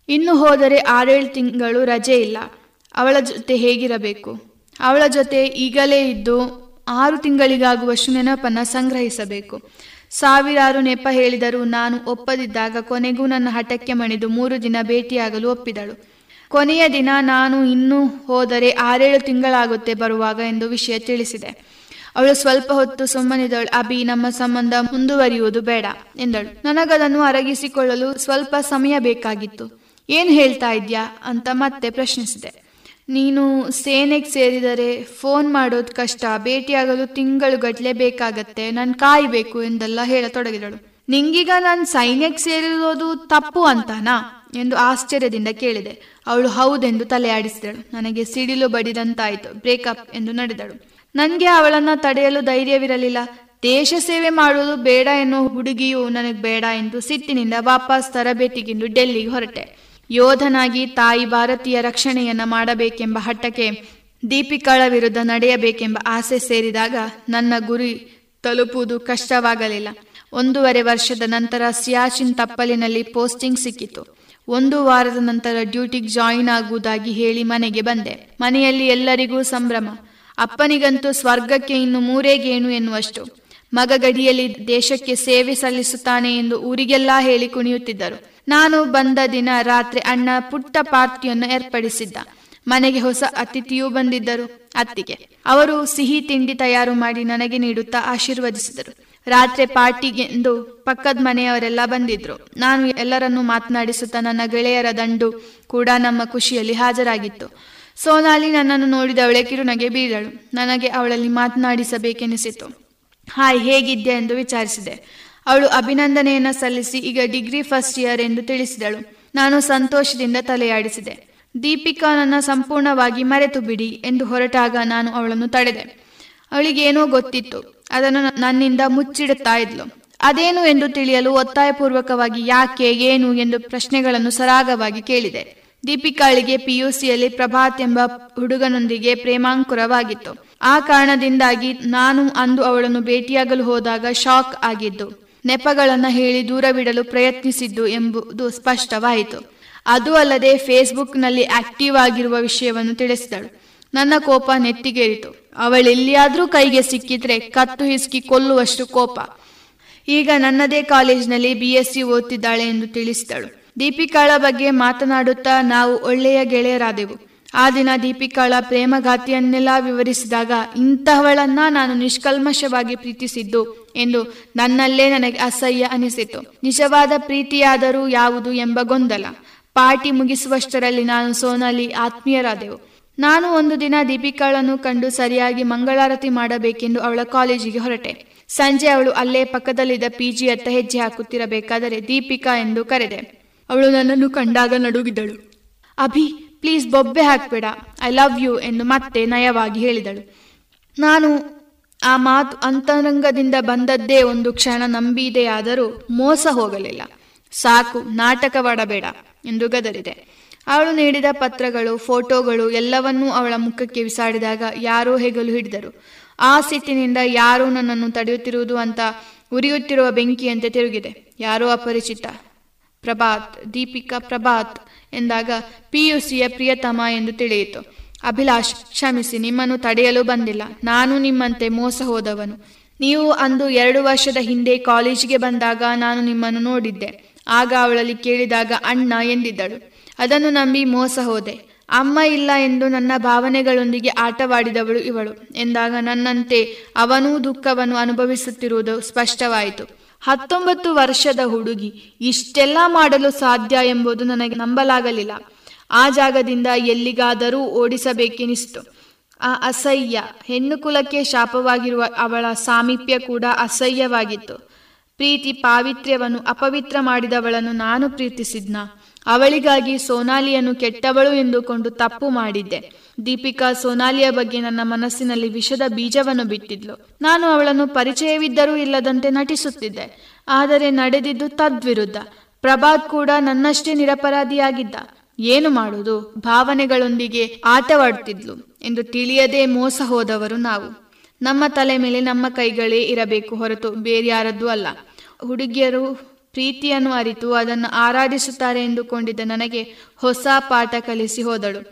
ಇನ್ನು ಹೋದರೆ ಆರೇಳು ತಿಂಗಳು ರಜೆ ಇಲ್ಲ. ಅವಳ ಜೊತೆ ಹೇಗಿರಬೇಕು? ಅವಳ ಜೊತೆ ಈಗಲೇ ಇದ್ದು ಆರು ತಿಂಗಳಿಗಾಗುವಷ್ಟು ನೆನಪನ್ನ ಸಂಗ್ರಹಿಸಬೇಕು. ಸಾವಿರಾರು ನೆಪ ಹೇಳಿದರೂ ನಾನು ಒಪ್ಪದಿದ್ದಾಗ ಕೊನೆಗೂ ನನ್ನ ಹಠಕ್ಕೆ ಮಣಿದು ಮೂರು ದಿನ ಭೇಟಿಯಾಗಲು ಒಪ್ಪಿದಳು. ಕೊನೆಯ ದಿನ ನಾನು ಇನ್ನೂ ಹೋದರೆ ಆರೇಳು ತಿಂಗಳಾಗುತ್ತೆ ಬರುವಾಗ ಎಂದು ವಿಷಯ ತಿಳಿಸಿದೆ. ಅವಳು ಸ್ವಲ್ಪ ಹೊತ್ತು ಸುಮ್ಮನಿದಳು, ಅಭಿ, ನಮ್ಮ ಸಂಬಂಧ ಮುಂದುವರಿಯುವುದು ಬೇಡ, ಎಂದಳು. ನನಗದನ್ನು ಅರಗಿಸಿಕೊಳ್ಳಲು ಸ್ವಲ್ಪ ಸಮಯ ಬೇಕಾಗಿತ್ತು. ಏನು ಹೇಳ್ತಾ ಇದ್ಯಾ? ಅಂತ ಮತ್ತೆ ಪ್ರಶ್ನಿಸಿದೆ. ನೀನು ಸೇನೆಗೆ ಸೇರಿದರೆ ಫೋನ್ ಮಾಡೋದು ಕಷ್ಟ, ಭೇಟಿಯಾಗಲು ತಿಂಗಳು ಗಟ್ಲೆ ಬೇಕಾಗತ್ತೆ, ನಾನು ಕಾಯಬೇಕು, ಎಂದೆಲ್ಲ ಹೇಳತೊಡಗಿದಳು. ನಿಂಗೀಗ ನಾನು ಸೈನ್ಯಕ್ಕೆ ಸೇರಿರೋದು ತಪ್ಪು ಅಂತಾನಾ? ಎಂದು ಆಶ್ಚರ್ಯದಿಂದ ಕೇಳಿದೆ. ಅವಳು, ಹೌದೆಂದು ತಲೆಯಾಡಿಸಿದಳು. ನನಗೆ ಸಿಡಿಲು ಬಡಿದಂತಾಯಿತು. ಬ್ರೇಕಪ್ ಎಂದು ನಡೆದಳು. ನನಗೆ ಅವಳನ್ನ ತಡೆಯಲು ಧೈರ್ಯವಿರಲಿಲ್ಲ. ದೇಶ ಸೇವೆ ಮಾಡುವುದು ಬೇಡ ಎನ್ನುವ ಹುಡುಗಿಯು ನನಗೆ ಬೇಡ ಎಂದು ಸಿಟ್ಟಿನಿಂದ ವಾಪಸ್ ತರಬೇತಿಗೆಂದು ಡೆಲ್ಲಿಗೆ ಹೊರಟೆ. ಯೋಧನಾಗಿ ತಾಯಿ ಭಾರತೀಯ ರಕ್ಷಣೆಯನ್ನ ಮಾಡಬೇಕೆಂಬ ಹಠಕ್ಕೆ ದೀಪಿಕಾಳ ವಿರುದ್ಧ ನಡೆಯಬೇಕೆಂಬ ಆಸೆ ಸೇರಿದಾಗ ನನ್ನ ಗುರಿ ತಲುಪುವುದು ಕಷ್ಟವಾಗಲಿಲ್ಲ. ಒಂದೂವರೆ ವರ್ಷದ ನಂತರ ಸಿಯಾಚಿನ್ ತಪ್ಪಲಿನಲ್ಲಿ ಪೋಸ್ಟಿಂಗ್ ಸಿಕ್ಕಿತು. ಒಂದು ವಾರದ ನಂತರ ಡ್ಯೂಟಿಗೆ ಜಾಯಿನ್ ಆಗುವುದಾಗಿ ಹೇಳಿ ಮನೆಗೆ ಬಂದೆ. ಮನೆಯಲ್ಲಿ ಎಲ್ಲರಿಗೂ ಸಂಭ್ರಮ. ಅಪ್ಪನಿಗಂತೂ ಸ್ವರ್ಗಕ್ಕೆ ಇನ್ನು ಮೂರೇ ಗೇಣು ಎನ್ನುವಷ್ಟು. ಮಗ ಗಡಿಯಲ್ಲಿ ದೇಶಕ್ಕೆ ಸೇವೆ ಸಲ್ಲಿಸುತ್ತಾನೆ ಎಂದು ಊರಿಗೆಲ್ಲಾ ಹೇಳಿ ಕುಣಿಯುತ್ತಿದ್ದರು. ನಾನು ಬಂದ ದಿನ ರಾತ್ರಿ ಅಣ್ಣ ಪುಟ್ಟ ಪಾರ್ಟಿಯನ್ನು ಏರ್ಪಡಿಸಿದ್ದ. ಮನೆಗೆ ಹೊಸ ಅತಿಥಿಯೂ ಬಂದಿದ್ದರು ಅತ್ತಿಗೆ. ಅವರು ಸಿಹಿ ತಿಂಡಿ ತಯಾರು ಮಾಡಿ ನನಗೆ ನೀಡುತ್ತಾ ಆಶೀರ್ವದಿಸಿದರು. ರಾತ್ರಿ ಪಾರ್ಟಿಗೆಂದು ಪಕ್ಕದ ಮನೆಯವರೆಲ್ಲ ಬಂದಿದ್ರು. ನಾನು ಎಲ್ಲರನ್ನೂ ಮಾತನಾಡಿಸುತ್ತಾ ನನ್ನ ಗೆಳೆಯರ ದಂಡು ಕೂಡ ನಮ್ಮ ಖುಷಿಯಲ್ಲಿ ಹಾಜರಾಗಿತ್ತು. ಸೋನಾಲಿ ನನ್ನನ್ನು ನೋಡಿದವಳೆ ಕಿರುನಗೆ ಬೀದಳು ನನಗೆ ಅವಳಲ್ಲಿ ಮಾತನಾಡಿಸಬೇಕೆನಿಸಿತು. ಹಾಯ್ ಹೇಗಿದ್ದೆ ಎಂದು ವಿಚಾರಿಸಿದೆ. ಅವಳು ಅಭಿನಂದನೆಯನ್ನ ಸಲ್ಲಿಸಿ ಈಗ ಡಿಗ್ರಿ ಫಸ್ಟ್ ಇಯರ್ ಎಂದು ತಿಳಿಸಿದಳು. ನಾನು ಸಂತೋಷದಿಂದ ತಲೆಯಾಡಿಸಿದೆ. ದೀಪಿಕಾ ನನ್ನ ಸಂಪೂರ್ಣವಾಗಿ ಮರೆತು ಬಿಡಿ ಎಂದು ಹೊರಟಾಗ ನಾನು ಅವಳನ್ನು ತಡೆದೆ. ಅವಳಿಗೇನೋ ಗೊತ್ತಿತ್ತು. ಅದನ್ನು ನನ್ನಿಂದ ಮುಚ್ಚಿಡುತ್ತಾ ಇದ್ಲು. ಅದೇನು ಎಂದು ತಿಳಿಯಲು ಒತ್ತಾಯಪೂರ್ವಕವಾಗಿ ಯಾಕೆ, ಏನು ಎಂದು ಪ್ರಶ್ನೆಗಳನ್ನು ಸರಾಗವಾಗಿ ಕೇಳಿದೆ. ದೀಪಿಕಾಳಿಗೆ ಪಿಯುಸಿಯಲ್ಲಿ ಪ್ರಭಾತ್ ಎಂಬ ಹುಡುಗನೊಂದಿಗೆ ಪ್ರೇಮಾಂಕುರವಾಗಿತ್ತು. ಆ ಕಾರಣದಿಂದಾಗಿ ನಾನು ಅಂದು ಅವಳನ್ನು ಭೇಟಿಯಾಗಲು ಹೋದಾಗ ಶಾಕ್ ಆಗಿದ್ದು, ನೆಪಗಳನ್ನು ಹೇಳಿ ದೂರವಿಡಲು ಪ್ರಯತ್ನಿಸಿದ್ದು ಎಂಬುದು ಸ್ಪಷ್ಟವಾಯಿತು. ಅದು ಅಲ್ಲದೆ ಫೇಸ್ಬುಕ್ನಲ್ಲಿ ಆಕ್ಟಿವ್ ಆಗಿರುವ ವಿಷಯವನ್ನು ತಿಳಿಸಿದಳು. ನನ್ನ ಕೋಪ ನೆತ್ತಿಗೇರಿತು. ಅವಳೆಲ್ಲಿಯಾದ್ರೂ ಕೈಗೆ ಸಿಕ್ಕಿದ್ರೆ ಕತ್ತು ಹಿಸ್ಕಿ ಕೊಲ್ಲುವಷ್ಟು ಕೋಪ. ಈಗ ನನ್ನದೇ ಕಾಲೇಜಿನಲ್ಲಿ ಬಿ ಓದ್ತಿದ್ದಾಳೆ ಎಂದು ತಿಳಿಸಿದಳು. ದೀಪಿಕಾಳ ಬಗ್ಗೆ ಮಾತನಾಡುತ್ತಾ ನಾವು ಒಳ್ಳೆಯ ಗೆಳೆಯರಾದೆವು. ಆ ದಿನ ದೀಪಿಕಾಳ ಪ್ರೇಮಗಾತಿಯನ್ನೆಲ್ಲ ವಿವರಿಸಿದಾಗ ಇಂತಹವಳನ್ನ ನಾನು ನಿಷ್ಕಲ್ಮಶವಾಗಿ ಪ್ರೀತಿಸಿದ್ದು ಎಂದು ನನ್ನಲ್ಲೇ ನನಗೆ ಅಸಹ್ಯ ಅನಿಸಿತು. ನಿಜವಾದ ಪ್ರೀತಿಯಾದರೂ ಯಾವುದು ಎಂಬ ಗೊಂದಲ. ಪಾರ್ಟಿ ಮುಗಿಸುವಷ್ಟರಲ್ಲಿ ನಾನು ಸೋನಾಲಿ ಆತ್ಮೀಯರಾದೆವು. ನಾನು ಒಂದು ದಿನ ದೀಪಿಕಾಳನ್ನು ಕಂಡು ಸರಿಯಾಗಿ ಮಂಗಳಾರತಿ ಮಾಡಬೇಕೆಂದು ಅವಳ ಕಾಲೇಜಿಗೆ ಹೊರಟೆ. ಸಂಜೆ ಅವಳು ಅಲ್ಲೇ ಪಕ್ಕದಲ್ಲಿದ್ದ ಪಿಜಿಯತ್ತ ಹೆಜ್ಜೆ ಹಾಕುತ್ತಿರಬೇಕಾದರೆ ದೀಪಿಕಾ ಎಂದು ಕರೆದೆ. ಅವಳು ನನ್ನನ್ನು ಕಂಡಾಗ ನಡುಗಿದಳು. ಅಭಿ, ಪ್ಲೀಸ್ ಬೊಬ್ಬೆ ಹಾಕ್ಬೇಡ. ಐ ಲವ್ ಯು ಎಂದು ಮತ್ತೆ ನಯವಾಗಿ ಹೇಳಿದಳು. ನಾನು ಆ ಮಾತು ಅಂತರಂಗದಿಂದ ಬಂದದ್ದೇ ಒಂದು ಕ್ಷಣ ನಂಬಿದೆಯಾದರೂ ಮೋಸ ಹೋಗಲಿಲ್ಲ. ಸಾಕು, ನಾಟಕವಾಡಬೇಡ ಎಂದು ಗದರಿದೆ. ಅವಳು ನೀಡಿದ ಪತ್ರಗಳು, ಫೋಟೋಗಳು ಎಲ್ಲವನ್ನೂ ಅವಳ ಮುಖಕ್ಕೆ ಬಿಸಾಡಿದಾಗ ಯಾರೋ ಹೆಗಲು ಹಿಡಿದರು. ಆ ಸಿಟ್ಟಿನಿಂದ ಯಾರೋ ನನ್ನನ್ನು ತಡೆಯುತ್ತಿರುವುದು ಅಂತ ಉರಿಯುತ್ತಿರುವ ಬೆಂಕಿಯಂತೆ ತಿರುಗಿದೆ. ಯಾರೋ ಅಪರಿಚಿತ. ಪ್ರಭಾತ್, ದೀಪಿಕಾ ಪ್ರಭಾತ್ ಎಂದಾಗ ಪಿಯುಸಿಯ ಪ್ರಿಯತಮ ಎಂದು ತಿಳಿಯಿತು. ಅಭಿಲಾಷ್, ಕ್ಷಮಿಸಿ, ನಿಮ್ಮನ್ನು ತಡೆಯಲು ಬಂದಿಲ್ಲ. ನಾನು ನಿಮ್ಮಂತೆ ಮೋಸ ಹೋದವನು. ನೀವು ಅಂದು ಎರಡು ವರ್ಷದ ಹಿಂದೆ ಕಾಲೇಜಿಗೆ ಬಂದಾಗ ನಾನು ನಿಮ್ಮನ್ನು ನೋಡಿದ್ದೆ. ಆಗ ಅವಳಲ್ಲಿ ಕೇಳಿದಾಗ ಅಣ್ಣ ಎಂದಿದ್ದಳು. ಅದನ್ನು ನಂಬಿ ಮೋಸ ಹೋದೆ. ಅಮ್ಮ ಇಲ್ಲ ಎಂದು ನನ್ನ ಭಾವನೆಗಳೊಂದಿಗೆ ಆಟವಾಡಿದವಳು ಇವಳು. ಎಂದಾಗ ನನ್ನಂತೆ ಅವನೂ ದುಃಖವನ್ನು ಅನುಭವಿಸುತ್ತಿರುವುದು ಸ್ಪಷ್ಟವಾಯಿತು. ಹತ್ತೊಂಬತ್ತು ವರ್ಷದ ಹುಡುಗಿ ಇಷ್ಟೆಲ್ಲ ಮಾಡಲು ಸಾಧ್ಯ ಎಂಬುದು ನನಗೆ ನಂಬಲಾಗಲಿಲ್ಲ. ಆ ಜಾಗದಿಂದ ಎಲ್ಲಿಗಾದರೂ ಓಡಿಸಬೇಕೆನಿಸಿತು. ಆ ಅಸಹ್ಯ, ಹೆಣ್ಣು ಕುಲಕ್ಕೆ ಶಾಪವಾಗಿರುವ ಅವಳ ಸಾಮೀಪ್ಯ ಕೂಡ ಅಸಹ್ಯವಾಗಿತ್ತು. ಪ್ರೀತಿ, ಪಾವಿತ್ರ್ಯವನ್ನು ಅಪವಿತ್ರ ಮಾಡಿದವಳನ್ನು ನಾನು ಪ್ರೀತಿಸಿದ್ನ? ಅವಳಿಗಾಗಿ ಸೋನಾಲಿಯನ್ನು ಕೆಟ್ಟವಳು ಎಂದುಕೊಂಡು ತಪ್ಪು ಮಾಡಿದ್ದೆ. ದೀಪಿಕಾ ಸೋನಾಲಿಯ ಬಗ್ಗೆ ನನ್ನ ಮನಸ್ಸಿನಲ್ಲಿ ವಿಷದ ಬೀಜವನ್ನು ಬಿಟ್ಟಿದ್ಲು. ನಾನು ಅವಳನ್ನು ಪರಿಚಯವಿದ್ದರೂ ಇಲ್ಲದಂತೆ ನಟಿಸುತ್ತಿದ್ದೆ. ಆದರೆ ನಡೆದಿದ್ದು ತದ್ವಿರುದ್ಧ. ಪ್ರಭಾತ್ ಕೂಡ ನನ್ನಷ್ಟೇ ನಿರಪರಾಧಿಯಾಗಿದ್ದ. ಏನು ಮಾಡುವುದು ಭಾವನೆಗಳೊಂದಿಗೆ ಆಟವಾಡ್ತಿದ್ಲು ಎಂದು ತಿಳಿಯದೆ ಮೋಸ ಹೋದವರು ನಾವು. ನಮ್ಮ ತಲೆ ಮೇಲೆ ನಮ್ಮ ಕೈಗಳೇ ಇರಬೇಕು ಹೊರತು ಬೇರ್ಯಾರದ್ದು ಅಲ್ಲ. ಹುಡುಗಿಯರು ಪ್ರೀತಿಯನ್ನು ಅರಿತು ಅದನ್ನು ಆರಾಧಿಸುತ್ತಾರೆ ಎಂದುಕೊಂಡಿದ್ದ ನನಗೆ ಹೊಸ ಪಾಠ ಕಲಿಸಿ ಹೋದಳು.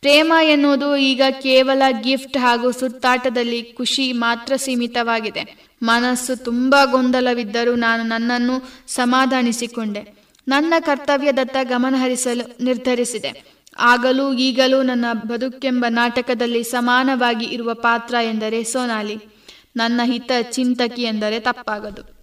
ಪ್ರೇಮ ಎನ್ನುವುದು ಈಗ ಕೇವಲ ಗಿಫ್ಟ್ ಹಾಗೂ ಸುತ್ತಾಟದಲ್ಲಿ ಖುಷಿ ಮಾತ್ರ ಸೀಮಿತವಾಗಿದೆ. ಮನಸ್ಸು ತುಂಬಾ ಗೊಂದಲವಿದ್ದರೂ ನಾನು ನನ್ನನ್ನು ಸಮಾಧಾನಿಸಿಕೊಂಡೆ. ನನ್ನ ಕರ್ತವ್ಯದತ್ತ ಗಮನಹರಿಸಲು ನಿರ್ಧರಿಸಿದೆ. ಆಗಲೂ ಈಗಲೂ ನನ್ನ ಬದುಕೆಂಬ ನಾಟಕದಲ್ಲಿ ಸಮಾನವಾಗಿ ಇರುವ ಪಾತ್ರ ಎಂದರೆ ಸೋನಾಲಿ. ನನ್ನ ಹಿತ ಚಿಂತಕಿ ಎಂದರೆ ತಪ್ಪಾಗದು.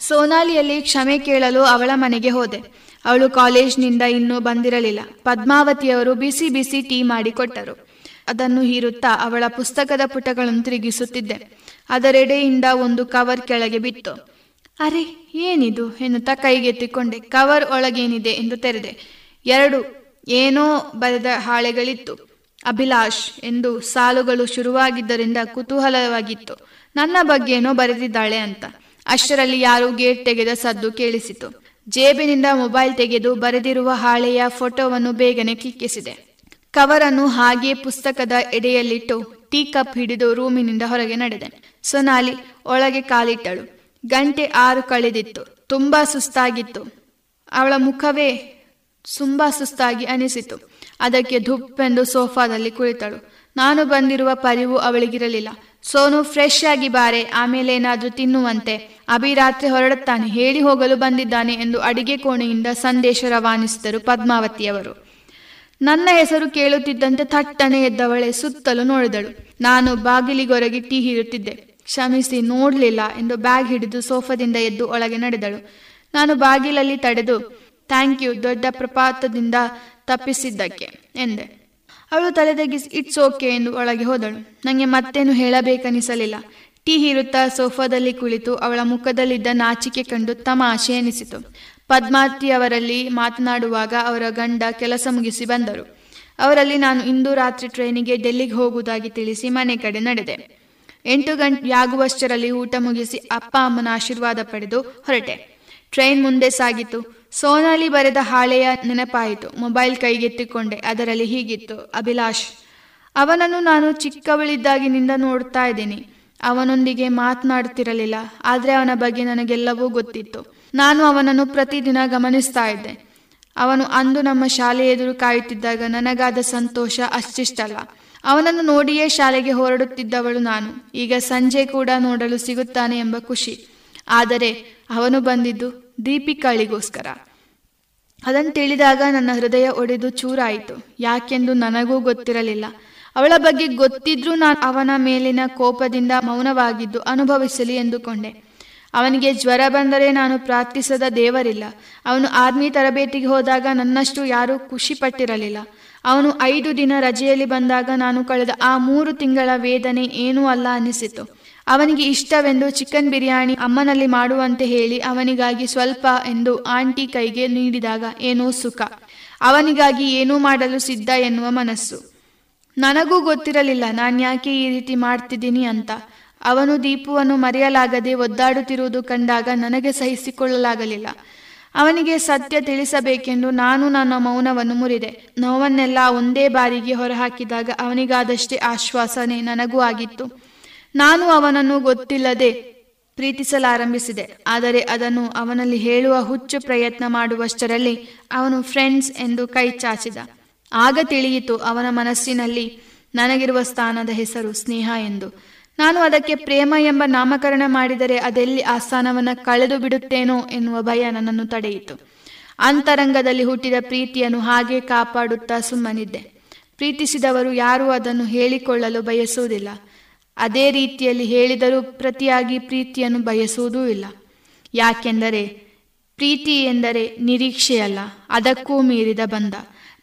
ಸೋನಾಲಿಯಲ್ಲಿ ಕ್ಷಮೆ ಕೇಳಲು ಅವಳ ಮನೆಗೆ ಹೋದೆ. ಅವಳು ಕಾಲೇಜ್ನಿಂದ ಇನ್ನೂ ಬಂದಿರಲಿಲ್ಲ. ಪದ್ಮಾವತಿಯವರು ಬಿಸಿ ಬಿಸಿ ಟೀ ಮಾಡಿಕೊಟ್ಟರು ಅದನ್ನು ಹೀರುತ್ತಾ ಅವಳ ಪುಸ್ತಕದ ಪುಟಗಳನ್ನು ತಿರುಗಿಸುತ್ತಿದ್ದೆ. ಅದರೆಡೆಯಿಂದ ಒಂದು ಕವರ್ ಕೆಳಗೆ ಬಿತ್ತು. ಅರೆ, ಏನಿದು? ಎನ್ನುತ್ತಾ ಕೈಗೆತ್ತಿಕೊಂಡೆ. ಕವರ್ ಒಳಗೇನಿದೆ? ಎಂದು ತೆರೆದೆ. ಎರಡು. ಏನೋ ಬರೆದ ಹಾಳೆಗಳಿತ್ತು. ಅಭಿಲಾಷ್ ಎಂದು ಸಾಲುಗಳು ಶುರುವಾಗಿದ್ದರಿಂದ ಕುತೂಹಲವಾಗಿತ್ತು. ನನ್ನ ಬಗ್ಗೆನೋ ಬರೆದಿದ್ದಾಳೆ ಅಂತ. ಅಷ್ಟರಲ್ಲಿ ಯಾರೋ ಗೇಟ್ ತೆಗೆದ ಸದ್ದು ಕೇಳಿಸಿತು. ಜೇಬಿನಿಂದ ಮೊಬೈಲ್ ತೆಗೆದು ಬರೆದಿರುವ ಹಾಳೆಯ ಫೋಟೋವನ್ನು ಬೇಗನೆ ಕ್ಲಿಕ್ಕಿಸಿದೆ. ಕವರನ್ನು ಹಾಗೆ ಪುಸ್ತಕದ ಎಡೆಯಲ್ಲಿಟ್ಟು ಟೀ ಕಪ್ ಹಿಡಿದು ರೂಮಿನಿಂದ ಹೊರಗೆ ನಡೆದೆ. ಸೊನಾಲಿ ಒಳಗೆ ಕಾಲಿಟ್ಟಳು. ಗಂಟೆ ಆರು ಕಳೆದಿತ್ತು. ತುಂಬಾ ಸುಸ್ತಾಗಿತ್ತು. ಅವಳ ಮುಖವೇ ತುಂಬಾ ಸುಸ್ತಾಗಿ ಅನಿಸಿತು. ಅದಕ್ಕೆ ಧುಪ್ಪೆಂದು ಸೋಫಾದಲ್ಲಿ ಕುಳಿತಳು. ನಾನು ಬಂದಿರುವ ಪರಿವು ಅವಳಿಗಿರಲಿಲ್ಲ. ಸೋನು ಫ್ರೆಶ್ ಆಗಿ ಬಾರೆ, ಆಮೇಲೆ ಏನಾದ್ರೂ ತಿನ್ನುವಂತೆ. ಅಭಿ ರಾತ್ರಿ ಹೊರಡುತ್ತಾನೆ, ಹೇಳಿ ಹೋಗಲು ಬಂದಿದ್ದಾನೆ ಎಂದು ಅಡಿಗೆ ಕೋಣೆಯಿಂದ ಸಂದೇಶ ರವಾನಿಸಿದರು ಪದ್ಮಾವತಿಯವರು. ನನ್ನ ಹೆಸರು ಕೇಳುತ್ತಿದ್ದಂತೆ ಥಟ್ಟನೆ ಎದ್ದವಳೆ ಸುತ್ತಲೂ ನೋಡಿದಳು. ನಾನು ಬಾಗಿಲಿಗೊರಗಿ ಟೀ ಹೀರುತ್ತಿದ್ದೆ. ಕ್ಷಮಿಸಿ, ನೋಡ್ಲಿಲ್ಲ ಎಂದು ಬ್ಯಾಗ್ ಹಿಡಿದು ಸೋಫಾದಿಂದ ಎದ್ದು ಒಳಗೆ ನಡೆದಳು. ನಾನು ಬಾಗಿಲಲ್ಲಿ ತಡೆದು, ಥ್ಯಾಂಕ್ ಯು ದೊಡ್ಡ ಪ್ರಪಾತದಿಂದ ತಪ್ಪಿಸಿದ್ದಕ್ಕೆ, ಎಂದೆ. ಅವಳು ತಲೆದಗ್ಗಿಸಿ ಇಟ್ಸ್ ಓಕೆ ಎಂದು ಒಳಗೆ ಹೋದಳು. ನನಗೆ ಮತ್ತೇನು ಹೇಳಬೇಕನಿಸಲಿಲ್ಲ ಟೀ ಹೀರುತ್ತಾ ಸೋಫಾದಲ್ಲಿ ಕುಳಿತು ಅವಳ ಮುಖದಲ್ಲಿದ್ದ ನಾಚಿಕೆ ಕಂಡು ತಮಾಷೆ ಎನಿಸಿತು ಪದ್ಮಾವತಿಯವರಲ್ಲಿ ಮಾತನಾಡುವಾಗ ಅವರ ಗಂಡ ಕೆಲಸ ಮುಗಿಸಿ ಬಂದರು. ಅವರಲ್ಲಿ ನಾನು ಇಂದು ರಾತ್ರಿ ಟ್ರೈನಿಗೆ ಡೆಲ್ಲಿಗೆ ಹೋಗುವುದಾಗಿ ತಿಳಿಸಿ ಮನೆ ಕಡೆ ನಡೆದೆ. ಎಂಟು ಗಂಟೆ ಆಗುವಷ್ಟರಲ್ಲಿ ಊಟ ಮುಗಿಸಿ ಅಪ್ಪ ಅಮ್ಮನ ಆಶೀರ್ವಾದ ಪಡೆದು ಹೊರಟೆ. ಟ್ರೈನ್ ಮುಂದೆ ಸಾಗಿತು. ಸೋನಾಲಿ ಬರೆದ ಹಾಳೆಯ ನೆನಪಾಯಿತು. ಮೊಬೈಲ್ ಕೈಗೆತ್ತಿಕೊಂಡೆ. ಅದರಲ್ಲಿ ಹೀಗಿತ್ತು. ಅಭಿಲಾಷ್, ಅವನನ್ನು ನಾನು ಚಿಕ್ಕವಳಿದ್ದಾಗಿನಿಂದ ನೋಡ್ತಾ ಇದ್ದೀನಿ. ಅವನೊಂದಿಗೆ ಮಾತನಾಡ್ತಿರಲಿಲ್ಲ. ಆದರೆ ಅವನ ಬಗ್ಗೆ ನನಗೆಲ್ಲವೂ ಗೊತ್ತಿತ್ತು. ನಾನು ಅವನನ್ನು ಪ್ರತಿದಿನ ಗಮನಿಸ್ತಾ ಇದ್ದೆ. ಅವನು ಅಂದು ನಮ್ಮ ಶಾಲೆ ಎದುರು ಕಾಯುತ್ತಿದ್ದಾಗ ನನಗಾದ ಸಂತೋಷ ಅಷ್ಟಿಷ್ಟಲ್ಲ. ಅವನನ್ನು ನೋಡಿಯೇ ಶಾಲೆಗೆ ಹೊರಡುತ್ತಿದ್ದವಳು ನಾನು. ಈಗ ಸಂಜೆ ಕೂಡ ನೋಡಲು ಸಿಗುತ್ತಾನೆ ಎಂಬ ಖುಷಿ. ಆದರೆ ಅವನು ಬಂದಿದ್ದು ದೀಪಿಕಾಳಿಗೋಸ್ಕರ. ಅದನ್ನು ತಿಳಿದಾಗ ನನ್ನ ಹೃದಯ ಒಡೆದು ಚೂರಾಯಿತು. ಯಾಕೆಂದು ನನಗೂ ಗೊತ್ತಿರಲಿಲ್ಲ. ಅವಳ ಬಗ್ಗೆ ಗೊತ್ತಿದ್ರೂ ನಾನು ಅವನ ಮೇಲಿನ ಕೋಪದಿಂದ ಮೌನವಾಗಿದ್ದು ಅನುಭವಿಸಲಿ ಎಂದುಕೊಂಡೆ. ಅವನಿಗೆ ಜ್ವರ ಬಂದರೆ ನಾನು ಪ್ರಾರ್ಥಿಸದ ದೇವರಿಲ್ಲ. ಅವನು ಆರ್ಮಿ ತರಬೇತಿಗೆ ಹೋದಾಗ ನನ್ನಷ್ಟು ಯಾರೂ ಖುಷಿ ಪಟ್ಟಿರಲಿಲ್ಲ ಅವನು ಐದು ದಿನ ರಜೆಯಲ್ಲಿ ಬಂದಾಗ ನಾನು ಕಳೆದ ಆ ಮೂರು ತಿಂಗಳ ವೇದನೆ ಏನೂ ಅಲ್ಲ ಅನಿಸಿತು ಅವನಿಗೆ ಇಷ್ಟವೆಂದು ಚಿಕನ್ ಬಿರಿಯಾನಿ ಅಮ್ಮನಲ್ಲಿ ಮಾಡುವಂತೆ ಹೇಳಿ ಅವನಿಗಾಗಿ ಸ್ವಲ್ಪ ಎಂದು ಆಂಟಿ ಕೈಗೆ ನೀಡಿದಾಗ ಏನೋ ಸುಖ. ಅವನಿಗಾಗಿ ಏನೂ ಮಾಡಲು ಸಿದ್ಧ ಎನ್ನುವ ಮನಸ್ಸು. ನನಗೂ ಗೊತ್ತಿರಲಿಲ್ಲ, ನಾನು ಯಾಕೆ ಈ ರೀತಿ ಮಾಡ್ತಿದ್ದೀನಿ ಅಂತ. ಅವನು ದೀಪುವನ್ನು ಮರೆಯಲಾಗದೆ ಒದ್ದಾಡುತ್ತಿರುವುದು ಕಂಡಾಗ ನನಗೆ ಸಹಿಸಿಕೊಳ್ಳಲಾಗಲಿಲ್ಲ. ಅವನಿಗೆ ಸತ್ಯ ತಿಳಿಸಬೇಕೆಂದು ನಾನು ನನ್ನ ಮೌನವನ್ನು ಮುರಿದೆ. ನೋವನ್ನೆಲ್ಲ ಒಂದೇ ಬಾರಿಗೆ ಹೊರಹಾಕಿದಾಗ ಅವನಿಗಾದಷ್ಟೇ ಆಶ್ವಾಸನೆ ನನಗೂ ಆಗಿತ್ತು. ನಾನು ಅವನನ್ನು ಗೊತ್ತಿಲ್ಲದೆ ಪ್ರೀತಿಸಲಾರಂಭಿಸಿದೆ. ಆದರೆ ಅದನ್ನು ಅವನಲ್ಲಿ ಹೇಳುವ ಹುಚ್ಚು ಪ್ರಯತ್ನ ಮಾಡುವಷ್ಟರಲ್ಲಿ ಅವನು ಫ್ರೆಂಡ್ಸ್ ಎಂದು ಕೈ ಚಾಚಿದ. ಆಗ ತಿಳಿಯಿತು ಅವನ ಮನಸ್ಸಿನಲ್ಲಿ ನನಗಿರುವ ಸ್ಥಾನದ ಹೆಸರು ಸ್ನೇಹ ಎಂದು. ನಾನು ಅದಕ್ಕೆ ಪ್ರೇಮ ಎಂಬ ನಾಮಕರಣ ಮಾಡಿದರೆ ಅದೆಲ್ಲಿ ಆ ಸ್ಥಾನವನ್ನು ಕಳೆದು ಬಿಡುತ್ತೇನೋ ಎನ್ನುವ ಭಯ ನನ್ನನ್ನು ತಡೆಯಿತು. ಅಂತರಂಗದಲ್ಲಿ ಹುಟ್ಟಿದ ಪ್ರೀತಿಯನ್ನು ಹಾಗೆ ಕಾಪಾಡುತ್ತಾ ಸುಮ್ಮನಿದ್ದೆ. ಪ್ರೀತಿಸಿದವರು ಯಾರೂ ಅದನ್ನು ಹೇಳಿಕೊಳ್ಳಲು ಬಯಸುವುದಿಲ್ಲ. ಅದೇ ರೀತಿಯಲ್ಲಿ ಹೇಳಿದರೂ ಪ್ರತಿಯಾಗಿ ಪ್ರೀತಿಯನ್ನು ಬಯಸುವುದೂ ಇಲ್ಲ. ಯಾಕೆಂದರೆ ಪ್ರೀತಿ ಎಂದರೆ ನಿರೀಕ್ಷೆಯಲ್ಲ ಅದಕ್ಕೂ ಮೀರಿದ ಬಂಧ.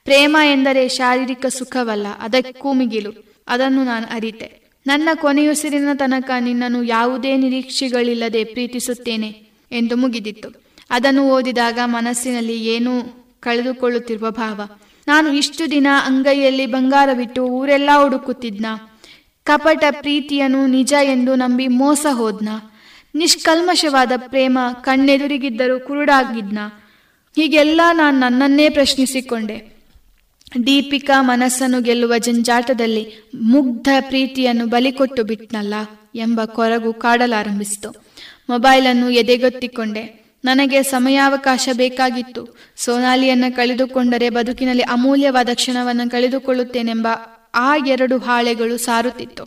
ಪ್ರೇಮ ಎಂದರೆ ಶಾರೀರಿಕ ಸುಖವಲ್ಲ, ಅದಕ್ಕೂ ಮಿಗಿಲು. ಅದನ್ನು ನಾನು ಅರಿತೆ. ನನ್ನ ಕೊನೆಯುಸಿರಿನ ತನಕ ನಿನ್ನನ್ನು ಯಾವುದೇ ನಿರೀಕ್ಷೆಗಳಿಲ್ಲದೆ ಪ್ರೀತಿಸುತ್ತೇನೆ ಎಂದು ಮುಗಿದಿತ್ತು. ಅದನ್ನು ಓದಿದಾಗ ಮನಸ್ಸಿನಲ್ಲಿ ಏನೂ ಕಳೆದುಕೊಳ್ಳುತ್ತಿರುವ ಭಾವ. ನಾನು ಇಷ್ಟು ದಿನ ಅಂಗೈಯಲ್ಲಿ ಬಂಗಾರವಿಟ್ಟು ಊರೆಲ್ಲ ಹುಡುಕುತ್ತಿದ್ನ? ಕಪಟ ಪ್ರೀತಿಯನ್ನು ನಿಜ ಎಂದು ನಂಬಿ ಮೋಸ ಹೋದ್ನ. ನಿಷ್ಕಲ್ಮಶವಾದ ಪ್ರೇಮ ಕಣ್ಣೆದುರಿಗಿದ್ದರೂ ಕುರುಡಾಗಿದ್ನ. ಹೀಗೆಲ್ಲ ನಾನು ನನ್ನನ್ನೇ ಪ್ರಶ್ನಿಸಿಕೊಂಡೆ. ದೀಪಿಕಾ ಮನಸ್ಸನ್ನು ಗೆಲ್ಲುವ ಜಂಜಾಟದಲ್ಲಿ ಮುಗ್ಧ ಪ್ರೀತಿಯನ್ನು ಬಲಿಕೊಟ್ಟು ಬಿಟ್ನಲ್ಲ ಎಂಬ ಕೊರಗು ಕಾಡಲಾರಂಭಿಸಿತು. ಮೊಬೈಲನ್ನು ಎದೆಗೊತ್ತಿಕೊಂಡೆ. ನನಗೆ ಸಮಯಾವಕಾಶ ಬೇಕಾಗಿತ್ತು. ಸೋನಾಲಿಯನ್ನು ಕಳೆದುಕೊಂಡರೆ ಬದುಕಿನಲ್ಲಿ ಅಮೂಲ್ಯವಾದ ಕ್ಷಣವನ್ನು ಕಳೆದುಕೊಳ್ಳುತ್ತೇನೆಂಬ ಆ ಎರಡು ಹಾಳೆಗಳು ಸಾರುತ್ತಿತ್ತು.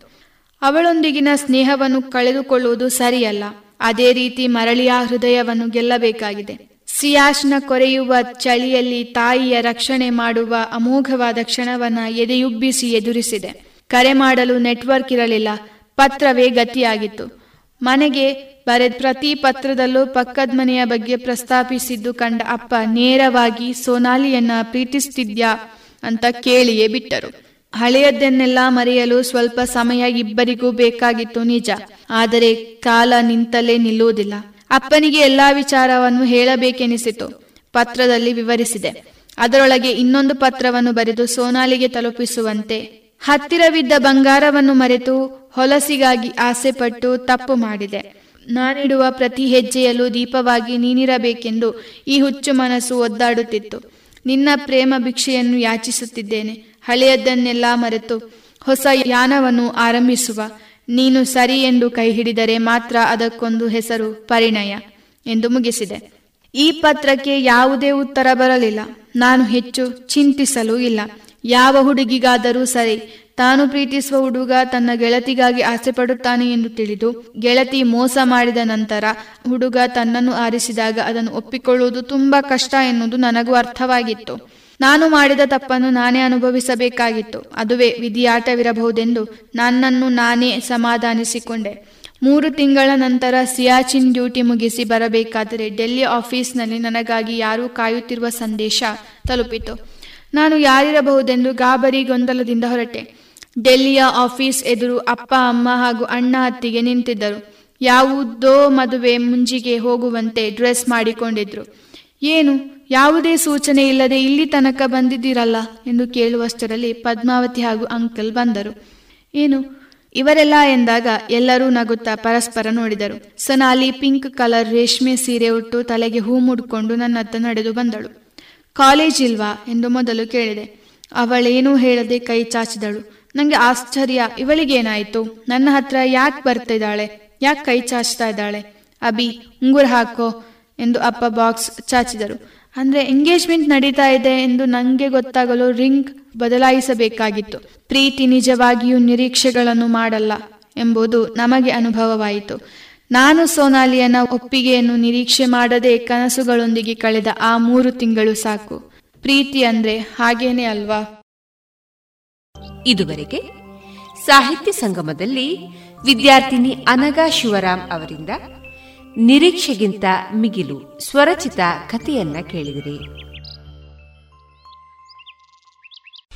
ಅವಳೊಂದಿಗಿನ ಸ್ನೇಹವನ್ನು ಕಳೆದುಕೊಳ್ಳುವುದು ಸರಿಯಲ್ಲ. ಅದೇ ರೀತಿ ಮರಳಿಯ ಹೃದಯವನ್ನು ಗೆಲ್ಲಬೇಕಾಗಿದೆ. ಸಿಯಾಶ್ನ ಕೊರೆಯುವ ಚಳಿಯಲ್ಲಿ ತಾಯಿಯ ರಕ್ಷಣೆ ಮಾಡುವ ಅಮೋಘವಾದ ಕ್ಷಣವನ್ನ ಎದೆಯುಬ್ಬಿಸಿ ಎದುರಿಸಿದೆ. ಕರೆ ಮಾಡಲು ನೆಟ್ವರ್ಕ್ ಇರಲಿಲ್ಲ. ಪತ್ರವೇ ಗತಿಯಾಗಿತ್ತು. ಮನೆಗೆ ಬರೆದ ಪ್ರತಿ ಪತ್ರದಲ್ಲೂ ಪಕ್ಕದ ಮನೆಯ ಬಗ್ಗೆ ಪ್ರಸ್ತಾಪಿಸಿದ್ದು ಕಂಡ ಅಪ್ಪ, ನೇರವಾಗಿ ಸೋನಾಲಿಯನ್ನ ಪ್ರೀತಿಸ್ತಿದ್ಯಾ? ಅಂತ ಕೇಳಿಯೇ ಬಿಟ್ಟರು. ಹಳೆಯದನ್ನೆಲ್ಲ ಮರೆಯಲು ಸ್ವಲ್ಪ ಸಮಯ ಇಬ್ಬರಿಗೂ ಬೇಕಾಗಿತ್ತು ನಿಜ. ಆದರೆ ಕಾಲ ನಿಂತಲೇ ನಿಲ್ಲುವುದಿಲ್ಲ. ಅಪ್ಪನಿಗೆ ಎಲ್ಲಾ ವಿಚಾರವನ್ನು ಹೇಳಬೇಕೆನಿಸಿತು. ಪತ್ರದಲ್ಲಿ ವಿವರಿಸಿದೆ. ಅದರೊಳಗೆ ಇನ್ನೊಂದು ಪತ್ರವನ್ನು ಬರೆದು ಸೋನಾಲಿಗೆ ತಲುಪಿಸುವಂತೆ. ಹತ್ತಿರವಿದ್ದ ಬಂಗಾರವನ್ನು ಮರೆತು ಹೊಲಸಿಗಾಗಿ ಆಸೆಪಟ್ಟು ತಪ್ಪು ಮಾಡಿದೆ. ನಾನಿಡುವ ಪ್ರತಿ ಹೆಜ್ಜೆಯಲ್ಲೂ ದೀಪವಾಗಿ ನೀನಿರಬೇಕೆಂದು ಈ ಹುಚ್ಚು ಮನಸ್ಸು ಒದ್ದಾಡುತ್ತಿತ್ತು. ನಿನ್ನ ಪ್ರೇಮ ಭಿಕ್ಷೆಯನ್ನು ಯಾಚಿಸುತ್ತಿದ್ದೇನೆ. ಹಳೆಯದನ್ನೆಲ್ಲ ಮರೆತು ಹೊಸ ಯಾನವನ್ನು ಆರಂಭಿಸುವ. ನೀನು ಸರಿ ಎಂದು ಕೈ ಹಿಡಿದರೆ ಮಾತ್ರ ಅದಕ್ಕೊಂದು ಹೆಸರು ಪರಿಣಯ ಎಂದು ಮುಗಿಸಿದೆ. ಈ ಪತ್ರಕ್ಕೆ ಯಾವುದೇ ಉತ್ತರ ಬರಲಿಲ್ಲ. ನಾನು ಹೆಚ್ಚು ಚಿಂತಿಸಲು ಇಲ್ಲ. ಯಾವ ಹುಡುಗಿಗಾದರೂ ಸರಿ, ತಾನು ಪ್ರೀತಿಸುವ ಹುಡುಗ ತನ್ನ ಗೆಳತಿಗಾಗಿ ಆಸೆ ಪಡುತ್ತಾನೆ ಎಂದು ತಿಳಿದು, ಗೆಳತಿ ಮೋಸ ಮಾಡಿದ ನಂತರ ಹುಡುಗ ತನ್ನನ್ನು ಆರಿಸಿದಾಗ ಅದನ್ನು ಒಪ್ಪಿಕೊಳ್ಳುವುದು ತುಂಬಾ ಕಷ್ಟ ಎನ್ನುವುದು ನನಗೂ ಅರ್ಥವಾಗಿತ್ತು. ನಾನು ಮಾಡಿದ ತಪ್ಪನ್ನು ನಾನೇ ಅನುಭವಿಸಬೇಕಾಗಿತ್ತು. ಅದುವೇ ವಿಧಿಯಾಟವಿರಬಹುದೆಂದು ನನ್ನನ್ನು ನಾನೇ ಸಮಾಧಾನಿಸಿಕೊಂಡೆ. ಮೂರು ತಿಂಗಳ ನಂತರ ಸಿಯಾಚಿನ್ ಡ್ಯೂಟಿ ಮುಗಿಸಿ ಬರಬೇಕಾದರೆ ಡೆಲ್ಲಿ ಆಫೀಸ್ನಲ್ಲಿ ನನಗಾಗಿ ಯಾರೂ ಕಾಯುತ್ತಿರುವ ಸಂದೇಶ ತಲುಪಿತು. ನಾನು ಯಾರಿರಬಹುದೆಂದು ಗಾಬರಿ ಗೊಂದಲದಿಂದ ಹೊರಟೆ. ಡೆಲ್ಲಿಯ ಆಫೀಸ್ ಎದುರು ಅಪ್ಪ, ಅಮ್ಮ ಹಾಗೂ ಅಣ್ಣ ಅತ್ತಿಗೆ ನಿಂತಿದ್ದರು. ಯಾವುದೋ ಮದುವೆ ಮುಂಜಿಗೆ ಹೋಗುವಂತೆ ಡ್ರೆಸ್ ಮಾಡಿಕೊಂಡಿದ್ರು. ಏನು? ಯಾವುದೇ ಸೂಚನೆ ಇಲ್ಲದೆ ಇಲ್ಲಿ ತನಕ ಬಂದಿದ್ದೀರಲ್ಲ? ಎಂದು ಕೇಳುವಷ್ಟರಲ್ಲಿ ಪದ್ಮಾವತಿ ಹಾಗೂ ಅಂಕಲ್ ಬಂದರು. ಏನು? ಇವರೆಲ್ಲ ಎಂದಾಗ ಎಲ್ಲರೂ ನಗುತ್ತಾ ಪರಸ್ಪರ ನೋಡಿದರು. ಸೊನಾಲಿ ಪಿಂಕ್ ಕಲರ್ ರೇಷ್ಮೆ ಸೀರೆ ಉಟ್ಟು ತಲೆಗೆ ಹೂ ಮುಡ್ಕೊಂಡು ನನ್ನತ್ತ ನಡೆದು ಬಂದಳು. ಕಾಲೇಜ್ ಇಲ್ವಾ? ಎಂದು ಮೊದಲು ಕೇಳಿದೆ. ಅವಳೇನೂ ಹೇಳದೆ ಕೈ ಚಾಚಿದಳು. ನಂಗೆ ಆಶ್ಚರ್ಯ. ಇವಳಿಗೇನಾಯ್ತು? ನನ್ನ ಹತ್ರ ಯಾಕೆ ಬರ್ತಿದ್ದಾಳೆ? ಯಾಕೆ ಕೈ ಚಾಚ್ತಾ ಇದ್ದಾಳೆ? ಅಬಿ ಉಂಗುರ ಹಾಕೋ. ಎಂದು ಅಪ್ಪ ಬಾಕ್ಸ್ ಚಾಚಿದರು. ಅಂದ್ರೆ ಎಂಗೇಜ್ಮೆಂಟ್ ನಡೀತಾ ಇದೆ ಎಂದು ನಂಗೆ ಗೊತ್ತಾಗಲು ರಿಂಗ್ ಬದಲಾಯಿಸಬೇಕಾಗಿತ್ತು. ಪ್ರೀತಿ ನಿಜವಾಗಿಯೂ ನಿರೀಕ್ಷೆಗಳನ್ನು ಮಾಡಲ್ಲ ಎಂಬುದು ನಮಗೆ ಅನುಭವವಾಯಿತು. ನಾನು ಸೋನಾಲಿಯನ ಒಪ್ಪಿಗೆಯನ್ನು ನಿರೀಕ್ಷೆ ಮಾಡದೆ ಕನಸುಗಳೊಂದಿಗೆ ಕಳೆದ ಆ ಮೂರು ತಿಂಗಳು ಸಾಕು. ಪ್ರೀತಿ ಅಂದ್ರೆ ಹಾಗೇನೆ ಅಲ್ವಾ? ಇದುವರೆಗೆ ಸಾಹಿತ್ಯ ಸಂಗಮದಲ್ಲಿ ವಿದ್ಯಾರ್ಥಿನಿ ಅನಗಾ ಶಿವರಾಮ್ ಅವರಿಂದ ನಿರೀಕ್ಷೆಗಿಂತ ಮಿಗಿಲು ಸ್ವರಚಿತ ಕಥೆಯನ್ನ ಕೇಳಿದಿರಿ.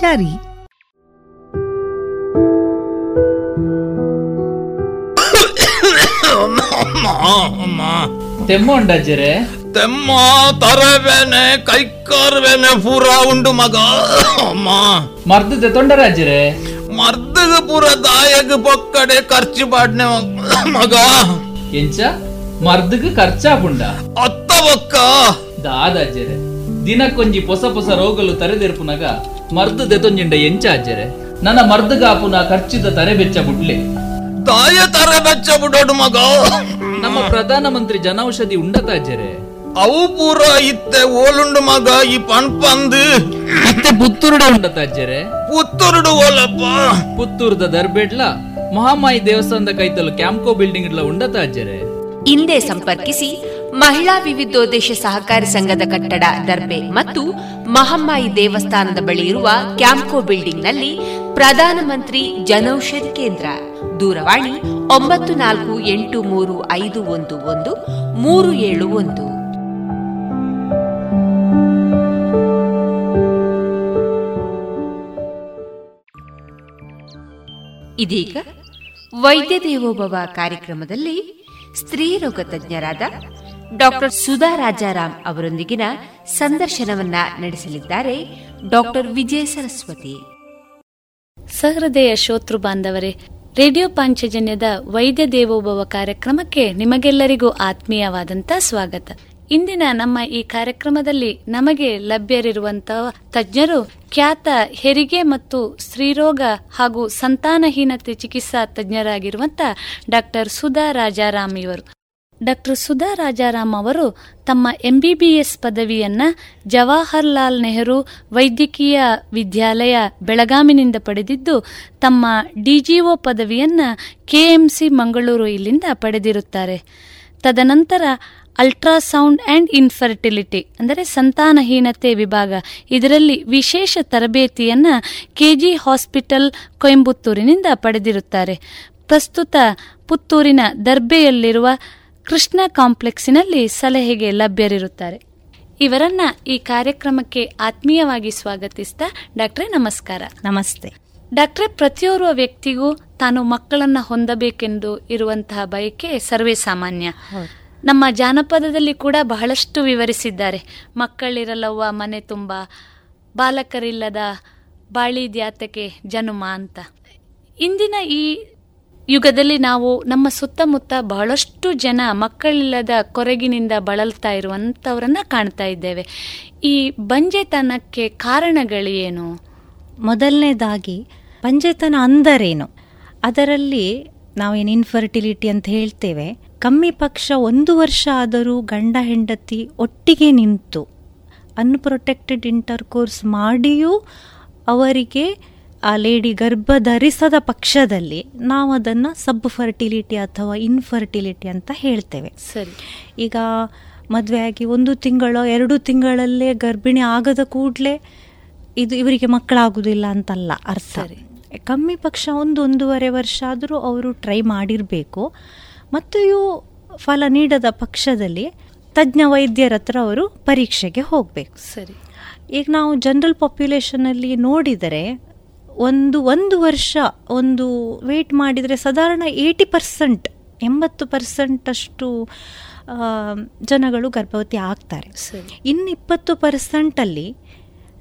ಜಾರಿ ತೆಮ್ಮ ಉಂಡಜ್ಜರೆ ತೆಮ್ಮ ತರವೇನೆ ಕೈಕಾರ್ವೇನೆ ಪೂರ ಉಂಡು ಮಗ. ಅಮ್ಮ. ಮರ್ದದೆ ತೊಂಡರಾಜ್ಜರೆ ಮರ್ದಗ ಪೂರ ದಾಯಗ ಪೊಕ್ಕಡೆ ಖರ್ಚು ಪಾಡ್ನೆ ಮಗ. ಎಂಚ? ಮರ್ದಗ ಖರ್ಚಾಪುಂಡ ಅತ್ತ ಒಕ್ಕ ದಾದಾಜ್ಜರೆ ದಿನಕ್ಕೊಂಜಿ ಹೊಸ ಹೊಸ ರೋಗಲು ತರೆದೆರ್ಪುನಗ ಮರ್ದು ದೆತೊಂಜಿಂಡ ಎಂಚ ಅಜ್ಜರೆ ನನ್ನ ಮರ್ದುಗಾಪುನ ಖರ್ಚಿದ ತರೆ ಬೆಚ್ಚ ಬುಡ್ಲೆ. ತಾಯ ತರೆ ಬೆಚ್ಚ ಬಿಡೋಡು ಮಗ. ನಮ್ಮ ಪ್ರಧಾನ ಮಂತ್ರಿ ಜನೌಷಧಿ ಔಷಧಿ ಅಜ್ಜರೆ ಅವು ಪೂರ ಇತ್ತೆ ಓಲುಂಡು ಮಗ ಈ ಪಂಪಂದು ಮತ್ತೆ ಪುತ್ತೂರುಡ ಉಂಡತಾಜರೆ ಪುತ್ತೂರುಡು ಓಲಪ್ಪ. ಪುತ್ತೂರ್ದ ದರ್ಬೇಡ್ಲ ಮಹಾಮಾಯಿ ದೇವಸ್ಥಾನದ ಕೈತಲು ಕ್ಯಾಂಪ್ಕೋ ಬಿಲ್ಡಿಂಗ್ ಇಡ್ಲ ಉಂಡತ ಅಜ್ಜರೆ ಹಿಂದೆ ಸಂಪರ್ಕಿಸಿ ಮಹಿಳಾ ವಿವಿಧೋದ್ದೇಶ ಸಹಕಾರಿ ಸಂಘದ ಕಟ್ಟಡ ದರ್ಬೆ ಮತ್ತು ಮಹಮ್ಮಾಯಿ ದೇವಸ್ಥಾನದ ಬಳಿ ಇರುವ ಕ್ಯಾಂಪ್ಕೋ ಬಿಲ್ಡಿಂಗ್ನಲ್ಲಿ ಪ್ರಧಾನಮಂತ್ರಿ ಜನೌಷಧಿ ಕೇಂದ್ರ. ದೂರವಾಣಿ ಒಂಬತ್ತು ನಾಲ್ಕು ಎಂಟು ಮೂರು ಐದು ಒಂದು ಒಂದು, ಮೂರು ಏಳು ಒಂದು. ಇದೀಗ ವೈದ್ಯ ದೇವೋಭವ ಕಾರ್ಯಕ್ರಮದಲ್ಲಿ ಸ್ತ್ರೀ ರೋಗ ತಜ್ಞರಾದ ಡಾಕ್ಟರ್ ಸುಧಾ ರಾಜಾರಾಮ್ ಅವರೊಂದಿಗಿನ ಸಂದರ್ಶನವನ್ನ ನಡೆಸಲಿದ್ದಾರೆ ಡಾಕ್ಟರ್ ವಿಜಯ ಸರಸ್ವತಿ. ಸಹೃದಯ ಶೋತೃ ಬಾಂಧವರೇ, ರೇಡಿಯೋ ಪಾಂಚಜನ್ಯದ ವೈದ್ಯ ದೇವೋಭವ ಕಾರ್ಯಕ್ರಮಕ್ಕೆ ನಿಮಗೆಲ್ಲರಿಗೂ ಆತ್ಮೀಯವಾದಂತ ಸ್ವಾಗತ. ಇಂದಿನ ನಮ್ಮ ಈ ಕಾರ್ಯಕ್ರಮದಲ್ಲಿ ನಮಗೆ ಲಭ್ಯರಿರುವಂತಹ ತಜ್ಞರು ಖ್ಯಾತ ಹೆರಿಗೆ ಮತ್ತು ಸ್ತ್ರೀರೋಗ ಹಾಗೂ ಸಂತಾನಹೀನತೆ ಚಿಕಿತ್ಸಾ ತಜ್ಞರಾಗಿರುವಂತಹ ಡಾಕ್ಟರ್ ಸುಧಾ ರಾಜಾರಾಮ್ ಇವರು. ಡಾಕ್ಟರ್ ಸುಧಾ ರಾಜಾರಾಮ್ ಅವರು ತಮ್ಮ ಎಂಬಿಬಿಎಸ್ ಪದವಿಯನ್ನ ಜವಾಹರ್ಲಾಲ್ ನೆಹರು ವೈದ್ಯಕೀಯ ವಿದ್ಯಾಲಯ ಬೆಳಗಾಮಿನಿಂದ ಪಡೆದಿದ್ದು, ತಮ್ಮ ಡಿಜಿಒ ಪದವಿಯನ್ನ ಕೆಎಂಸಿ ಮಂಗಳೂರು ಇಲ್ಲಿಂದ ಪಡೆದಿರುತ್ತಾರೆ. ತದನಂತರ ಅಲ್ಟ್ರಾಸೌಂಡ್ ಅಂಡ್ ಇನ್ಫರ್ಟಿಲಿಟಿ ಅಂದರೆ ಸಂತಾನಹೀನತೆ ವಿಭಾಗ, ಇದರಲ್ಲಿ ವಿಶೇಷ ತರಬೇತಿಯನ್ನು ಕೆಜಿ ಹಾಸ್ಪಿಟಲ್ ಕೊಯಂಬತ್ತೂರಿನಿಂದ ಪಡೆದಿರುತ್ತಾರೆ. ಪ್ರಸ್ತುತ ಪುತ್ತೂರಿನ ದರ್ಬೆಯಲ್ಲಿರುವ ಕೃಷ್ಣ ಕಾಂಪ್ಲೆಕ್ಸಿನಲ್ಲಿ ಸಲಹೆಗೆ ಲಭ್ಯರಿರುತ್ತಾರೆ. ಇವರನ್ನ ಈ ಕಾರ್ಯಕ್ರಮಕ್ಕೆ ಆತ್ಮೀಯವಾಗಿ ಸ್ವಾಗತಿಸ್ತಾ ಡಾಕ್ಟ್ರೆ ನಮಸ್ಕಾರ. ನಮಸ್ತೆ. ಡಾಕ್ಟ್ರೆ ಪ್ರತಿಯೋರ್ವ ವ್ಯಕ್ತಿಗೂ ತಾನು ಮಕ್ಕಳನ್ನ ಹೊಂದಬೇಕೆಂದು ಇರುವಂತಹ ಬಯಕೆ ಸರ್ವೇ ಸಾಮಾನ್ಯ. ನಮ್ಮ ಜಾನಪದದಲ್ಲಿ ಕೂಡ ಬಹಳಷ್ಟು ವಿವರಿಸಿದ್ದಾರೆ. ಮಕ್ಕಳಿರಲವ್ವ ಮನೆ ತುಂಬ ಬಾಲಕರಿಲ್ಲದ ಬಾಳಿದ್ಯಾತಕ್ಕೆ ಜನುಮ ಅಂತ. ಇಂದಿನ ಈ ಯುಗದಲ್ಲಿ ನಾವು ನಮ್ಮ ಸುತ್ತಮುತ್ತ ಬಹಳಷ್ಟು ಜನ ಮಕ್ಕಳಿಲ್ಲದ ಕೊರಗಿನಿಂದ ಬಳಲ್ತಾ ಇರುವಂಥವರನ್ನ ಕಾಣ್ತಾ ಇದ್ದೇವೆ. ಈ ಬಂಜೆತನಕ್ಕೆ ಕಾರಣಗಳೇನು? ಮೊದಲನೇದಾಗಿ, ಬಂಜೆತನ ಅಂದರೇನು? ಅದರಲ್ಲಿ ನಾವೇನು ಇನ್ಫರ್ಟಿಲಿಟಿ ಅಂತ ಹೇಳ್ತೇವೆ. ಕಮ್ಮಿ ಪಕ್ಷ ಒಂದು ವರ್ಷ ಆದರೂ ಗಂಡ ಹೆಂಡತಿ ಒಟ್ಟಿಗೆ ನಿಂತು ಅನ್ಪ್ರೊಟೆಕ್ಟೆಡ್ ಇಂಟರ್ ಕೋರ್ಸ್ ಮಾಡಿಯೂ ಅವರಿಗೆ ಆ ಲೇಡಿ ಗರ್ಭ ಧರಿಸದ ಪಕ್ಷದಲ್ಲಿ ನಾವು ಅದನ್ನು ಸಬ್ ಫರ್ಟಿಲಿಟಿ ಅಥವಾ ಇನ್ಫರ್ಟಿಲಿಟಿ ಅಂತ ಹೇಳ್ತೇವೆ. ಸರಿ. ಈಗ ಮದುವೆ ಆಗಿ ಒಂದು ತಿಂಗಳು ಎರಡು ತಿಂಗಳಲ್ಲೇ ಗರ್ಭಿಣಿ ಆಗದ ಕೂಡಲೇ ಇದು ಇವರಿಗೆ ಮಕ್ಕಳಾಗುವುದಿಲ್ಲ ಅಂತಲ್ಲ ಅರ್ಥ. ಕಮ್ಮಿ ಪಕ್ಷ ಒಂದು ಒಂದೂವರೆ ವರ್ಷ ಆದರೂ ಅವರು ಟ್ರೈ ಮಾಡಿರಬೇಕು. ಮತ್ತು ಇವು ಫಲ ನೀಡದ ಪಕ್ಷದಲ್ಲಿ ತಜ್ಞ ವೈದ್ಯರ ಹತ್ರ ಅವರು ಪರೀಕ್ಷೆಗೆ ಹೋಗಬೇಕು. ಸರಿ. ಈಗ ನಾವು ಜನರಲ್ ಪಾಪ್ಯುಲೇಷನಲ್ಲಿ ನೋಡಿದರೆ ಒಂದು ಒಂದು ವರ್ಷ ಒಂದು ವೇಟ್ ಮಾಡಿದರೆ ಸಾಧಾರಣ ಏಯ್ಟಿ ಪರ್ಸೆಂಟ್ ಎಂಬತ್ತು ಪರ್ಸೆಂಟ್ ಅಷ್ಟು ಜನಗಳು ಗರ್ಭವತಿ ಆಗ್ತಾರೆ. ಇನ್ನು ಇಪ್ಪತ್ತು ಪರ್ಸೆಂಟಲ್ಲಿ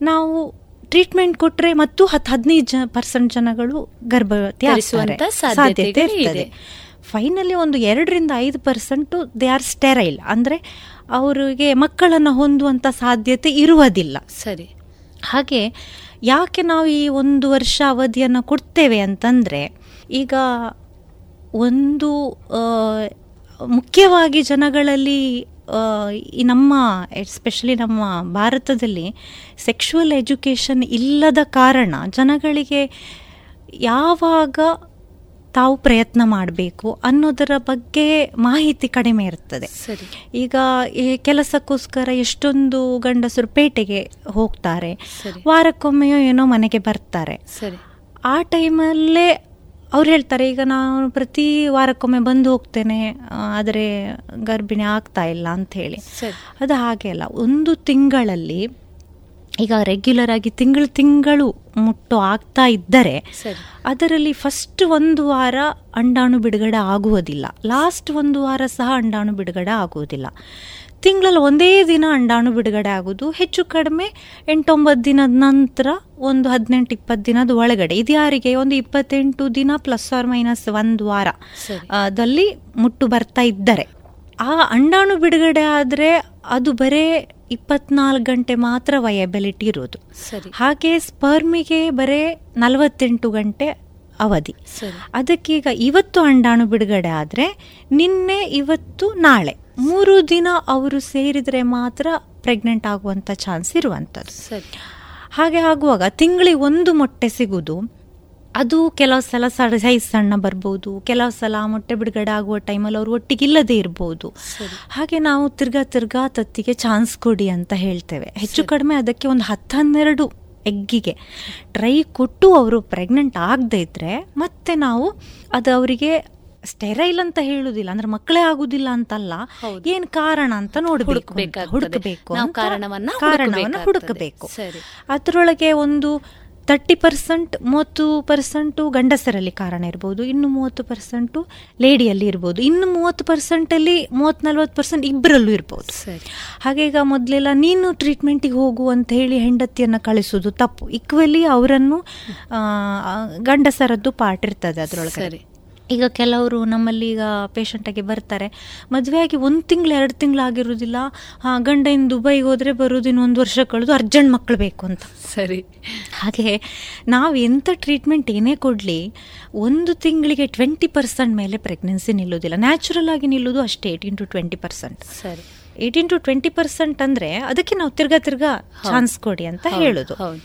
ನಾವು ಟ್ರೀಟ್ಮೆಂಟ್ ಕೊಟ್ಟರೆ ಮತ್ತು ಹತ್ತು ಹದಿನೈದು ಜ ಪರ್ಸೆಂಟ್ ಜನಗಳು ಗರ್ಭವತಿ ಆಗಿಸುವಂಥ ಸಾಧ್ಯತೆ ಇರ್ತದೆ. ಫೈನಲಿ ಒಂದು ಎರಡರಿಂದ ಐದು ಪರ್ಸೆಂಟು ದೇ ಆರ್ ಸ್ಟೆರೈಲ್ ಅಂದರೆ ಅವರಿಗೆ ಮಕ್ಕಳನ್ನು ಹೊಂದುವಂಥ ಸಾಧ್ಯತೆ ಇರುವುದಿಲ್ಲ. ಸರಿ. ಹಾಗೆ ಯಾಕೆ ನಾವು ಈ ಒಂದು ವರ್ಷ ಅವಧಿಯನ್ನು ಕೊಡ್ತೇವೆ ಅಂತಂದರೆ, ಈಗ ಒಂದು ಮುಖ್ಯವಾಗಿ ಜನಗಳಲ್ಲಿ ಈ ನಮ್ಮ ಎಸ್ಪೆಷಲಿ ನಮ್ಮ ಭಾರತದಲ್ಲಿ ಸೆಕ್ಷುವಲ್ ಎಜುಕೇಷನ್ ಇಲ್ಲದ ಕಾರಣ ಜನಗಳಿಗೆ ಯಾವಾಗ ತಾವು ಪ್ರಯತ್ನ ಮಾಡಬೇಕು ಅನ್ನೋದರ ಬಗ್ಗೆ ಮಾಹಿತಿ ಕಡಿಮೆ ಇರ್ತದೆ. ಈಗ ಈ ಕೆಲಸಕ್ಕೋಸ್ಕರ ಎಷ್ಟೊಂದು ಗಂಡಸರು ಪೇಟೆಗೆ ಹೋಗ್ತಾರೆ. ವಾರಕ್ಕೊಮ್ಮೆಯೋ ಏನೋ ಮನೆಗೆ ಬರ್ತಾರೆ. ಆ ಟೈಮಲ್ಲೇ ಅವ್ರು ಹೇಳ್ತಾರೆ ಈಗ ನಾನು ಪ್ರತಿ ವಾರಕ್ಕೊಮ್ಮೆ ಬಂದು ಹೋಗ್ತೇನೆ ಆದರೆ ಗರ್ಭಿಣಿ ಆಗ್ತಾ ಇಲ್ಲ ಅಂತ ಹೇಳಿ. ಅದು ಹಾಗೆ ಅಲ್ಲ. ಒಂದು ತಿಂಗಳಲ್ಲಿ ಈಗ ರೆಗ್ಯುಲರ್ ಆಗಿ ತಿಂಗಳು ತಿಂಗಳು ಮುಟ್ಟು ಆಗ್ತಾ ಇದ್ದರೆ ಅದರಲ್ಲಿ ಫಸ್ಟ್ ಒಂದು ವಾರ ಅಂಡಾಣು ಬಿಡುಗಡೆ ಆಗುವುದಿಲ್ಲ. ಲಾಸ್ಟ್ ಒಂದು ವಾರ ಸಹ ಅಂಡಾಣು ಬಿಡುಗಡೆ ಆಗುವುದಿಲ್ಲ. ತಿಂಗಳಲ್ಲಿ ಒಂದೇ ದಿನ ಅಂಡಾಣು ಬಿಡುಗಡೆ ಆಗೋದು ಹೆಚ್ಚು ಕಡಿಮೆ ಎಂಟೊಂಬತ್ತು ದಿನದ ನಂತರ ಒಂದು ಹದಿನೆಂಟು ಇಪ್ಪತ್ತು ದಿನದ ಒಳಗಡೆ. ಇದು ಯಾರಿಗೆ? ಒಂದು ಇಪ್ಪತ್ತೆಂಟು ದಿನ ಪ್ಲಸ್ ಆರ್ ಮೈನಸ್ ಒಂದು ವಾರ ಸರಿ. ಆ, ಮುಟ್ಟು ಬರ್ತಾ ಇದ್ದರೆ. ಆ ಅಂಡಾಣು ಬಿಡುಗಡೆ ಆದರೆ ಅದು ಬರೇ ಇಪ್ಪತ್ನಾಲ್ಕು ಗಂಟೆ ಮಾತ್ರ ವಯಬಿಲಿಟಿ ಇರೋದು. ಹಾಗೆ ಸ್ಪರ್ಮಿಗೆ ಬರೇ ನಲವತ್ತೆಂಟು ಗಂಟೆ ಅವಧಿ. ಅದಕ್ಕೀಗ ಇವತ್ತು ಅಂಡಾಣು ಬಿಡುಗಡೆ ಆದರೆ ನಿನ್ನೆ ಇವತ್ತು ನಾಳೆ ಮೂರು ದಿನ ಅವರು ಸೇರಿದರೆ ಮಾತ್ರ ಪ್ರೆಗ್ನೆಂಟ್ ಆಗುವಂಥ ಚಾನ್ಸ್ ಇರುವಂಥದ್ದು ಹಾಗೆ ಆಗುವಾಗ ತಿಂಗಳಿಗೆ ಒಂದು ಮೊಟ್ಟೆ ಸಿಗುವುದು. ಅದು ಕೆಲವು ಸಲ ಸೈಜ್ ಸಣ್ಣ ಬರ್ಬೋದು ಕೆಲವು ಸಲ ಮೊಟ್ಟೆ ಬಿಡುಗಡೆ ಆಗುವ ಟೈಮಲ್ಲಿ ಅವರು ಒಟ್ಟಿಗೆ ಇಲ್ಲದೆ ಇರ್ಬೋದು. ಹಾಗೆ ನಾವು ತಿರ್ಗಾ ತಿರ್ಗಾ ತತ್ತಿಗೆ ಚಾನ್ಸ್ ಕೊಡಿ ಅಂತ ಹೇಳ್ತೇವೆ. ಹೆಚ್ಚು ಕಡಿಮೆ ಅದಕ್ಕೆ ಒಂದು ಹತ್ತು ಹನ್ನೆರಡು ಎಗ್ಗಿಗೆ ಟ್ರೈ ಕೊಟ್ಟು ಅವರು ಪ್ರೆಗ್ನೆಂಟ್ ಆಗದೆ ಇದ್ರೆ ಮತ್ತೆ ನಾವು ಅದು ಅವರಿಗೆ ಸ್ಟೆರೈಲ್ ಅಂತ ಹೇಳುದಿಲ್ಲ ಅಂದ್ರೆ ಮಕ್ಕಳೇ ಆಗುದಿಲ್ಲ ಅಂತಲ್ಲ ಏನ್ ಕಾರಣ ಅಂತ ನೋಡ್ಬೇಕು. ಹುಡುಕಬೇಕು ಕಾರಣವನ್ನ ಕಾರಣವನ್ನ ಹುಡುಕಬೇಕು. ಅದರೊಳಗೆ ಒಂದು ತರ್ಟಿ ಪರ್ಸೆಂಟ್ ಮೂವತ್ತು ಪರ್ಸೆಂಟು ಗಂಡಸರಲ್ಲಿ ಕಾರಣ ಇರ್ಬೋದು ಇನ್ನು ಮೂವತ್ತು ಪರ್ಸೆಂಟು ಲೇಡಿಯಲ್ಲಿ ಇರ್ಬೋದು ಇನ್ನು ಮೂವತ್ತು ಪರ್ಸೆಂಟಲ್ಲಿ ಮೂವತ್ತು ನಲ್ವತ್ತು ಪರ್ಸೆಂಟ್ ಇಬ್ಬರಲ್ಲೂ ಇರ್ಬೋದು. ಸರಿ. ಹಾಗೆ ಈಗ ಮೊದಲೆಲ್ಲ ನೀನು ಟ್ರೀಟ್ಮೆಂಟಿಗೆ ಹೋಗು ಅಂತ ಹೇಳಿ ಹೆಂಡತಿಯನ್ನು ಕಳಿಸೋದು ತಪ್ಪು. ಈಕ್ವಲಿ ಅವರನ್ನು ಗಂಡಸರದ್ದು ಪಾರ್ಟ್ ಇರ್ತದೆ ಅದರೊಳಗೆ ಸರಿ. ಈಗ ಕೆಲವರು ನಮ್ಮಲ್ಲಿ ಈಗ ಪೇಷಂಟಾಗಿ ಬರ್ತಾರೆ. ಮದುವೆಯಾಗಿ ಒಂದು ತಿಂಗಳು ಎರಡು ತಿಂಗಳು ಆಗಿರೋದಿಲ್ಲ. ಹಾಂ ಗಂಡ ಇನ್ನು ದುಬೈಗೆ ಹೋದರೆ ಬರೋದು ಇನ್ನೊಂದು ಒಂದು ವರ್ಷ ಕಳೆದು ಅರ್ಜೆಂಟ್ ಮಕ್ಕಳು ಬೇಕು ಅಂತ. ಸರಿ. ಹಾಗೆ ನಾವು ಎಂಥ ಟ್ರೀಟ್ಮೆಂಟ್ ಏನೇ ಕೊಡಲಿ ಒಂದು ತಿಂಗಳಿಗೆ ಟ್ವೆಂಟಿ ಪರ್ಸೆಂಟ್ ಮೇಲೆ ಪ್ರೆಗ್ನೆನ್ಸಿ ನಿಲ್ಲೋದಿಲ್ಲ ನ್ಯಾಚುರಲ್ ಆಗಿ ನಿಲ್ಲೋದು ಅಷ್ಟೇ ಏಯ್ಟೀನ್ ಟು ಟ್ವೆಂಟಿ ಪರ್ಸೆಂಟ್ ಸರಿ. ಏಯ್ಟೀನ್ ಟು ಟ್ವೆಂಟಿ ಪರ್ಸೆಂಟ್ ಅಂದರೆ ಅದಕ್ಕೆ ನಾವು ತಿರ್ಗಾ ತಿರ್ಗಾ ಚಾನ್ಸ್ ಕೊಡಿ ಅಂತ ಹೇಳೋದು. ಹೌದು.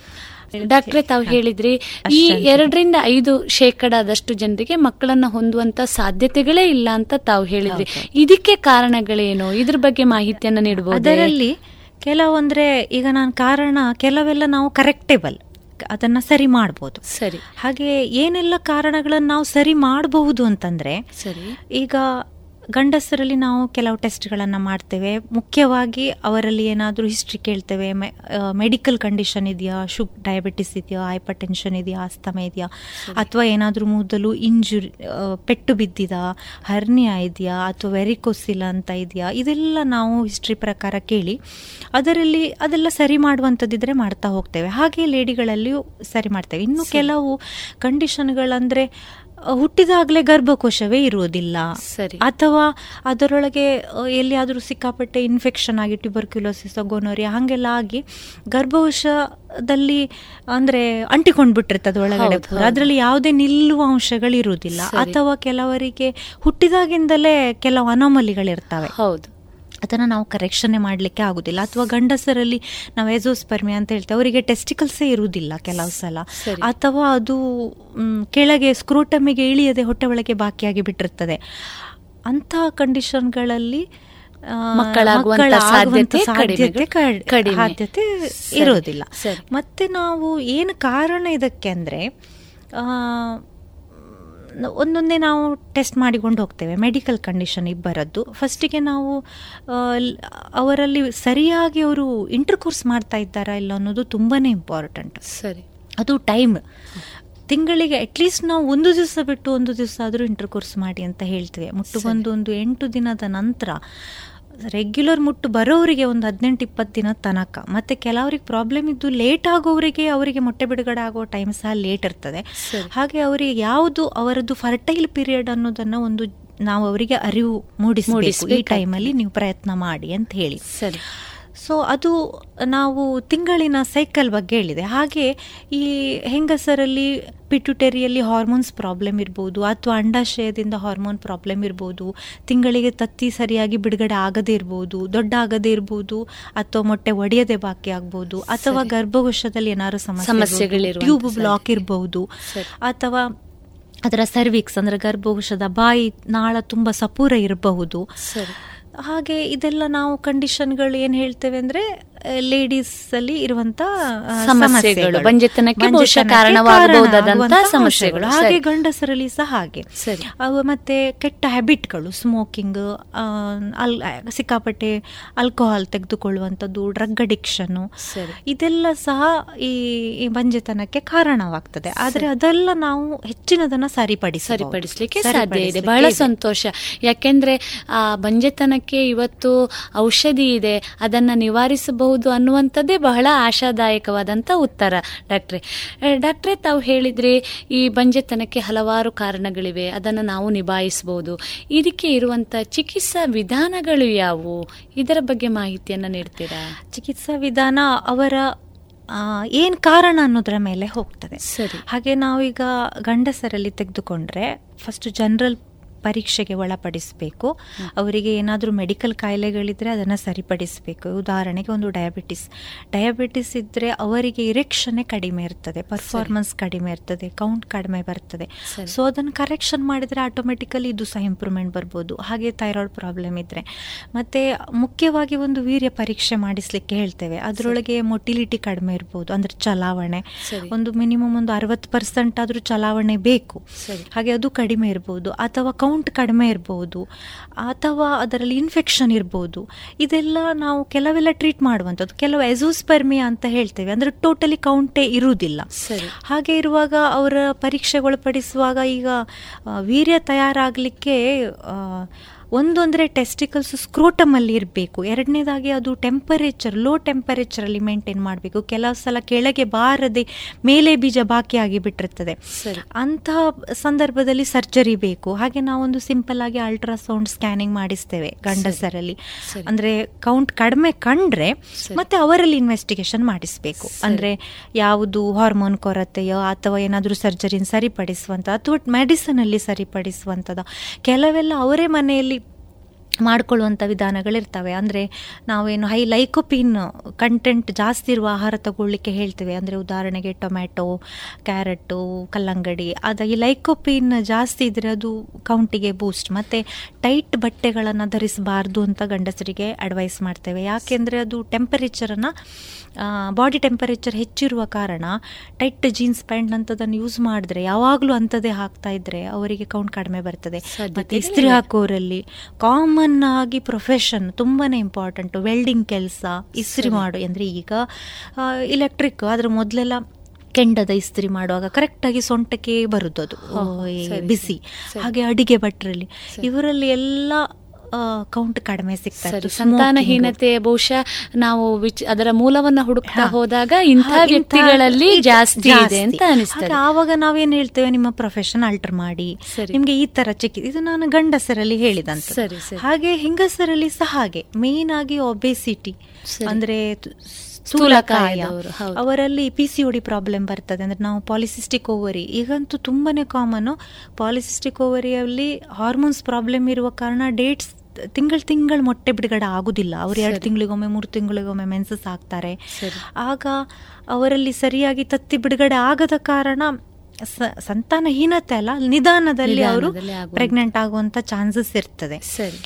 ಡಾಕ್ಟ್ರೆ ತಾವು ಹೇಳಿದ್ರಿ ಈ ಎರಡರಿಂದ ಐದು ಶೇಕಡಾದಷ್ಟು ಜನರಿಗೆ ಮಕ್ಕಳನ್ನ ಹೊಂದುವಂತ ಸಾಧ್ಯತೆಗಳೇ ಇಲ್ಲ ಅಂತ ತಾವು ಹೇಳಿದ್ರಿ. ಇದಕ್ಕೆ ಕಾರಣಗಳೇನು? ಇದ್ರ ಬಗ್ಗೆ ಮಾಹಿತಿಯನ್ನ ನೀಡಬಹುದು ಅದರಲ್ಲಿ ಕೆಲವಂದ್ರೆ ಈಗ ನಾನು ಕಾರಣ ಕೆಲವೆಲ್ಲ ನಾವು ಕರೆಕ್ಟೇಬಲ್ ಅದನ್ನ ಸರಿ ಮಾಡ್ಬೋದು. ಸರಿ. ಹಾಗೆ ಏನೆಲ್ಲ ಕಾರಣಗಳನ್ನ ನಾವು ಸರಿ ಮಾಡಬಹುದು ಅಂತಂದ್ರೆ ಸರಿ. ಈಗ ಗಂಡಸರಲ್ಲಿ ನಾವು ಕೆಲವು ಟೆಸ್ಟ್ಗಳನ್ನು ಮಾಡ್ತೇವೆ. ಮುಖ್ಯವಾಗಿ ಅವರಲ್ಲಿ ಏನಾದರೂ ಹಿಸ್ಟ್ರಿ ಕೇಳ್ತೇವೆ. ಮೆಡಿಕಲ್ ಕಂಡೀಷನ್ ಇದೆಯಾ? ಶುಗ್ ಡಯಾಬಿಟಿಸ್ ಇದೆಯಾ? ಹೈಪರ್ ಟೆನ್ಷನ್ ಇದೆಯಾ? ಅಸ್ತಮ ಇದೆಯಾ? ಅಥವಾ ಏನಾದರೂ ಮೊದಲು ಇಂಜುರಿ ಪೆಟ್ಟು ಬಿದ್ದಿದ? ಹರ್ನಿಯಾ ಇದೆಯಾ? ಅಥವಾ ವೆರಿಕೋಸಿಲ ಅಂತ ಇದೆಯಾ? ಇದೆಲ್ಲ ನಾವು ಹಿಸ್ಟ್ರಿ ಪ್ರಕಾರ ಕೇಳಿ ಅದರಲ್ಲಿ ಅದೆಲ್ಲ ಸರಿ ಮಾಡುವಂಥದ್ದಿದ್ರೆ ಮಾಡ್ತಾ ಹೋಗ್ತೇವೆ. ಹಾಗೆ ಲೇಡಿಗಳಲ್ಲಿಯೂ ಸರಿ ಮಾಡ್ತೇವೆ. ಇನ್ನು ಕೆಲವು ಕಂಡೀಷನ್ಗಳಂದ್ರೆ ಹುಟ್ಟಿದಾಗಲೇ ಗರ್ಭಕೋಶವೇ ಇರುವುದಿಲ್ಲ. ಸರಿ. ಅಥವಾ ಅದರೊಳಗೆ ಎಲ್ಲಿಯಾದರೂ ಸಿಕ್ಕಾಪಟ್ಟೆ ಇನ್ಫೆಕ್ಷನ್ ಆಗಿ ಟ್ಯೂಬರ್ಕ್ಯುಲೋಸಿಸ್ ಗೊನೋರಿಯಾ ಹಾಗೆಲ್ಲ ಆಗಿ ಗರ್ಭಕೋಶದಲ್ಲಿ ಅಂದ್ರೆ ಅಂಟಿಕೊಂಡ್ಬಿಟ್ಟಿರ್ತದೆ ಒಳಗಡೆ ಅದರಲ್ಲಿ ಯಾವುದೇ ನಿಲ್ಲುವ ಅಂಶಗಳು ಇರುವುದಿಲ್ಲ ಅಥವಾ ಕೆಲವರಿಗೆ ಹುಟ್ಟಿದಾಗಿಂದಲೇ ಕೆಲವು ಅನಾಮಲಿಗಳಿರ್ತವೆ. ಹೌದು. ಅದನ್ನು ನಾವು ಕರೆಕ್ಷನ್ನೇ ಮಾಡಲಿಕ್ಕೆ ಆಗೋದಿಲ್ಲ. ಅಥವಾ ಗಂಡಸರಲ್ಲಿ ನಾವು ಎಜೋಸ್ಪರ್ಮಿ ಅಂತ ಹೇಳ್ತೇವೆ ಅವರಿಗೆ ಟೆಸ್ಟಿಕಲ್ಸೇ ಇರುವುದಿಲ್ಲ ಕೆಲವು ಸಲ. ಅಥವಾ ಅದು ಕೆಳಗೆ ಸ್ಕ್ರೂಟಮಿಗೆ ಇಳಿಯದೆ ಹೊಟ್ಟೆ ಒಳಗೆ ಬಾಕಿಯಾಗಿ ಬಿಟ್ಟಿರ್ತದೆ. ಅಂತಹ ಕಂಡೀಷನ್ಗಳಲ್ಲಿ ಸಾಧ್ಯತೆ. ಇರೋದಿಲ್ಲ. ಮತ್ತೆ ನಾವು ಏನು ಕಾರಣ ಇದಕ್ಕೆ ಅಂದರೆ ಒಂದೊಂದೇ ನಾವು ಟೆಸ್ಟ್ ಮಾಡಿಕೊಂಡು ಹೋಗ್ತೇವೆ ಮೆಡಿಕಲ್ ಕಂಡೀಷನ್ ಇಬ್ಬರದ್ದು. ಫಸ್ಟಿಗೆ ನಾವು ಅವರಲ್ಲಿ ಸರಿಯಾಗಿ ಅವರು ಇಂಟರ್ಕೋರ್ಸ್ ಮಾಡ್ತಾ ಇದ್ದಾರಾ ಇಲ್ಲ ಅನ್ನೋದು ತುಂಬಾ ಇಂಪಾರ್ಟೆಂಟ್ ಸರಿ. ಅದು ಟೈಮ್ ತಿಂಗಳಿಗೆ ಅಟ್ಲೀಸ್ಟ್ ನಾವು ಒಂದು ದಿವಸ ಬಿಟ್ಟು ಒಂದು ದಿವಸ ಆದರೂ ಇಂಟರ್ಕೋರ್ಸ್ ಮಾಡಿ ಅಂತ ಹೇಳ್ತೇವೆ. ಮುಟ್ಟು ಬಂದು ಒಂದು ಎಂಟು ದಿನದ ನಂತರ ರೆಗ್ಯುಲರ್ ಮುಟ್ಟು ಬರೋರಿಗೆ ಒಂದು ಹದಿನೆಂಟು ಇಪ್ಪತ್ತು ದಿನ ತನಕ. ಮತ್ತೆ ಕೆಲವರಿಗೆ ಪ್ರಾಬ್ಲಮ್ ಇದ್ದು ಲೇಟ್ ಆಗೋವರಿಗೆ ಅವರಿಗೆ ಮೊಟ್ಟೆ ಬಿಡುಗಡೆ ಆಗೋ ಟೈಮ್ ಸಹ ಲೇಟ್ ಇರ್ತದೆ. ಹಾಗೆ ಅವರಿಗೆ ಯಾವುದು ಅವರದ್ದು ಫರ್ಟೈಲ್ ಪೀರಿಯಡ್ ಅನ್ನೋದನ್ನ ಒಂದು ನಾವು ಅವರಿಗೆ ಅರಿವು ಮೂಡಿಸಬೇಕು. ಈ. ಟೈಮಲ್ಲಿ ನೀವು ಪ್ರಯತ್ನ ಮಾಡಿ ಅಂತ ಹೇಳಿ. ಸರಿ. ಸೊ ಅದು ನಾವು ತಿಂಗಳಿನ ಸೈಕಲ್ ಬಗ್ಗೆ ಹೇಳಿದೆ. ಹಾಗೆ ಈ ಹೆಂಗಸರಲ್ಲಿ ಪಿಟ್ಯುಟೆರಿಯಲ್ಲಿ ಹಾರ್ಮೋನ್ಸ್ ಪ್ರಾಬ್ಲಮ್ ಇರ್ಬೋದು ಅಥವಾ ಅಂಡಾಶಯದಿಂದ ಹಾರ್ಮೋನ್ ಪ್ರಾಬ್ಲಮ್ ಇರ್ಬೋದು ತಿಂಗಳಿಗೆ ತತ್ತಿ ಸರಿಯಾಗಿ ಬಿಡುಗಡೆ ಆಗದೇ ಇರ್ಬೋದು ದೊಡ್ಡ ಆಗದೇ ಇರ್ಬೋದು ಅಥವಾ ಮೊಟ್ಟೆ ಒಡೆಯದೆ ಬಾಕಿ ಆಗ್ಬೋದು ಅಥವಾ. ಗರ್ಭಕೋಶದಲ್ಲಿ ಏನಾದ್ರು ಸಮಸ್ಯೆ ಟ್ಯೂಬ್ ಬ್ಲಾಕ್ ಇರ್ಬೋದು ಅಥವಾ ಅದರ ಸರ್ವಿಕ್ಸ್ ಅಂದ್ರೆ ಗರ್ಭಕೋಶದ ಬಾಯಿ ನಾಳ ತುಂಬಾ ಸಪೂರ ಇರಬಹುದು. ಹಾಗೆ ಇದೆಲ್ಲ ನಾವು ಕಂಡೀಷನ್ಗಳು ಏನು ಹೇಳ್ತೇವೆ ಅಂದ್ರೆ ಲೇಡೀಸ್ ಅಲ್ಲಿ ಇರುವಂತ ಸಮಸ್ಯೆಗಳು, ಬಂಜೆತನಕ್ಕೆ ಬಹುಶಃ ಕಾರಣವಾಗಬಹುದಾದಂತ ಸಮಸ್ಯೆಗಳು. ಹಾಗೆ ಗಂಡಸರಲ್ಲಿ ಸಹ ಹಾಗೆ. ಅವು ಮತ್ತೆ ಕೆಟ್ಟ ಹ್ಯಾಬಿಟ್ಗಳು ಸ್ಮೋಕಿಂಗ್ ಅಲ್ ಸಿಕ್ಕಾಪಟ್ಟೆ ಆಲ್ಕೋಹಾಲ್ ತೆಗೆದುಕೊಳ್ಳುವಂಥದ್ದು ಡ್ರಗ್ ಅಡಿಕ್ಷನ್. ಇದೆಲ್ಲ ಸಹ ಈ ಈ ಬಂಜೆತನಕ್ಕೆ ಕಾರಣವಾಗ್ತದೆ. ಆದ್ರೆ ಅದೆಲ್ಲ ನಾವು ಹೆಚ್ಚಿನದನ್ನ ಸರಿಪಡಿಸ ಸರಿಪಡಿಸಲಿಕ್ಕೆ ಸಾಧ್ಯ ಇದೆ. ಬಹಳ ಸಂತೋಷ. ಯಾಕೆಂದ್ರೆ ಆ ಬಂಜೆತನಕ್ಕೆ ಇವತ್ತು ಔಷಧಿ ಇದೆ. ಅದನ್ನ ನಿವಾರಿಸಬಹುದು ಅನ್ನುವಂಥದ್ದೇ ಬಹಳ ಆಶಾದಾಯಕವಾದಂಥ ಉತ್ತರ. ಡಾಕ್ಟ್ರೆ ಡಾಕ್ಟ್ರೆ ತಾವು ಹೇಳಿದರೆ ಈ ಬಂಜೆತನಕ್ಕೆ ಹಲವಾರು ಕಾರಣಗಳಿವೆ. ಅದನ್ನು ನಾವು ನಿಭಾಯಿಸಬಹುದು ಇದಕ್ಕೆ ಇರುವಂಥ ಚಿಕಿತ್ಸಾ ವಿಧಾನಗಳು ಯಾವುವು? ಇದರ ಬಗ್ಗೆ ಮಾಹಿತಿಯನ್ನು ನೀಡ್ತೀರಾ? ಚಿಕಿತ್ಸಾ ವಿಧಾನ ಅವರ ಏನು ಏನ್ ಕಾರಣ ಅನ್ನೋದ್ರ ಮೇಲೆ ಹೋಗ್ತದೆ. ಸರಿ. ಹಾಗೆ ನಾವೀಗ ಗಂಡಸರಲ್ಲಿ ತೆಗೆದುಕೊಂಡ್ರೆ ಫಸ್ಟ್ ಜನರಲ್ ಪರೀಕ್ಷೆಗೆ ಒಳಪಡಿಸಬೇಕು. ಅವರಿಗೆ ಏನಾದರೂ ಮೆಡಿಕಲ್ ಕಾಯಿಲೆಗಳಿದ್ರೆ ಅದನ್ನು ಸರಿಪಡಿಸಬೇಕು. ಉದಾಹರಣೆಗೆ ಒಂದು ಡಯಾಬಿಟಿಸ್ ಡಯಾಬಿಟಿಸ್ ಇದ್ದರೆ ಅವರಿಗೆ ಇರೆಕ್ಷನ್ನೇ ಕಡಿಮೆ ಇರ್ತದೆ ಪರ್ಫಾರ್ಮೆನ್ಸ್ ಕಡಿಮೆ ಇರ್ತದೆ ಕೌಂಟ್ ಕಡಿಮೆ ಬರ್ತದೆ. ಸೊ ಅದನ್ನು ಕರೆಕ್ಷನ್ ಮಾಡಿದರೆ ಆಟೋಮೆಟಿಕಲಿ ಇದು ಸಹ ಇಂಪ್ರೂವ್ಮೆಂಟ್ ಬರ್ಬೋದು. ಹಾಗೆ ಥೈರಾಯ್ಡ್ ಪ್ರಾಬ್ಲಮ್ ಇದ್ದರೆ ಮತ್ತು ಮುಖ್ಯವಾಗಿ ಒಂದು ವೀರ್ಯ ಪರೀಕ್ಷೆ ಮಾಡಿಸ್ಲಿಕ್ಕೆ ಹೇಳ್ತೇವೆ. ಅದರೊಳಗೆ ಮೊಟಿಲಿಟಿ ಕಡಿಮೆ ಇರ್ಬೋದು ಅಂದರೆ ಚಲಾವಣೆ. ಒಂದು ಮಿನಿಮಮ್ ಒಂದು ಅರವತ್ತು ಪರ್ಸೆಂಟ್ ಆದರೂ ಚಲಾವಣೆ ಬೇಕು. ಹಾಗೆ ಅದು ಕಡಿಮೆ ಇರ್ಬೋದು. ಅಥವಾ ಕೌಂಟ್ ಕಡಿಮೆ ಇರ್ಬೋದು ಅಥವಾ ಅದರಲ್ಲಿ ಇನ್ಫೆಕ್ಷನ್ ಇರ್ಬೋದು ಇದೆಲ್ಲ ನಾವು ಕೆಲವೆಲ್ಲ ಟ್ರೀಟ್ ಮಾಡುವಂಥದ್ದು. ಕೆಲವು ಎಸೋಸ್ಪರ್ಮಿಯಾ ಅಂತ ಹೇಳ್ತೇವೆ. ಅಂದರೆ ಟೋಟಲಿ ಕೌಂಟೇ ಇರುವುದಿಲ್ಲ. ಹಾಗೆ ಇರುವಾಗ ಅವರ ಪರೀಕ್ಷೆಗೊಳಪಡಿಸುವಾಗ ಈಗ ವೀರ್ಯ ತಯಾರಾಗಲಿಕ್ಕೆ ಒಂದು ಅಂದರೆ ಟೆಸ್ಟಿಕಲ್ಸ್ ಸ್ಕ್ರೋಟಮಲ್ಲಿ ಇರಬೇಕು. ಎರಡನೇದಾಗಿ ಅದು ಟೆಂಪರೇಚರ್ ಲೋ ಟೆಂಪರೇಚರಲ್ಲಿ ಮೇಂಟೈನ್ ಮಾಡಬೇಕು. ಕೆಲವು ಸಲ ಕೆಳಗೆ ಬಾರದೆ ಮೇಲೆ ಬೀಜ ಬಾಕಿಯಾಗಿ ಆಗಿಬಿಟ್ಟಿರ್ತದೆ. ಅಂತಹ ಸಂದರ್ಭದಲ್ಲಿ ಸರ್ಜರಿ ಬೇಕು. ಹಾಗೆ ನಾವೊಂದು ಸಿಂಪಲ್ ಆಗಿ ಅಲ್ಟ್ರಾಸೌಂಡ್ ಸ್ಕ್ಯಾನಿಂಗ್ ಮಾಡಿಸ್ತೇವೆ ಗಂಡಸರಲ್ಲಿ. ಅಂದರೆ ಕೌಂಟ್ ಕಡಿಮೆ ಕಂಡ್ರೆ. ಮತ್ತೆ ಅವರಲ್ಲಿ ಇನ್ವೆಸ್ಟಿಗೇಷನ್ ಮಾಡಿಸಬೇಕು. ಅಂದರೆ ಯಾವುದು ಹಾರ್ಮೋನ್ ಕೊರತೆಯೋ ಅಥವಾ ಏನಾದರೂ ಸರ್ಜರಿನ ಸರಿಪಡಿಸುವಂಥ ಅಥವಾ ಮೆಡಿಸಿನ್ ಅಲ್ಲಿ ಸರಿಪಡಿಸುವಂಥದ್ದು. ಕೆಲವೆಲ್ಲ ಅವರೇ ಮನೆಯಲ್ಲಿ ಮಾಡ್ಕೊಳ್ಳುವಂಥ ವಿಧಾನಗಳಿರ್ತವೆ. ಅಂದರೆ ನಾವೇನು ಹೈ ಲೈಕೋಪಿನ್ ಕಂಟೆಂಟ್ ಜಾಸ್ತಿ ಇರುವ ಆಹಾರ ತಗೊಳ್ಳಿಕ್ಕೆ ಹೇಳ್ತೇವೆ. ಅಂದರೆ ಉದಾಹರಣೆಗೆ ಟೊಮ್ಯಾಟೊ, ಕ್ಯಾರೆಟು, ಕಲ್ಲಂಗಡಿ. ಅದಾಗಿ ಲೈಕೋಪಿನ್ ಜಾಸ್ತಿ ಇದ್ದರೆ ಅದು ಕೌಂಟಿಗೆ ಬೂಸ್ಟ್ ಮತ್ತು ಟೈಟ್ ಬಟ್ಟೆಗಳನ್ನು ಧರಿಸಬಾರ್ದು ಅಂತ ಗಂಡಸರಿಗೆ ಅಡ್ವೈಸ್ ಮಾಡ್ತೇವೆ. ಯಾಕೆಂದರೆ ಅದು ಟೆಂಪರೇಚರನ್ನು ಬಾಡಿ ಟೆಂಪರೇಚರ್ ಹೆಚ್ಚಿರುವ ಕಾರಣ ಟೈಟ್ ಜೀನ್ಸ್ ಪ್ಯಾಂಟ್ ಅಂಥದ್ದನ್ನು ಯೂಸ್ ಮಾಡಿದ್ರೆ ಯಾವಾಗಲೂ ಅಂಥದ್ದೇ ಹಾಕ್ತಾ ಇದ್ರೆ ಅವರಿಗೆ ಕೌಂಟ್ ಕಡಿಮೆ ಬರ್ತದೆ. ಮತ್ತೆ ಇಸ್ತ್ರಿ ಹಾಕೋರಲ್ಲಿ ಕಾಮನ್ ಆಗಿ ಪ್ರೊಫೆಷನ್ ತುಂಬಾನೇ ಇಂಪಾರ್ಟೆಂಟ್ ವೆಲ್ಡಿಂಗ್ ಕೆಲಸ ಇಸ್ತ್ರಿ ಮಾಡು ಅಂದ್ರೆ ಈಗ ಇಲೆಕ್ಟ್ರಿಕ್ ಅದ್ರ ಮೊದಲೆಲ್ಲ ಕೆಂಡದ ಇಸ್ತ್ರಿ ಮಾಡುವಾಗ ಕರೆಕ್ಟಾಗಿ ಸೊಂಟಕ್ಕೆ ಬರುದು ಅದು ಬಿಸಿ. ಹಾಗೆ ಅಡಿಗೆ ಭಟ್ರಲ್ಲಿ. ಇವರಲ್ಲಿ ಎಲ್ಲ ಕೌಂಟ್ ಕಡಿಮೆ ಸಿಗ್ತದೆ. ಸಂತಾನಹೀನತೆ ಬಹುಶಃ ನಾವು ಅದರ ಮೂಲವನ್ನ ಹುಡುಕ್ತಾ. ಹೋದಾಗ ಇಂಥ ವ್ಯಕ್ತಿಗಳಲ್ಲಿ ಜಾಸ್ತಿ ಇದೆ ಅಂತ ಅನಿಸ್ತದೆ. ಆವಾಗ ನಾವೇನ್ ಹೇಳ್ತೇವೆ? ನಿಮ್ಮ ಪ್ರೊಫೆಷನ್ ಅಲ್ಟರ್ ಮಾಡಿ. ನಿಮ್ಗೆ ಈ ತರ ಚಿಕಿ ಇದು ನಾನು ಗಂಡಸರಲ್ಲಿ ಹೇಳಿದಂತ. ಹಾಗೆ ಹೆಂಗಸರಲ್ಲಿ ಸಹ ಹಾಗೆ. ಮೇನ್ ಆಗಿ ಒಬೆಸಿಟಿ ಅಂದ್ರೆ ಸ್ಥೂಲಕಾಯ. ಅವರಲ್ಲಿ ಪಿ ಸಿ ಒಡಿ ಪ್ರಾಬ್ಲಮ್ ಬರ್ತದೆ. ಅಂದ್ರೆ ನಾವು ಪಾಲಿಸಿಸ್ಟಿಕ್ ಓವರಿ ಈಗಂತೂ ತುಂಬಾನೇ ಕಾಮನ್ ಪಾಲಿಸಿಸ್ಟಿಕ್ ಓವರಿಯಲ್ಲಿ ಹಾರ್ಮೋನ್ಸ್ ಪ್ರಾಬ್ಲಮ್ ಇರುವ ಕಾರಣ ಡೇಟ್ಸ್ ತಿಂಗಳು ತಿಂಗಳು ಮೊಟ್ಟೆ ಬಿಡುಗಡೆ ಆಗುದಿಲ್ಲ. ಅವ್ರು ಎರಡು ತಿಂಗಳಿಗೊಮ್ಮೆ ಮೂರು ತಿಂಗಳಿಗೊಮ್ಮೆ ಮೆನ್ಸಸ್ ಆಗ್ತಾರೆ ಆಗ ಅವರಲ್ಲಿ ಸರಿಯಾಗಿ ತತ್ತಿ ಬಿಡುಗಡೆ ಆಗದ ಕಾರಣ ಸಂತಾನಹೀನತೆ ಅಲ್ಲ ನಿಧಾನದಲ್ಲಿ ಅವರು. ಪ್ರೆಗ್ನೆಂಟ್ ಆಗುವಂತ ಚಾನ್ಸಸ್ ಇರ್ತದೆ. ಸರಿ.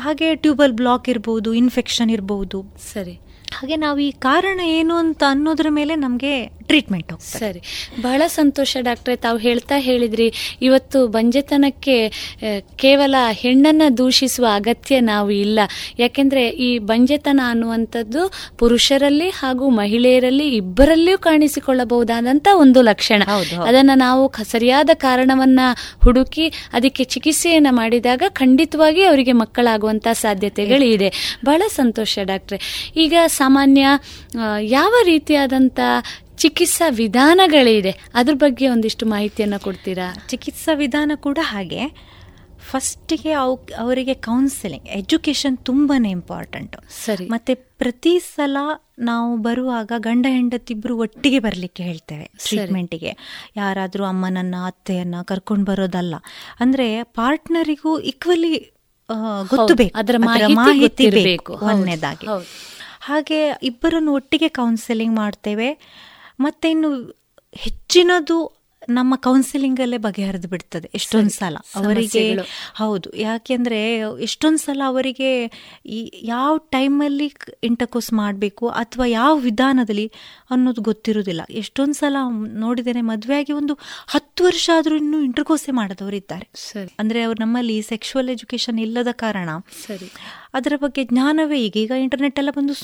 ಹಾಗೆ ಟ್ಯೂಬಲ್ ಬ್ಲಾಕ್ ಇರ್ಬೋದು ಇನ್ಫೆಕ್ಷನ್ ಇರ್ಬೋದು. ಸರಿ. ಹಾಗೆ ನಾವು ಈ ಕಾರಣ ಏನು ಅಂತ ಅನ್ನೋದ್ರ ಮೇಲೆ ನಮಗೆ ಟ್ರೀಟ್ಮೆಂಟ್ ಸರಿ. ಬಹಳ ಸಂತೋಷ ಡಾಕ್ಟ್ರೆ ತಾವು ಹೇಳ್ತಾ ಹೇಳಿದ್ರಿ ಇವತ್ತು ಬಂಜೆತನಕ್ಕೆ ಕೇವಲ ಹೆಣ್ಣನ್ನ ದೂಷಿಸುವ ಅಗತ್ಯ ನಾವು ಇಲ್ಲ. ಯಾಕೆಂದ್ರೆ ಈ ಬಂಜೆತನ ಅನ್ನುವಂಥದ್ದು ಪುರುಷರಲ್ಲಿ ಹಾಗೂ ಮಹಿಳೆಯರಲ್ಲಿ ಇಬ್ಬರಲ್ಲಿಯೂ ಕಾಣಿಸಿಕೊಳ್ಳಬಹುದಾದಂತ ಒಂದು ಲಕ್ಷಣ. ಅದನ್ನ ನಾವು ಸರಿಯಾದ ಕಾರಣವನ್ನ ಹುಡುಕಿ ಅದಕ್ಕೆ ಚಿಕಿತ್ಸೆಯನ್ನ ಮಾಡಿದಾಗ ಖಂಡಿತವಾಗಿ ಅವರಿಗೆ ಮಕ್ಕಳಾಗುವಂತಹ ಸಾಧ್ಯತೆಗಳು ಇದೆ ಬಹಳ ಸಂತೋಷ ಡಾಕ್ಟ್ರೆ. ಈಗ ಸಾಮಾನ್ಯ ಯಾವ ರೀತಿಯಾದಂಥ ಚಿಕಿತ್ಸಾ ವಿಧಾನಗಳಿದೆ? ಅದ್ರ ಬಗ್ಗೆ ಒಂದಿಷ್ಟು ಮಾಹಿತಿಯನ್ನು ಕೊಡ್ತೀರಾ? ಚಿಕಿತ್ಸಾ ವಿಧಾನ ಕೂಡ ಹಾಗೆ. ಫಸ್ಟಿಗೆ ಅವ್ ಅವರಿಗೆ ಕೌನ್ಸಿಲಿಂಗ್ ಎಜುಕೇಶನ್ ತುಂಬಾನೇ ಇಂಪಾರ್ಟೆಂಟ್ ಸರಿ. ಮತ್ತೆ ಪ್ರತಿ ಸಲ ನಾವು ಬರುವಾಗ ಗಂಡ ಹೆಂಡತಿಬ್ರು ಒಟ್ಟಿಗೆ ಬರಲಿಕ್ಕೆ ಹೇಳ್ತೇವೆ ಟ್ರೀಟ್ಮೆಂಟಿಗೆ ಯಾರಾದರೂ ಅಮ್ಮನನ್ನ ಅತ್ತೆಯನ್ನ ಕರ್ಕೊಂಡು ಬರೋದಲ್ಲ. ಅಂದ್ರೆ ಪಾರ್ಟ್ನರಿಗೂ ಈಕ್ವಲಿ ಗೊತ್ತು ಬೇಕು. ಅದರ ಮಾಹಿತಿ. ಬೇಕು. ಒಂದನೇದಾಗಿ. ಹಾಗೆ ಇಬ್ಬರನ್ನು ಒಟ್ಟಿಗೆ ಕೌನ್ಸೆಲಿಂಗ್ ಮಾಡ್ತೇವೆ. ಮತ್ತೆ ಇನ್ನು ಹೆಚ್ಚಿನದು ನಮ್ಮ ಕೌನ್ಸಿಲಿಂಗಲ್ಲೇ ಬಗೆಹರಿದು ಬಿಡ್ತದೆ ಎಷ್ಟೊಂದು ಸಲ ಅವರಿಗೆ ಹೌದು. ಯಾಕೆಂದ್ರೆ ಎಷ್ಟೊಂದು ಸಲ ಅವರಿಗೆ ಈ ಯಾವ ಟೈಮಲ್ಲಿ ಇಂಟರ್ಕೋಸ್ ಮಾಡಬೇಕು ಅಥವಾ ಯಾವ ವಿಧಾನದಲ್ಲಿ ಅನ್ನೋದು ಗೊತ್ತಿರುವುದಿಲ್ಲ. ಎಷ್ಟೊಂದು ಸಲ ನೋಡಿದ್ದೇನೆ ಮದುವೆಯಾಗಿ ಒಂದು ಹತ್ತು ವರ್ಷ ಆದರೂ ಇನ್ನೂ ಇಂಟರ್ಕೋಸೇ ಮಾಡದವರು ಇದ್ದಾರೆ ಸರಿ. ಅಂದ್ರೆ ಅವ್ರು ನಮ್ಮಲ್ಲಿ ಸೆಕ್ಷುವಲ್ ಎಜುಕೇಶನ್ ಇಲ್ಲದ ಕಾರಣ ಸರಿ. ಅದರ ಬಗ್ಗೆ ಜ್ಞಾನವೇ ಈಗ ಈಗ ಇಂಟರ್ನೆಟ್ ಎಲ್ಲ ಬಂದು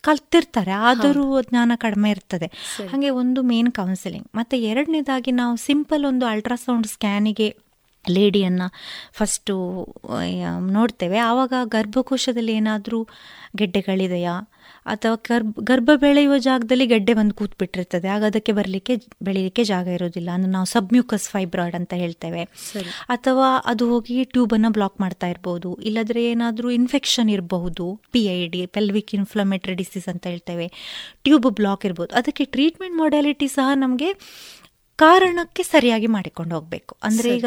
ಕಲ್ತಿರ್ತಾರೆ. ಆದರೂ ಜ್ಞಾನ ಕಡಿಮೆ ಇರ್ತದೆ. ಹಾಗೆ ಒಂದು ಮೇನ್ ಕೌನ್ಸಿಲಿಂಗ್ ಮತ್ತೆ ಎರಡನೇದಾಗಿ ನಾವು ಸಿಂಪಲ್ ಒಂದು ಅಲ್ಟ್ರಾಸೌಂಡ್ ಸ್ಕ್ಯಾನಿಗೆ ಲೇಡಿಯನ್ನು ಫಸ್ಟು ನೋಡ್ತೇವೆ. ಆವಾಗ ಗರ್ಭಕೋಶದಲ್ಲಿ ಏನಾದರೂ ಗೆಡ್ಡೆಗಳಿದೆಯಾ? ಅಥವಾ ಗರ್ಭ ಗರ್ಭ ಬೆಳೆಯುವ ಜಾಗದಲ್ಲಿ ಗೆಡ್ಡೆ ಬಂದು ಕೂತ್ಬಿಟ್ಟಿರ್ತದೆ. ಆಗ ಅದಕ್ಕೆ ಬರಲಿಕ್ಕೆ ಬೆಳೀಲಿಕ್ಕೆ ಜಾಗ ಇರೋದಿಲ್ಲ ಅಂದ್ರೆ ನಾವು ಸಬ್ಮ್ಯೂಕಸ್ ಫೈಬ್ರಾಯ್ಡ್ ಅಂತ ಹೇಳ್ತೇವೆ. ಅಥವಾ ಅದು ಹೋಗಿ ಟ್ಯೂಬನ್ನು ಬ್ಲಾಕ್ ಮಾಡ್ತಾ ಇರಬಹುದು ಇಲ್ಲದ್ರೆ ಏನಾದರೂ ಇನ್ಫೆಕ್ಷನ್ ಇರಬಹುದು. P I D pelvic inflammatory disease ಅಂತ ಹೇಳ್ತೇವೆ. ಟ್ಯೂಬ್ ಬ್ಲಾಕ್ ಇರ್ಬೋದು. ಅದಕ್ಕೆ ಟ್ರೀಟ್ಮೆಂಟ್ ಮೊಡ್ಯಾಲಿಟಿ ಸಹ ನಮಗೆ ಕಾರಣಕ್ಕೆ ಸರಿಯಾಗಿ ಮಾಡಿಕೊಂಡು ಹೋಗಬೇಕು. ಅಂದರೆ ಈಗ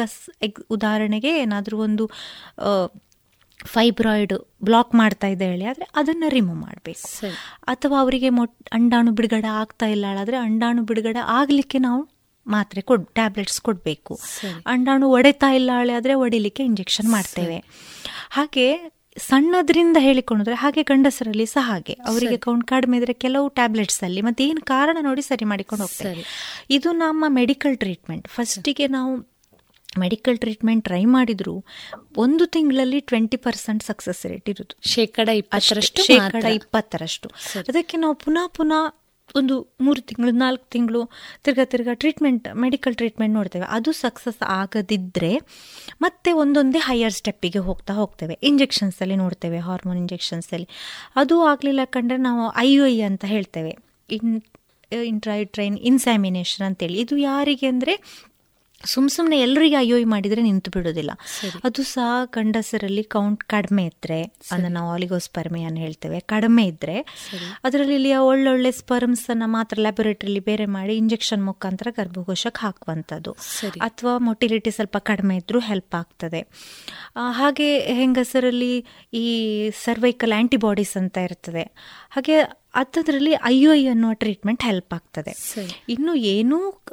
ಉದಾಹರಣೆಗೆ ಏನಾದರೂ ಒಂದು ಫೈಬ್ರಾಯ್ಡ್ ಬ್ಲಾಕ್ ಮಾಡ್ತಾ ಇದೆ ಹೇಳಿ ಆದರೆ ಅದನ್ನು ರಿಮೂವ್ ಮಾಡಬೇಕು. ಅಥವಾ ಅವರಿಗೆ ಮೊಟ್ ಅಂಡಾಣು ಬಿಡುಗಡೆ ಆಗ್ತಾ ಇಲ್ಲ ಆದರೆ ಅಂಡಾಣು ಬಿಡುಗಡೆ ಆಗಲಿಕ್ಕೆ ನಾವು ಮಾತ್ರೆ ಕೊಡ್ ಟ್ಯಾಬ್ಲೆಟ್ಸ್ ಕೊಡಬೇಕು. ಅಂಡಾಣು ಒಡೆತಾ ಇಲ್ಲ ಹಳೆ ಆದರೆ ಒಡಿಲಿಕ್ಕೆ ಇಂಜೆಕ್ಷನ್ ಮಾಡ್ತೇವೆ. ಹಾಗೆ ಸಣ್ಣದ್ರಿಂದ ಹೇಳಿಕೊಂಡ್ರೆ ಹಾಗೆ ಗಂಡಸರಲ್ಲಿ ಸಹ ಹಾಗೆ. ಅವರಿಗೆ ಕೌಂಟ್ ಕಡಿಮೆ ಇದ್ರೆ ಕೆಲವು ಟ್ಯಾಬ್ಲೆಟ್ಸ್ ಅಲ್ಲಿ ಮತ್ತೆ ಏನು ಕಾರಣ ನೋಡಿ ಸರಿ ಮಾಡಿಕೊಂಡು ಹೋಗ್ತಾರೆ ಇದು ನಮ್ಮ ಮೆಡಿಕಲ್ ಟ್ರೀಟ್ಮೆಂಟ್ ಫಸ್ಟಿಗೆ ನಾವು ಮೆಡಿಕಲ್ ಟ್ರೀಟ್ಮೆಂಟ್ ಟ್ರೈ ಮಾಡಿದ್ರು ಒಂದು ತಿಂಗಳಲ್ಲಿ ಟ್ವೆಂಟಿ ಪರ್ಸೆಂಟ್ ಸಕ್ಸಸ್ ರೇಟ್ ಇರೋದು. ಶೇಕಡ ಇಪ್ಪತ್ತರಷ್ಟು ಶೇಕಡ. ಇಪ್ಪತ್ತರಷ್ಟು. ಅದಕ್ಕೆ ನಾವು ಪುನಃ ಪುನಃ ಒಂದು ಮೂರು ತಿಂಗಳು ನಾಲ್ಕು ತಿಂಗಳು ತಿರ್ಗಾ ತಿರ್ಗಾ ಟ್ರೀಟ್ಮೆಂಟ್ ಮೆಡಿಕಲ್ ಟ್ರೀಟ್ಮೆಂಟ್ ನೋಡ್ತೇವೆ. ಅದು ಸಕ್ಸಸ್ ಆಗದಿದ್ದರೆ ಮತ್ತೆ ಒಂದೊಂದೇ ಹೈಯರ್ ಸ್ಟೆಪ್ಪಿಗೆ ಹೋಗ್ತಾ ಹೋಗ್ತೇವೆ. ಇಂಜೆಕ್ಷನ್ಸಲ್ಲಿ ನೋಡ್ತೇವೆ ಹಾರ್ಮೋನ್ ಇಂಜೆಕ್ಷನ್ಸಲ್ಲಿ ಅದು ಆಗಲಿಲ್ಲ ಕಂಡ್ರೆ ನಾವು ಐ ಐ ಅಂತ ಹೇಳ್ತೇವೆ. ಇನ್ ಇಂಟ್ರೈಟ್ರೈನ್ ಇನ್ಸ್ಯಾಮಿನೇಷನ್ ಅಂತೇಳಿ. ಇದು ಯಾರಿಗೆ ಅಂದರೆ ಸುಮ್ ಸುಮ್ಮನೆ ಎಲ್ಲರಿಗೆ ಐ ಮಾಡಿದರೆ ನಿಂತು ಬಿಡೋದಿಲ್ಲ. ಅದು ಸಹ ಗಂಡಸರಲ್ಲಿ ಕೌಂಟ್ ಕಡಿಮೆ ಇದ್ರೆ ಅದನ್ನ ನಾವು ಆಲಿಗೋಸ್ಪರ್ಮೆ ಅಂತ ಹೇಳ್ತೇವೆ ಕಡಿಮೆ ಇದ್ರೆ ಅದರಲ್ಲಿ ಇಲ್ಲಿ ಒಳ್ಳೊಳ್ಳೆ ಸ್ಪರ್ಮ್ಸ್ ಅನ್ನ ಮಾತ್ರ ಲ್ಯಾಬೊರೇಟರಿಲಿ ಬೇರೆ ಮಾಡಿ ಇಂಜೆಕ್ಷನ್ ಮುಖಾಂತರ ಗರ್ಭಕೋಶಕ್ಕೆ ಹಾಕುವಂಥದ್ದು. ಅಥವಾ ಮೊಟಿಲಿಟಿ ಸ್ವಲ್ಪ ಕಡಿಮೆ ಇದ್ರೂ ಹೆಲ್ಪ್ ಆಗ್ತದೆ. ಹಾಗೆ ಹೆಂಗಸರಲ್ಲಿ ಈ ಸರ್ವೈಕಲ್ ಆಂಟಿಬಾಡೀಸ್ ಅಂತ ಇರ್ತದೆ. ಹಾಗೆ ಅಂಥದ್ರಲ್ಲಿ ಐ ಅನ್ನುವ ಟ್ರೀಟ್ಮೆಂಟ್ ಹೆಲ್ಪ್ ಆಗ್ತದೆ. ಇನ್ನು ಏನೂ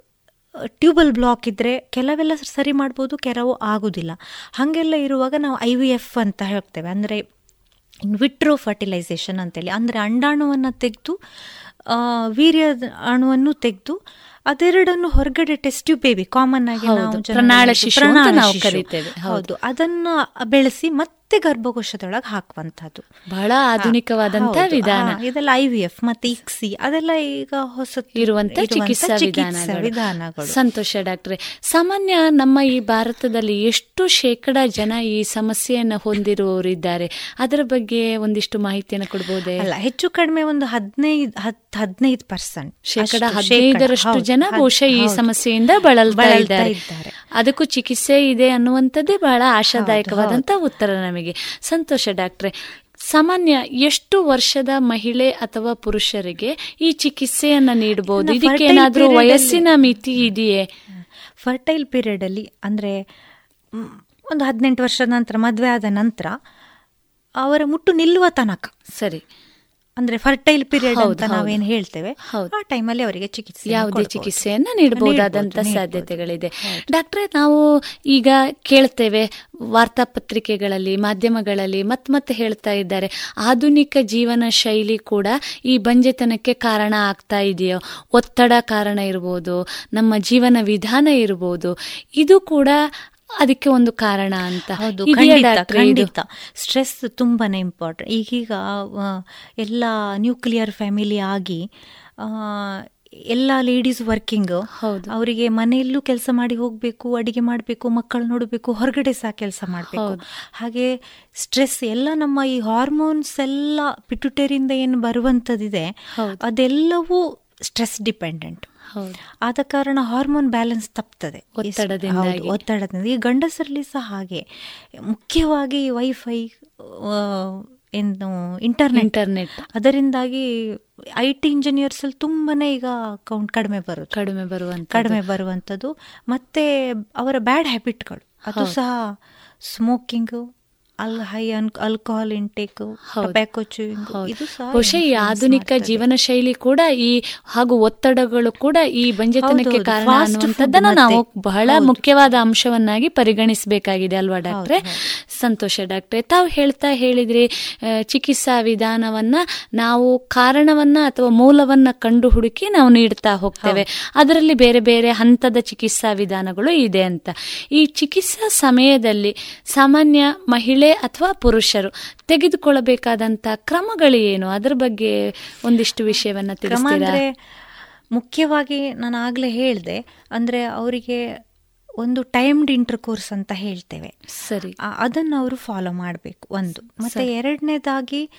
ಟ್ಯೂಬಲ್ ಬ್ಲಾಕ್ ಇದ್ದರೆ ಕೆಲವೆಲ್ಲ ಸರಿ ಮಾಡ್ಬೋದು ಕೆಲವು ಆಗೋದಿಲ್ಲ. ಹಾಗೆಲ್ಲ ಇರುವಾಗ ನಾವು ಐ ವಿ ಎಫ್ ಅಂತ ಹೇಳ್ತೇವೆ. ಅಂದರೆ ವಿಟ್ರೋ ಫರ್ಟಿಲೈಸೇಷನ್ ಅಂತೇಳಿ. ಅಂದರೆ ಅಂಡಾಣುವನ್ನು ತೆಗೆದು ವೀರ್ಯ ಅಣುವನ್ನು ತೆಗೆದು ಅದೆರಡನ್ನು ಹೊರಗಡೆ ಟೆಸ್ಟ್ ಬೇಬಿ ಕಾಮನ್ ಆಗಿ ನಾವು ಪ್ರಣಾಳ. ಹೌದು. ಅದನ್ನ ಬೆಳೆಸಿ ಮತ್ತೆ ಗರ್ಭಕೋಶದೊಳಗೆ ಹಾಕುವಂತದ್ದು ಬಹಳ ಆಧುನಿಕವಾದಂತ ವಿಧಾನ ಇದೆಲ್ಲ ಐ ವಿ ಎಫ್ ಮತ್ತೆ ಇಕ್ಸಿ. ಅದೆಲ್ಲ ಈಗ ಹೊಸ ಇರುವಂತಹ ಚಿಕಿತ್ಸಾ ವಿಧಾನಗಳು. ಸಂತೋಷ ಡಾಕ್ಟ್ರೆ ಸಾಮಾನ್ಯ ನಮ್ಮ ಈ ಭಾರತದಲ್ಲಿ ಎಷ್ಟು ಶೇಕಡ ಜನ ಈ ಸಮಸ್ಯೆಯನ್ನ ಹೊಂದಿರುವವರಿದ್ದಾರೆ ಅದರ ಬಗ್ಗೆ ಒಂದಿಷ್ಟು ಮಾಹಿತಿಯನ್ನು ಕೊಡಬಹುದೇ ಅಲ್ಲ ಹೆಚ್ಚು ಕಡಿಮೆ ಒಂದು ಹದಿನೈದು ಹತ್ತು ಹದಿನೈದು ಪರ್ಸೆಂಟ್. ಶೇಕಡ ಹದಿನೈದರಷ್ಟು ಜನ ಬಹುಶಃ ಈ ಸಮಸ್ಯೆಯಿಂದ ಬಳಲ್ತಾ ಇದ್ದಾರೆ. ಅದಕ್ಕೂ ಚಿಕಿತ್ಸೆ ಇದೆ ಅನ್ನುವಂಥದ್ದೇ ಬಹಳ ಆಶಾದಾಯಕವಾದಂಥ ಉತ್ತರ ನಮಗೆ. ಸಂತೋಷ ಡಾಕ್ಟ್ರೆ ಸಾಮಾನ್ಯ ಎಷ್ಟು ವರ್ಷದ ಮಹಿಳೆ ಅಥವಾ ಪುರುಷರಿಗೆ ಈ ಚಿಕಿತ್ಸೆಯನ್ನ ನೀಡಬಹುದು ಇದಕ್ಕೆ ಏನಾದ್ರೂ ವಯಸ್ಸಿನ ಮಿತಿ ಇದೆಯೇ? ಫರ್ಟೈಲ್ ಪೀರಿಯಡ್ ಅಲ್ಲಿ ಅಂದ್ರೆ ಒಂದು ಹದಿನೆಂಟು ವರ್ಷದ ನಂತರ ಮದುವೆ ಆದ ನಂತರ ಅವರ ಮುಟ್ಟು ನಿಲ್ಲುವ ತನಕ. ಸರಿ. ಅಂದ್ರೆ ಫರ್ಟೈಲ್ ಪೀರಿಯಡ್ ಅಂತ. ನಾವೇನು ಹೇಳ್ತೇವೆ ಆ ಟೈಮಲ್ಲಿ ಅವರಿಗೆ ಚಿಕಿತ್ಸೆ ಯಾವುದೇ ಚಿಕಿತ್ಸೆಯನ್ನ ನೀಡಬಹುದಾದಂತ ಸಾಧ್ಯತೆಗಳಿದೆ. ಡಾಕ್ಟ್ರೆ ನಾವು ಈಗ ಕೇಳ್ತೇವೆ ವಾರ್ತಾಪತ್ರಿಕೆಗಳಲ್ಲಿ ಮಾಧ್ಯಮಗಳಲ್ಲಿ ಮತ್ ಮತ್ತೆ ಹೇಳ್ತಾ ಇದ್ದಾರೆ. ಆಧುನಿಕ ಜೀವನ ಶೈಲಿ ಕೂಡ ಈ ಬಂಜೆತನಕ್ಕೆ ಕಾರಣ ಆಗ್ತಾ ಇದೆಯೋ? ಒತ್ತಡ ಕಾರಣ ಇರ್ಬೋದು ನಮ್ಮ ಜೀವನ ವಿಧಾನ ಇರ್ಬೋದು. ಇದು ಕೂಡ ಅದಕ್ಕೆ ಒಂದು ಕಾರಣ ಅಂತ. ಹೌದು ಖಂಡಿತ ಖಂಡಿತ. ಸ್ಟ್ರೆಸ್ ತುಂಬಾನೇ ಇಂಪಾರ್ಟೆಂಟ್ ಈಗೀಗ ಎಲ್ಲ ನ್ಯೂಕ್ಲಿಯರ್ ಫ್ಯಾಮಿಲಿ ಆಗಿ ಎಲ್ಲ ಲೇಡೀಸ್ ವರ್ಕಿಂಗ್ ಅವರಿಗೆ ಮನೆಯಲ್ಲೂ ಕೆಲಸ ಮಾಡಿ ಹೋಗಬೇಕು ಅಡಿಗೆ ಮಾಡಬೇಕು ಮಕ್ಕಳು ನೋಡಬೇಕು ಹೊರಗಡೆ ಸಹ ಕೆಲಸ ಮಾಡಬೇಕು. ಹಾಗೆ ಸ್ಟ್ರೆಸ್ ಎಲ್ಲ ನಮ್ಮ ಈ ಹಾರ್ಮೋನ್ಸ್ ಎಲ್ಲ ಪಿಟುಟೇರಿಂದ ಏನು ಬರುವಂಥದ್ದಿದೆ ಅದೆಲ್ಲವೂ ಸ್ಟ್ರೆಸ್ ಡಿಪೆಂಡೆಂಟ್ ಹೌದು. ಆದ ಕಾರಣ ಹಾರ್ಮೋನ್ ಬ್ಯಾಲೆನ್ಸ್ ತಪ್ತದೆ. ಒತ್ತಡದಿಂದ ಒತ್ತಡದಿಂದ. ಈ ಗಂಡಸರಲ್ಲಿ ಸಹ ಹಾಗೆ. ಮುಖ್ಯವಾಗಿ ವೈಫೈ ಏನು ಇಂಟರ್ನೆಟ್. ಇಂಟರ್ನೆಟ್. ಅದರಿಂದಾಗಿ ಐ ಟಿ ಇಂಜಿನಿಯರ್ಸ್ ಅಲ್ಲಿ ತುಂಬಾನೇ ಈಗ ಕೌಂಟ್ ಕಡಿಮೆ ಬರುತ್ತೆ ಕಡಿಮೆ ಬರುವಂತ ಕಡಿಮೆ ಬರುವಂಥದ್ದು. ಮತ್ತೆ ಅವರ ಬ್ಯಾಡ್ ಹ್ಯಾಬಿಟ್ಗಳು ಅದು ಸಹ ಸ್ಮೋಕಿಂಗ್ ಅಲ್ ಹೈ ಆಲ್ಕೋಹಾಲ್ ಇಂಟೇಕ್ ಟೊಬ್ಯಾಕೊ ಇದು ಬಹುಶಃ ಈ ಆಧುನಿಕ ಜೀವನ ಶೈಲಿ ಕೂಡ ಈ ಹಾಗೂ ಒತ್ತಡಗಳು ಕೂಡ ಈ ಬಂಜೆತನಕ್ಕೆ ಕಾರಣ ಅನ್ನುವಂಥದ್ದನ್ನ ನಾವು ಬಹಳ ಮುಖ್ಯವಾದ ಅಂಶವನ್ನಾಗಿ ಪರಿಗಣಿಸಬೇಕಾಗಿದೆ ಅಲ್ವಾ ಡಾಕ್ಟ್ರೆ? ಸಂತೋಷ ಡಾಕ್ಟ್ರೆ. ತಾವು ಹೇಳ್ತಾ ಹೇಳಿದ್ರಿ ಚಿಕಿತ್ಸಾ ವಿಧಾನವನ್ನ ನಾವು ಕಾರಣವನ್ನ ಅಥವಾ ಮೂಲವನ್ನ ಕಂಡು ಹುಡುಕಿ ನಾವು ನೀಡ್ತಾ ಹೋಗ್ತೇವೆ. ಅದರಲ್ಲಿ ಬೇರೆ ಬೇರೆ ಹಂತದ ಚಿಕಿತ್ಸಾ ವಿಧಾನಗಳು ಇದೆ ಅಂತ. ಈ ಚಿಕಿತ್ಸಾ ಸಮಯದಲ್ಲಿ ಸಾಮಾನ್ಯ ಮಹಿಳೆ ಅಥವಾ ಪುರುಷರು ತೆಗೆದುಕೊಳ್ಳಬೇಕಾದಂತ ಕ್ರಮಗಳು ಏನು? ಅದರ ಬಗ್ಗೆ ಒಂದಿಷ್ಟು ವಿಷಯವನ್ನ ತಿಳಿಸ್ತೀರಾ? ಮುಖ್ಯವಾಗಿ ನಾನು ಆಗ್ಲೇ ಹೇಳಿದೆ ಅಂದ್ರೆ ಅವರಿಗೆ ಒಂದು ಟೈಮ್ಡ್ ಇಂಟರ್ ಕೋರ್ಸ್ ಅಂತ ಹೇಳ್ತೇವೆ. ಸರಿ. ಅದನ್ನು ಅವರು ಫಾಲೋ ಮಾಡಬೇಕು ಒಂದು. ಮತ್ತೆ. ಎರಡನೇದಾಗಿ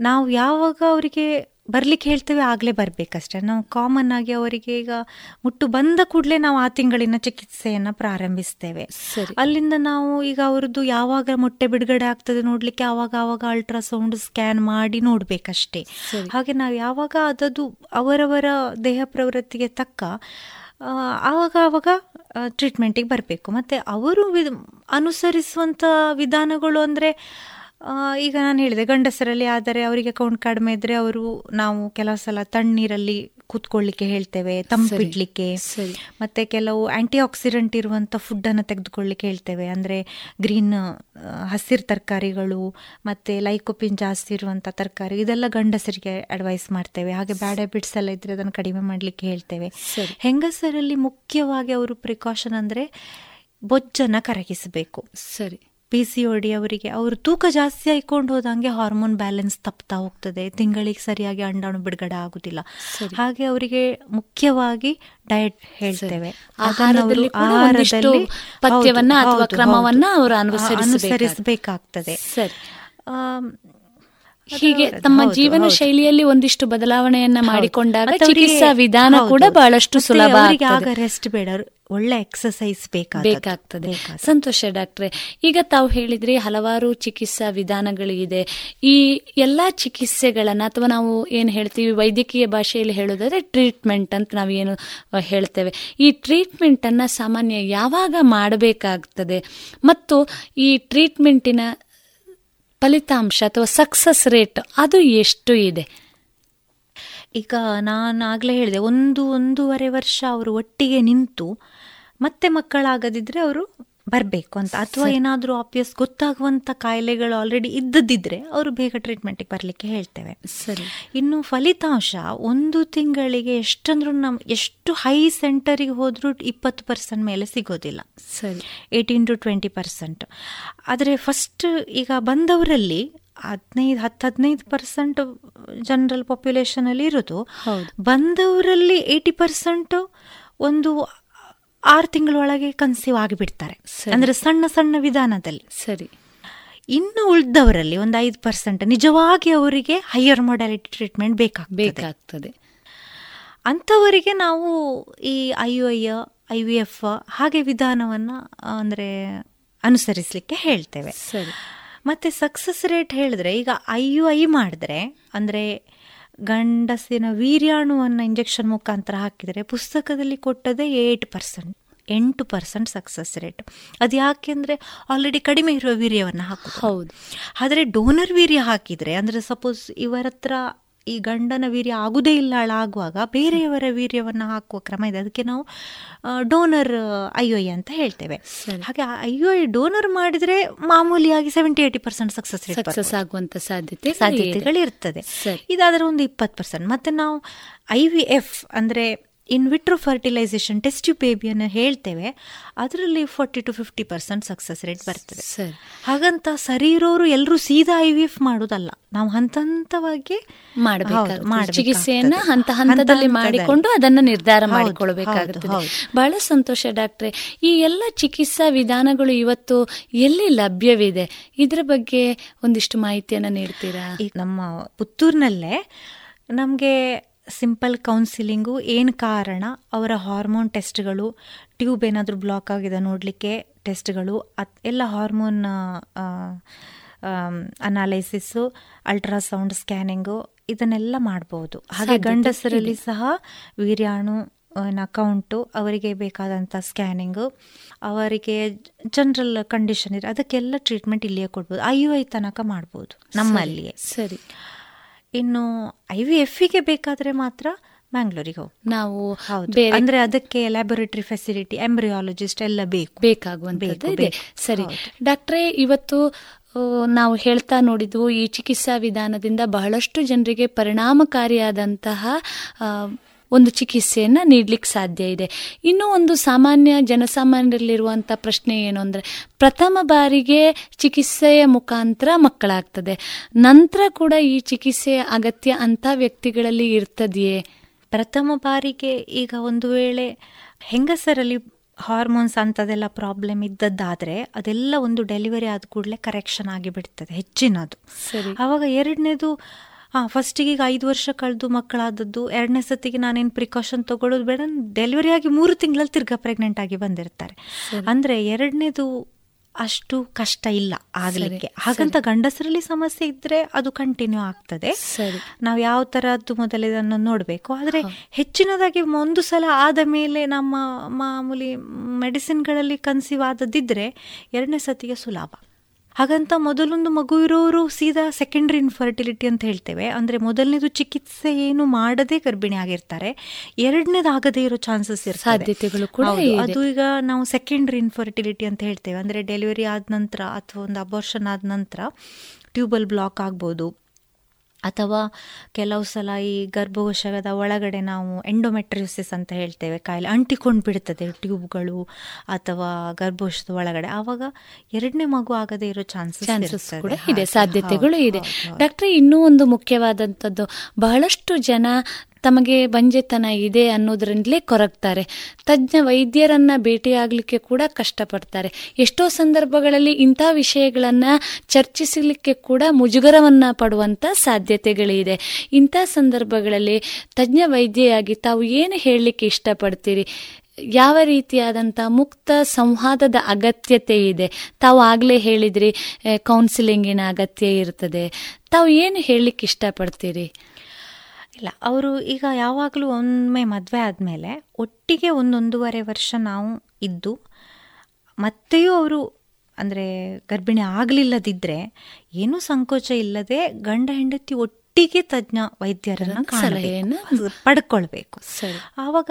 ನಾವು ಯಾವಾಗ ಅವರಿಗೆ ಬರ್ಲಿಕ್ಕೆ ಹೇಳ್ತೇವೆ ಆಗ್ಲೇ ಬರ್ಬೇಕಷ್ಟೇ. ನಾವು ಕಾಮನ್ ಆಗಿ ಅವರಿಗೆ ಈಗ ಮುಟ್ಟು ಬಂದ ಕೂಡಲೇ ನಾವು ಆ ತಿಂಗಳಿನ ಚಿಕಿತ್ಸೆಯನ್ನ ಪ್ರಾರಂಭಿಸ್ತೇವೆ. ಅಲ್ಲಿಂದ ನಾವು ಈಗ ಅವರದ್ದು ಯಾವಾಗ ಮೊಟ್ಟೆ ಬಿಡುಗಡೆ ಆಗ್ತದೆ ನೋಡ್ಲಿಕ್ಕೆ ಆವಾಗ ಆವಾಗ ಅಲ್ಟ್ರಾಸೌಂಡ್ ಸ್ಕ್ಯಾನ್ ಮಾಡಿ ನೋಡ್ಬೇಕಷ್ಟೇ. ಹಾಗೆ ನಾವು ಯಾವಾಗ ಅದದು ಅವರವರ ದೇಹ ಪ್ರವೃತ್ತಿಗೆ ತಕ್ಕ ಆವಾಗ ಆವಾಗ ಟ್ರೀಟ್ಮೆಂಟಿಗೆ ಬರಬೇಕು. ಮತ್ತು ಅವರು ವಿ- ಅನುಸರಿಸುವಂಥ ವಿಧಾನಗಳು ಅಂದರೆ ಈಗ ನಾನು ಹೇಳಿದೆ ಗಂಡಸರಲ್ಲಿ ಆದರೆ ಅವರಿಗೆ ಕೌಂಟ್ ಕಡಿಮೆ ಇದ್ರೆ ಅವರು ನಾವು ಕೆಲವು ಸಲ ತಣ್ಣೀರಲ್ಲಿ ಕೂತ್ಕೊಳ್ಳಿಕ್ಕೆ ಹೇಳ್ತೇವೆ ತಂಪಿಡ್ಲಿಕ್ಕೆ ಸರಿ. ಮತ್ತೆ ಕೆಲವು ಆಂಟಿ ಆಕ್ಸಿಡೆಂಟ್ ಇರುವಂಥ ಫುಡ್ಡನ್ನು ತೆಗೆದುಕೊಳ್ಳಿಕ್ಕೆ ಹೇಳ್ತೇವೆ. ಅಂದರೆ ಗ್ರೀನ್ ಹಸಿರು ತರಕಾರಿಗಳು ಮತ್ತು ಲೈಕೋಪಿನ್ ಜಾಸ್ತಿ ಇರುವಂಥ ತರಕಾರಿ ಇದೆಲ್ಲ ಗಂಡಸರಿಗೆ ಅಡ್ವೈಸ್ ಮಾಡ್ತೇವೆ. ಹಾಗೆ ಬ್ಯಾಡ್ ಹ್ಯಾಬಿಟ್ಸ್ ಎಲ್ಲ ಇದ್ರೆ ಅದನ್ನು ಕಡಿಮೆ ಮಾಡಲಿಕ್ಕೆ ಹೇಳ್ತೇವೆ. ಹೆಂಗಸರಲ್ಲಿ ಮುಖ್ಯವಾಗಿ ಅವರು ಪ್ರಿಕಾಷನ್ ಅಂದರೆ ಬೊಜ್ಜನ್ನು ಕರಗಿಸಬೇಕು. ಸರಿ. ಪಿ ಸಿ ಡಿ ಅವರಿಗೆ ಅವರು ತೂಕ ಜಾಸ್ತಿ ಆಯ್ಕೊಂಡು ಹೋದಂಗೆ ಹಾರ್ಮೋನ್ ಬ್ಯಾಲೆನ್ಸ್ ತಪ್ತಾ ಹೋಗ್ತದೆ. ತಿಂಗಳಿಗೆ ಸರಿಯಾಗಿ ಅಂಡಾಣು ಬಿಡುಗಡೆ ಆಗುದಿಲ್ಲ. ಹಾಗೆ ಅವರಿಗೆ ಮುಖ್ಯವಾಗಿ ಡಯಟ್ ಹೇಳ್ತೇವೆ. ಪಥ್ಯವನ್ನ ಅಥವಾ ಕ್ರಮವನ್ನ. ಅವರು ಅನುಸರಿಸಬೇಕಾಗ್ತದೆ. ಹೀಗೆ ತಮ್ಮ ಜೀವನ ಶೈಲಿಯಲ್ಲಿ ಒಂದಿಷ್ಟು ಬದಲಾವಣೆಯನ್ನ ಮಾಡಿಕೊಂಡಾಗ ಚಿಕಿತ್ಸಾ ವಿಧಾನ ಕೂಡ ಬಹಳಷ್ಟು ಸುಲಭ ರೆಸ್ಟ್ ಬೇಡ. ಒಳ್ಳೆ ಎಕ್ಸಸೈಸ್ ಬೇಕಾಗ್ತದೆ. ಸಂತೋಷ ಡಾಕ್ಟ್ರೆ ಈಗ ತಾವು ಹೇಳಿದ್ರಿ ಹಲವಾರು ಚಿಕಿತ್ಸಾ ವಿಧಾನಗಳಿದೆ ಈ ಎಲ್ಲಾ ಚಿಕಿತ್ಸೆಗಳನ್ನ ಅಥವಾ ನಾವು ಏನ್ ಹೇಳ್ತೀವಿ ವೈದ್ಯಕೀಯ ಭಾಷೆಯಲ್ಲಿ ಹೇಳೋದಾದ್ರೆ ಟ್ರೀಟ್ಮೆಂಟ್ ಅಂತ ನಾವು ಏನು ಹೇಳ್ತೇವೆ. ಈ ಟ್ರೀಟ್ಮೆಂಟ್ ಅನ್ನ ಸಾಮಾನ್ಯ ಯಾವಾಗ ಮಾಡಬೇಕಾಗ್ತದೆ? ಮತ್ತು ಈ ಟ್ರೀಟ್ಮೆಂಟಿನ ಫಲಿತಾಂಶ ಅಥವಾ ಸಕ್ಸಸ್ ರೇಟ್ ಅದು ಎಷ್ಟು ಇದೆ? ಈಗ ನಾನು ಆಗ್ಲೇ ಹೇಳಿದೆ, ಒಂದು ಒಂದೂವರೆ ವರ್ಷ ಅವರು ಒಟ್ಟಿಗೆ ನಿಂತು ಮತ್ತೆ ಮಕ್ಕಳಾಗದಿದ್ದರೆ ಅವರು ಬರಬೇಕು ಅಂತ. ಅಥವಾ. ಏನಾದರೂ ಆಬ್ವಿಯಸ್ ಗೊತ್ತಾಗುವಂಥ ಕಾಯಿಲೆಗಳು ಆಲ್ರೆಡಿ ಇದ್ದದಿದ್ರೆ ಅವರು ಬೇಗ ಟ್ರೀಟ್ಮೆಂಟಿಗೆ ಬರಲಿಕ್ಕೆ ಹೇಳ್ತೇವೆ. ಸರಿ. ಇನ್ನು ಫಲಿತಾಂಶ ಒಂದು ತಿಂಗಳಿಗೆ ಎಷ್ಟಂದ್ರೂ ನಮ್ ಎಷ್ಟು ಹೈ ಸೆಂಟರಿಗೆ ಹೋದರೂ ಇಪ್ಪತ್ತು ಪರ್ಸೆಂಟ್ ಮೇಲೆ ಸಿಗೋದಿಲ್ಲ. ಸರಿ. ಏಯ್ಟೀನ್ ಟು ಟ್ವೆಂಟಿ ಪರ್ಸೆಂಟ್ ಆದರೆ ಫಸ್ಟ್ ಈಗ ಬಂದವರಲ್ಲಿ ಹದಿನೈದು ಹತ್ತು ಹದಿನೈದು ಪರ್ಸೆಂಟ್ ಜನರಲ್ ಪಾಪ್ಯುಲೇಷನಲ್ಲಿ ಇರೋದು. ಬಂದವರಲ್ಲಿ ಏಯ್ಟಿ ಪರ್ಸೆಂಟ್ ಒಂದು ಆರು ತಿಂಗಳೊಳಗೆ ಕನ್ಸೀವ್ ಆಗಿಬಿಡ್ತಾರೆ. ಅಂದ್ರೆ ಸಣ್ಣ ಸಣ್ಣ ವಿಧಾನದಲ್ಲಿ. ಸರಿ. ಇನ್ನು ಉಳಿದವರಲ್ಲಿ ಒಂದು ಐದು ಪರ್ಸೆಂಟ್ ನಿಜವಾಗಿ ಅವರಿಗೆ ಹೈಯರ್ ಮೊಡಾಲಿಟಿ ಟ್ರೀಟ್ಮೆಂಟ್ ಬೇಕಾಗ್ತದೆ. ಬೇಕಾಗ್ತದೆ. ಅಂಥವರಿಗೆ ನಾವು ಈ I U I I V F ಹಾಗೆ ವಿಧಾನವನ್ನು ಅಂದರೆ ಅನುಸರಿಸಲಿಕ್ಕೆ ಹೇಳ್ತೇವೆ. ಸರಿ. ಮತ್ತು ಸಕ್ಸಸ್ ರೇಟ್ ಹೇಳಿದ್ರೆ ಈಗ ಐ ಯು ಐ ಮಾಡಿದ್ರೆ ಅಂದರೆ ಗಂಡಸಿನ ವೀರ್ಯಾಣುವನ್ನು ಇಂಜೆಕ್ಷನ್ ಮುಖಾಂತರ ಹಾಕಿದರೆ ಪುಸ್ತಕದಲ್ಲಿ ಕೊಟ್ಟದೇ ಏಯ್ಟ್ ಪರ್ಸೆಂಟ್ ಎಂಟು ಪರ್ಸೆಂಟ್ ಸಕ್ಸಸ್ ರೇಟ್ ಅದು ಯಾಕೆಂದರೆ ಆಲ್ರೆಡಿ ಕಡಿಮೆ ಇರುವ ವೀರ್ಯವನ್ನು ಹಾಕೋದು ಹೌದು. ಆದರೆ ಡೋನರ್ ವೀರ್ಯ ಹಾಕಿದರೆ ಅಂದರೆ ಸಪೋಸ್ ಇವರ ಹತ್ರ ಈ ಗಂಡನ ವೀರ್ಯ ಆಗುದೇ ಇಲ್ಲ ಆಗುವಾಗ ಬೇರೆಯವರ ವೀರ್ಯವನ್ನು ಹಾಕುವ ಕ್ರಮ ಇದೆ. ಅದಕ್ಕೆ ನಾವು ಡೋನರ್ ಐ ಒ ಅಂತ ಹೇಳ್ತೇವೆ. ಹಾಗೆ ಐ ಒ ಡೋನರ್ ಮಾಡಿದ್ರೆ ಮಾಮೂಲಿಯಾಗಿ seventy eighty percent success success ಆಗುವಂತ ಸಾಧ್ಯತೆ ಸಾಧ್ಯತೆಗಳು ಇರ್ತದೆ ಇದಾದ್ರೆ ಒಂದು ಇಪ್ಪತ್ತು ಪರ್ಸೆಂಟ್ ಮತ್ತೆ ನಾವು ಐ ವಿ ಎಫ್ ಅಂದ್ರೆ ಇನ್ ವಿಟ್ರೋ ಫರ್ಟಿಲೈಸೇಷನ್ ಟೆಸ್ಟ್ ಬೇಬಿಯನ್ನು ಹೇಳ್ತೇವೆ. ಅದರಲ್ಲಿ forty to fifty percent success rate ಬರ್ತದೆ. ಸರ್. ಹಾಗಂತ ಸರಿ ಇರೋರು ಎಲ್ಲರೂ ಸೀದಾ ಐ ವಿ ಎಫ್ ಮಾಡೋದಲ್ಲ. ನಾವು ಹಂತ ಹಂತವಾಗಿ ಚಿಕಿತ್ಸೆಯನ್ನು ಚಿಕಿತ್ಸೆಯನ್ನ ಹಂತ ಹಂತದಲ್ಲಿ ಮಾಡಿಕೊಂಡು ಅದನ್ನ ನಿರ್ಧಾರ ಮಾಡಿಕೊಳ್ಬೇಕಾಗುತ್ತದೆ ಬಹಳ ಸಂತೋಷ ಡಾಕ್ಟ್ರೆ. ಈ ಎಲ್ಲ ಚಿಕಿತ್ಸಾ ವಿಧಾನಗಳು ಇವತ್ತು ಎಲ್ಲಿ ಲಭ್ಯವಿದೆ? ಇದರ ಬಗ್ಗೆ ಒಂದಿಷ್ಟು ಮಾಹಿತಿಯನ್ನು ನೀಡ್ತೀರಾ? ನಮ್ಮ ಪುತ್ತೂರಿನಲ್ಲೇ ನಮಗೆ ಸಿಂಪಲ್ ಕೌನ್ಸಿಲಿಂಗು ಏನು ಕಾರಣ? ಅವರ ಹಾರ್ಮೋನ್ ಟೆಸ್ಟ್ಗಳು ಟ್ಯೂಬ್ ಏನಾದರೂ ಬ್ಲಾಕ್ ಆಗಿದೆ ನೋಡಲಿಕ್ಕೆ ಟೆಸ್ಟ್ಗಳು ಅತ್ ಎಲ್ಲ ಹಾರ್ಮೋನ್ ಅನಾಲೈಸಿಸ್ಸು ಅಲ್ಟ್ರಾಸೌಂಡ್ ಸ್ಕ್ಯಾನಿಂಗು ಇದನ್ನೆಲ್ಲ ಮಾಡ್ಬೋದು. ಹಾಗೆ ಗಂಡಸರಲ್ಲಿ ಸಹ ವೀರ್ಯಾಣು ಅಕೌಂಟು ಅವರಿಗೆ ಬೇಕಾದಂಥ ಸ್ಕ್ಯಾನಿಂಗು ಅವರಿಗೆ ಜನರಲ್ ಕಂಡೀಷನ್ ಇದೆ ಅದಕ್ಕೆಲ್ಲ ಟ್ರೀಟ್ಮೆಂಟ್ ಇಲ್ಲಿಯೇ ಕೊಡ್ಬೋದು. ಐ ಯು ಐ ತನಕ ಮಾಡ್ಬೋದು ನಮ್ಮಲ್ಲಿಯೇ. ಸರಿ. ಇನ್ನು ಐ ವಿ ಎಫ್ಗೆ ಬೇಕಾದರೆ ಮಾತ್ರ ಮ್ಯಾಂಗ್ಳೂರಿಗೆ ಹೋಗಿ ನಾವು ಅಂದ್ರೆ ಅದಕ್ಕೆ ಲ್ಯಾಬೊರೇಟರಿ ಫೆಸಿಲಿಟಿ ಎಂಬ್ರಿಯಾಲಜಿಸ್ಟ್ ಎಲ್ಲ ಬೇಕು. ಬೇಕಾಗುವಂತ ಇದೆ. ಸರಿ. ಡಾಕ್ಟ್ರೇ ಇವತ್ತು ನಾವು ಹೇಳ್ತಾ ನೋಡಿದ್ವು ಈ ಚಿಕಿತ್ಸಾ ವಿಧಾನದಿಂದ ಬಹಳಷ್ಟು ಜನರಿಗೆ ಪರಿಣಾಮಕಾರಿಯಾದಂತಹ ಒಂದು ಚಿಕಿತ್ಸೆಯನ್ನ ನೀಡ್ಲಿಕ್ಕೆ ಸಾಧ್ಯ ಇದೆ. ಇನ್ನೂ ಒಂದು ಸಾಮಾನ್ಯ ಜನಸಾಮಾನ್ಯರಲ್ಲಿರುವಂಥ ಪ್ರಶ್ನೆ ಏನು ಅಂದರೆ ಪ್ರಥಮ ಬಾರಿಗೆ ಚಿಕಿತ್ಸೆಯ ಮುಖಾಂತರ ಮಕ್ಕಳಾಗ್ತದೆ. ನಂತರ ಕೂಡ ಈ ಚಿಕಿತ್ಸೆಯ ಅಗತ್ಯ ಅಂಥ ವ್ಯಕ್ತಿಗಳಲ್ಲಿ ಇರ್ತದೆಯೇ? ಪ್ರಥಮ ಬಾರಿಗೆ ಈಗ ಒಂದು ವೇಳೆ ಹೆಂಗಸರಲ್ಲಿ ಹಾರ್ಮೋನ್ಸ್ ಅಂಥದ್ದೆಲ್ಲ ಪ್ರಾಬ್ಲಮ್ ಇದ್ದದ್ದಾದರೆ ಅದೆಲ್ಲ ಒಂದು ಡೆಲಿವರಿ ಆದ ಕೂಡಲೇ ಕರೆಕ್ಷನ್ ಆಗಿಬಿಡ್ತದೆ ಹೆಚ್ಚಿನದು. ಸರಿ. ಆವಾಗ ಎರಡನೇದು ಹಾಂ ಫಸ್ಟಿಗೆ ಈಗ ಐದು ವರ್ಷ ಕಳೆದು ಮಕ್ಕಳಾದದ್ದು ಎರಡನೇ ಸತಿಗೆ ನಾನೇನು ಪ್ರಿಕಾಷನ್ ತಗೊಳ್ಳೋದು ಬೇಡ ಡೆಲಿವರಿ ಆಗಿ ಮೂರು ತಿಂಗಳಲ್ಲಿ ತಿರ್ಗಾ ಪ್ರೆಗ್ನೆಂಟ್ ಆಗಿ ಬಂದಿರ್ತಾರೆ. ಅಂದರೆ ಎರಡನೇದು ಅಷ್ಟು ಕಷ್ಟ ಇಲ್ಲ ಆಗಲಿಕ್ಕೆ. ಹಾಗಂತ ಗಂಡಸರಲ್ಲಿ ಸಮಸ್ಯೆ ಇದ್ರೆ ಅದು ಕಂಟಿನ್ಯೂ ಆಗ್ತದೆ. ನಾವು ಯಾವ ತರದ್ದು ಮೊದಲೇ ಇದನ್ನು ನೋಡಬೇಕು. ಆದರೆ ಹೆಚ್ಚಿನದಾಗಿ ಒಂದು ಸಲ ಆದ ಮೇಲೆ ನಮ್ಮ ಮಾಮೂಲಿ ಮೆಡಿಸಿನ್ಗಳಲ್ಲಿ ಕನ್ಸೀವ್ ಆದದ್ದಿದ್ರೆ ಎರಡನೇ ಸತಿಗೆ ಸುಲಭ. ಹಾಗಂತ ಮೊದಲೊಂದು ಮಗು ಇರೋರು ಸೀದಾ ಸೆಕೆಂಡ್ರಿ ಇನ್ಫರ್ಟಿಲಿಟಿ ಅಂತ ಹೇಳ್ತೇವೆ. ಅಂದ್ರೆ ಮೊದಲನೇದು ಚಿಕಿತ್ಸೆ ಏನು ಮಾಡದೇ ಗರ್ಭಿಣಿ ಆಗಿರ್ತಾರೆ. ಎರಡನೇದು ಆಗದೇ ಇರೋ ಚಾನ್ಸಸ್ ಇರ್ತದೆ. ಸಾಧ್ಯತೆಗಳು ಕೂಡ. ಅದು ಈಗ ನಾವು ಸೆಕೆಂಡ್ರಿ ಇನ್ಫರ್ಟಿಲಿಟಿ ಅಂತ ಹೇಳ್ತೇವೆ. ಅಂದ್ರೆ ಡೆಲಿವರಿ ಆದ ನಂತರ ಅಥವಾ ಒಂದು ಅಬೋರ್ಷನ್ ಆದ ನಂತರ ಟ್ಯೂಬಲ್ ಬ್ಲಾಕ್ ಆಗ್ಬೋದು. ಅಥವಾ ಕೆಲವು ಸಲ ಈ ಗರ್ಭಕೋಶದ ಒಳಗಡೆ ನಾವು ಎಂಡೋಮೆಟ್ರಿಯೋಸಿಸ್ ಅಂತ ಹೇಳ್ತೇವೆ ಕಾಯಿಲೆ ಅಂಟಿಕೊಂಡು ಬಿಡ್ತದೆ ಟ್ಯೂಬ್ಗಳು ಅಥವಾ ಗರ್ಭಕೋಶದ ಒಳಗಡೆ. ಆವಾಗ ಎರಡನೇ ಮಗು ಆಗದೇ ಇರೋ ಚಾನ್ಸಸ್ ಚಾನ್ಸಸ್ ಕೂಡ ಇದೆ ಸಾಧ್ಯತೆಗಳು ಇದೆ. ಡಾಕ್ಟ್ರೆ ಇನ್ನೂ ಒಂದು ಮುಖ್ಯವಾದಂಥದ್ದು ಬಹಳಷ್ಟು ಜನ ತಮಗೆ ಬಂಜೆತನ ಇದೆ ಅನ್ನೋದ್ರಿಂದಲೇ ಕೊರಗ್ತಾರೆ. ತಜ್ಞ ವೈದ್ಯರನ್ನ ಭೇಟಿಯಾಗಲಿಕ್ಕೆ ಕೂಡ ಕಷ್ಟಪಡ್ತಾರೆ. ಎಷ್ಟೋ ಸಂದರ್ಭಗಳಲ್ಲಿ ಇಂಥ ವಿಷಯಗಳನ್ನ ಚರ್ಚಿಸಲಿಕ್ಕೆ ಕೂಡ ಮುಜುಗರವನ್ನ ಪಡುವಂತ ಸಾಧ್ಯತೆಗಳಿದೆ. ಇಂಥ ಸಂದರ್ಭಗಳಲ್ಲಿ ತಜ್ಞ ವೈದ್ಯೆಯಾಗಿ ತಾವು ಏನು ಹೇಳಲಿಕ್ಕೆ ಇಷ್ಟಪಡ್ತೀರಿ? ಯಾವ ರೀತಿಯಾದಂಥ ಮುಕ್ತ ಸಂವಾದದ ಅಗತ್ಯತೆ ಇದೆ? ತಾವು ಆಗಲೇ ಹೇಳಿದ್ರಿ ಕೌನ್ಸಿಲಿಂಗಿನ ಅಗತ್ಯ ಇರ್ತದೆ. ತಾವು ಏನು ಹೇಳಲಿಕ್ಕೆ ಇಷ್ಟಪಡ್ತೀರಿ? ಇಲ್ಲ. ಅವರು ಈಗ ಯಾವಾಗಲೂ ಒಮ್ಮೆ ಮದುವೆ ಆದಮೇಲೆ ಒಟ್ಟಿಗೆ ಒಂದೊಂದೂವರೆ ವರ್ಷ ನಾವು ಇದ್ದು ಮತ್ತೆಯೂ ಅವರು ಅಂದರೆ ಗರ್ಭಿಣಿ ಆಗಲಿಲ್ಲದಿದ್ದರೆ ಏನೂ ಸಂಕೋಚ ಇಲ್ಲದೆ ಗಂಡ ಹೆಂಡತಿ ಒಟ್ಟಿಗೆ ತಜ್ಞ ವೈದ್ಯರನ್ನ ಸಲಹೆಯನ್ನ ಪಡ್ಕೊಳ್ಬೇಕು. ಆವಾಗ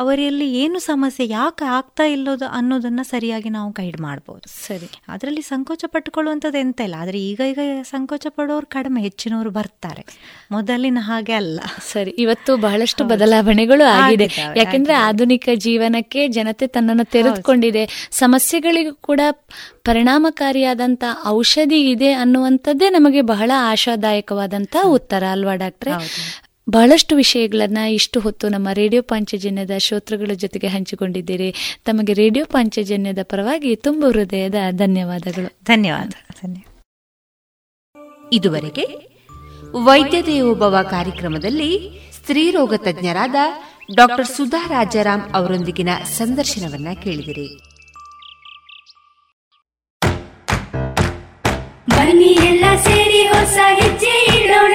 ಅವರಲ್ಲಿ ಏನು ಸಮಸ್ಯೆ ಯಾಕೆ ಆಗ್ತಾ ಇಲ್ಲೋದು ಅನ್ನೋದನ್ನ ಸರಿಯಾಗಿ ನಾವು ಗೈಡ್ ಮಾಡ್ಬೋದು. ಸರಿ. ಅದರಲ್ಲಿ ಸಂಕೋಚ ಪಟ್ಟುಕೊಳ್ಳುವಂಥದ್ದು ಎಂತ ಇಲ್ಲ ಆದರೆ ಈಗ ಈಗ ಸಂಕೋಚ ಪಡೋರು ಕಡಿಮೆ ಹೆಚ್ಚಿನವರು ಬರ್ತಾರೆ. ಮೊದಲಿನ ಹಾಗೆ ಅಲ್ಲ. ಸರಿ ಇವತ್ತು ಬಹಳಷ್ಟು ಬದಲಾವಣೆಗಳು ಆಗಿದೆ. ಯಾಕೆಂದ್ರೆ ಆಧುನಿಕ ಜೀವನಕ್ಕೆ ಜನತೆ ತನ್ನನ್ನು ತೆರೆದುಕೊಂಡಿದೆ. ಸಮಸ್ಯೆಗಳಿಗೂ ಕೂಡ ಪರಿಣಾಮಕಾರಿಯಾದಂತ ಔಷಧಿ ಇದೆ ಅನ್ನುವಂಥದ್ದೇ ನಮಗೆ ಬಹಳ ಆಶಾದಾಯಕವಾದಂತಹ ಉತ್ತರ ಅಲ್ವಾ ಡಾಕ್ಟ್ರೆ? ಬಹಳಷ್ಟು ವಿಷಯಗಳನ್ನ ಇಷ್ಟು ಹೊತ್ತು ನಮ್ಮ ರೇಡಿಯೋ ಪಾಂಚಜನ್ಯದ ಶ್ರೋತೃಗಳ ಜೊತೆಗೆ ಹಂಚಿಕೊಂಡಿದ್ದೀರಿ. ತಮಗೆ ರೇಡಿಯೋ ಪಾಂಚಜನ್ಯದ ಪರವಾಗಿ ತುಂಬ ಹೃದಯದ ಧನ್ಯವಾದಗಳು. ಧನ್ಯವಾದ. ಇದುವರೆಗೆ ವೈದ್ಯ ದೇವೋಭವ ಕಾರ್ಯಕ್ರಮದಲ್ಲಿ ಸ್ತ್ರೀರೋಗ ತಜ್ಞರಾದ ಡಾಕ್ಟರ್ ಸುಧಾ ರಾಜಾರಾಮ್ ಅವರೊಂದಿಗಿನ ಸಂದರ್ಶನವನ್ನ ಕೇಳಿದಿರಿ. ಬನ್ನಿ ಎಲ್ಲ ಸೇರಿ ಹೊಸ ಹೆಜ್ಜೆ ಇಡೋಣ.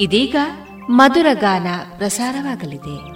ಇದೀಗ ಮಧುರ ಗಾನ ಪ್ರಸಾರವಾಗಲಿದೆ.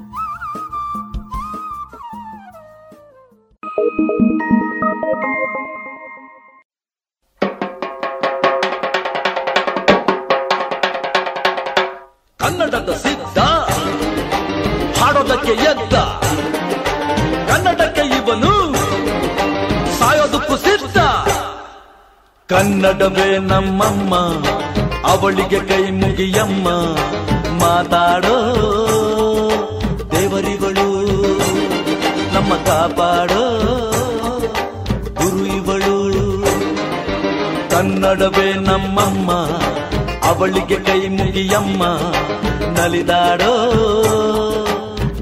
ನಡುವೆ ನಮ್ಮಮ್ಮ, ಅವಳಿಗೆ ಕೈ ಮುಗಿಯಮ್ಮ. ಮಾತಾಡೋ ದೇವರಿಗಳು, ನಮ್ಮ ಕಾಪಾಡೋ ಗುರು ಇವಳು ಕನ್ನಡವೇ ನಮ್ಮಮ್ಮ, ಅವಳಿಗೆ ಕೈ ಮುಗಿಯಮ್ಮ. ನಲಿದಾಡೋ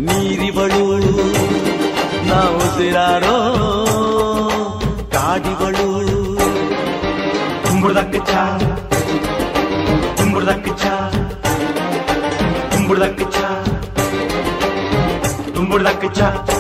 ನೀರಿವಳು, ನಾವು ಸಿರಾಡೋ like a cha-cha.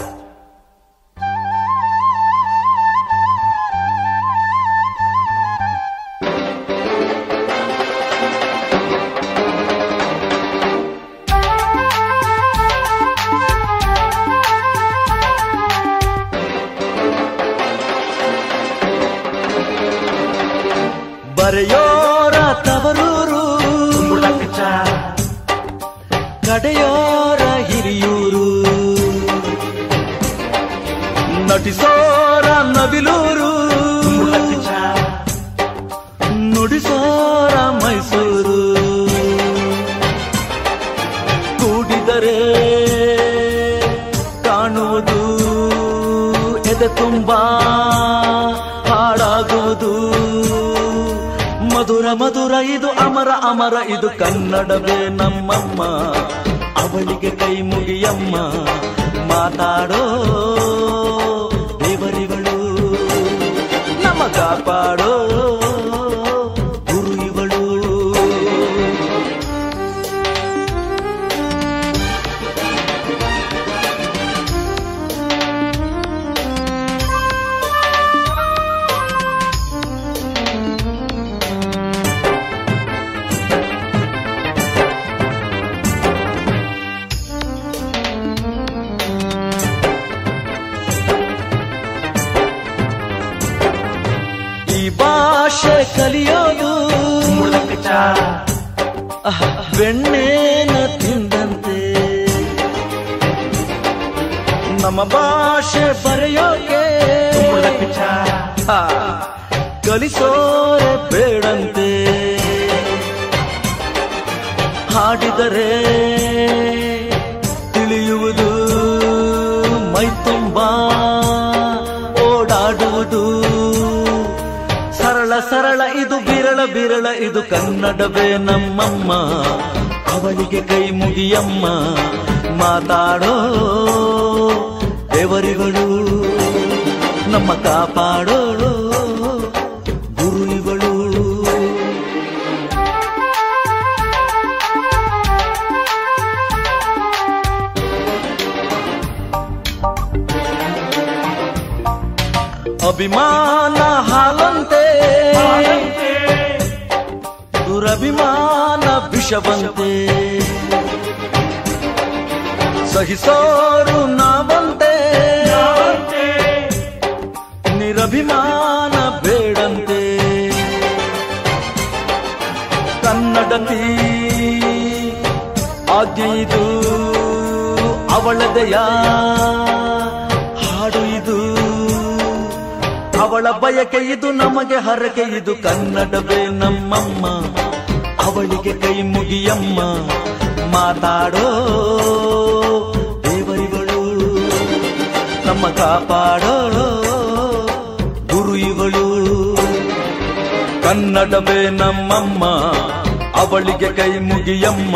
ಅಮ್ಮಗೆ ಕೈ ಮುಗಿಯಮ್ಮ,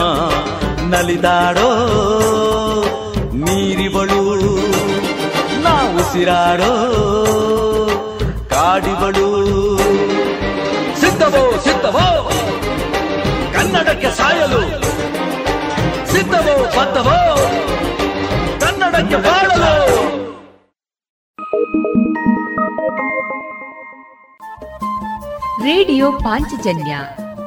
ನಲಿದಾಡೋ ನೀರಿವಳು ನಾವು ಉಸಿರಾಡೋ ಕಾಡಿವಳು. ಸಿದ್ಧವೋ ಸಿದ್ಧವೋ, ಕನ್ನಡಕ್ಕೆ ಸಾಯಲು. ಸಿದ್ಧವೋ, ಬದ್ಧವೋ, ಕನ್ನಡಕ್ಕೆ ಬಾಡಲು ರೇಡಿಯೋ ಪಾಂಚಜನ್ಯ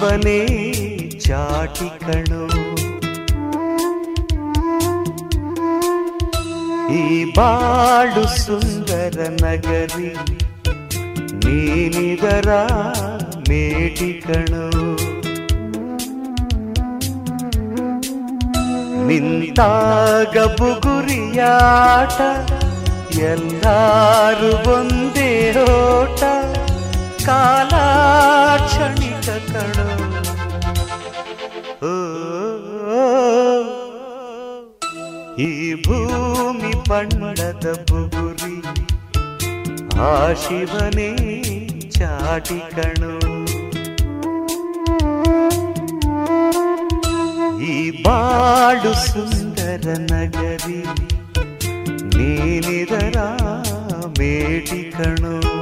ಬನೆ ಚಾಟಿಕಣು ಈ ಬಾಡು ಸುಂದರ ನಗರಿ ನೀನಿದರ ಮೇಟಿಕಣು ನಿಂತಾಗ ಬುಗುರಿಯಾಟ ಎಲ್ಲಾರು ಒಂದೇ ಓಟ ಕಾಲಾಕ್ಷಣ ಭೂಮಿ ಪಣ್ಣದ ಬುಗುರಿ. ಆ ಶಿವನೇ ಚಾಟಿ ಕಣು. ಈ ಬಾಡು ಸುಂದರ ನಗರಿ ನೀನಿದರ ಬೇಟಿ ಕಣೋ.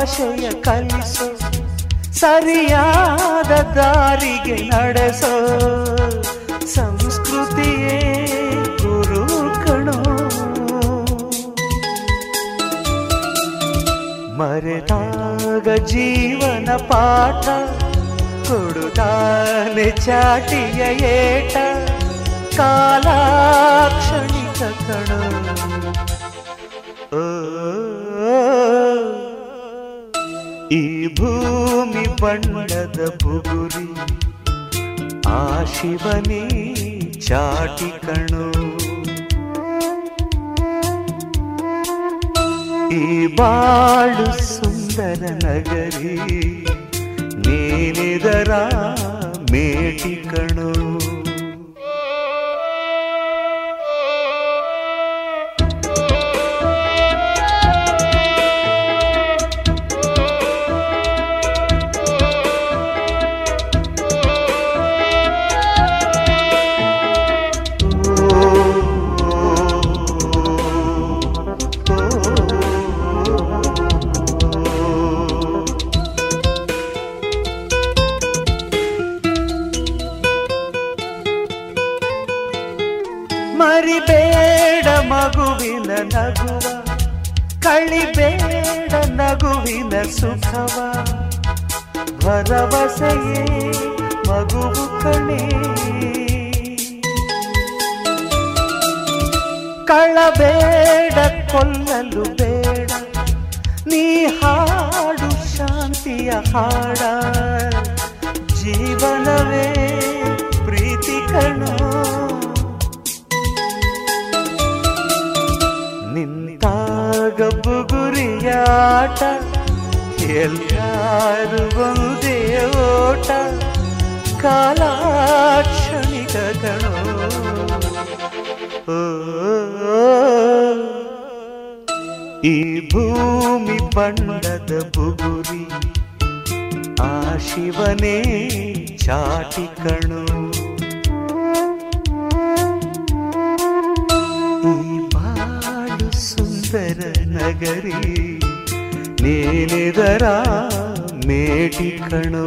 ಭಾಷೆಯ ಕಲಿಸು ಸರಿಯಾದ ದಾರಿಗೆ ನಡೆಸೋ. ಸಂಸ್ಕೃತಿಯೇ ಗುರು ಕಣೋ. ಮರೆತಾಗ ಜೀವನ ಪಾಠ, ಕೊಡುತ್ತಾನೆ ಚಾಟಿಯ ಏಟ, ಕಾಲಾಕ್ಷಣಿಕ ಕಣೋ. ಆ ಶಿವನೇ ಚಾಟಿ ಕಣೋ ಈ ಬಾಳು ನೀ ಹಾಡು ಶಾಂತಿಯ ಹಾಡ ಜೀವನವೇ ಪ್ರೀತಿ ಕಣೋ ನಿಂತಾಗ ಬುಗುರಿಯಾಟ ಎಲ್ಲಾರು ಒಂದೇ ಓಟ ಕಾಲಾಕ್ಷಣಿಕ ಕಣೋ ಓ, ಈ ಭೂಮಿ ಬಣ್ಣದ ಬುಗುರಿ, ಆ ಶಿವನೇ ಚಾಟಿ ಕಣು. ಈ ಬಾಳು ಸುಂದರ ನಗರಿ, ನೀನಿದರ ಮೇಟಿ ಕಣೋ.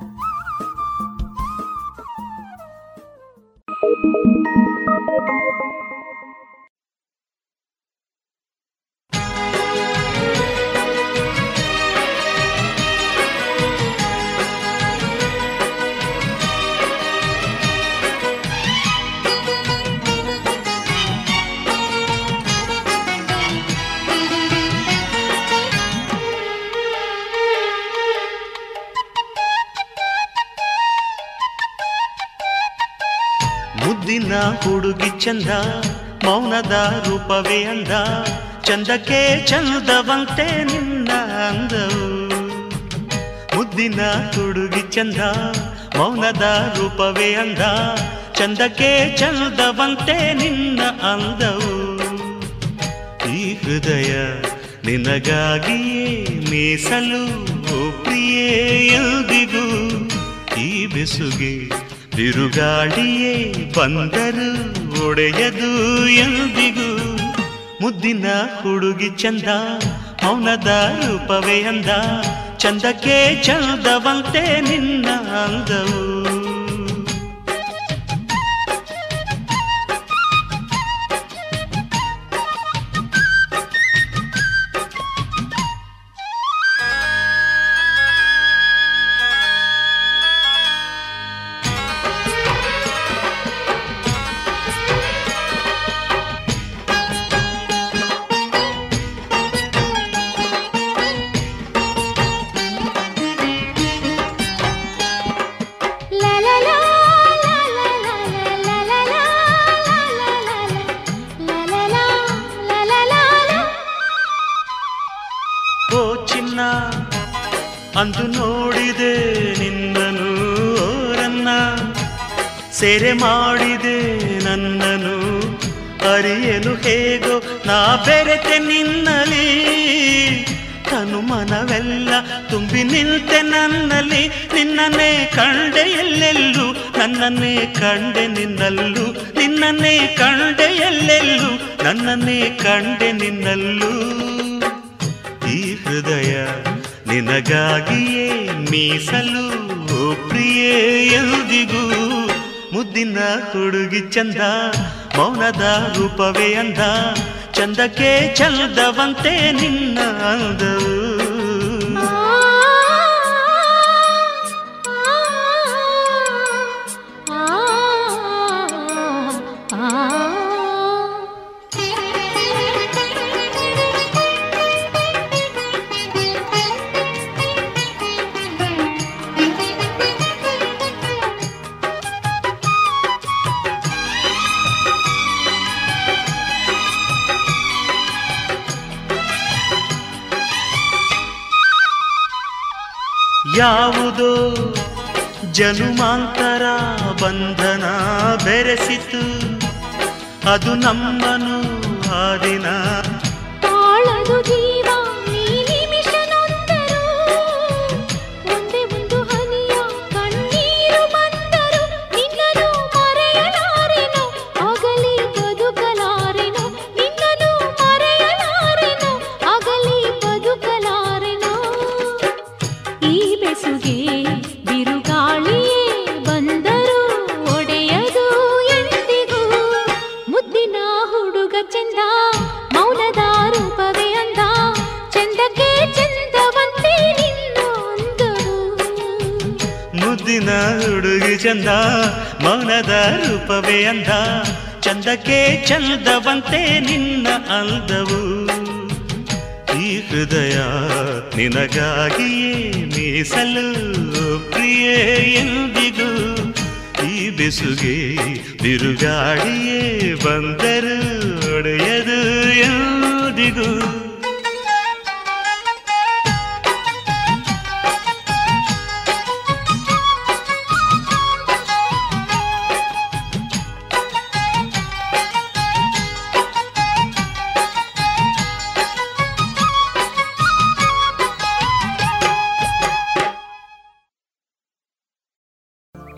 ಚಂದ ಮೌನದ ರೂಪವೇ ಅಂದ. ಚಂದಕ್ಕೆ ಚಂದವಂತೆ ನಿನ್ನ ಅಂದವು. ಮುದ್ದಿನ ತುಡುಗಿ ಚಂದ ಮೌನದ ರೂಪವೇ ಅಂದ. ಚಂದಕ್ಕೆ ಚಂದವಂತೆ ನಿನ್ನ ಅಂದವು. ಈ ಹೃದಯ ನಿನಗಾಗಿಯೇ ಮೀಸಲು ಪ್ರಿಯೇ ಎಂದಿಗೂ ಈ ಬೆಸುಗೆ ಬಿರುಗಾಳಿಯೇ ಬಂದರು. ಒಡೆಯದು ಎಂದಿಗೂ. ಮುದ್ದಿನ ಹುಡುಗಿ ಚಂದ ಮೌನದ ರೂಪವೇ ಅಂದ. ಚಂದಕ್ಕೆ ಚಂದವಂತೆ ನಿನ್ನ ಅಂದವು. ನನ್ನನ್ನೇ ಕಂಡೆ ನಿನ್ನಲ್ಲೂ. ಈ ಹೃದಯ ನಿನಗಾಗಿಯೇ ಮೀಸಲು. ಪ್ರಿಯೇ, ಎಂದಿಗೂ ಮುದ್ದಿನ ಹುಡುಗಿ ಚಂದ, ಮೌನದ ರೂಪವೇ ಅಂದ. ಚಂದಕ್ಕೆ ಚಲ್ದವಂತೆ ನಿನ್ನ ಅಂದವು. ಯಾವುದೋ? ಜನುಮಾಂತರ ಬಂಧನ ಬೆರೆಸಿತು. ಅದು ನಮ್ಮನು ಆ ಮೌನದ ರೂಪವೇ ಅಂದ. ಚಂದಕ್ಕೆ ಚಂದವಂತೆ ನಿನ್ನ ಅಂದವು. ಈ ಹೃದಯ ನಿನಗಾಗಿಯೇ ಮೀಸಲು ಪ್ರಿಯೇ ಎಂದಿಗೂ. ಈ ಬೆಸುಗೆ ಬಿರುಗಾಡಿಯೇ ಬಂದರು ಒಡೆಯದು ಎಂದಿಗೂ.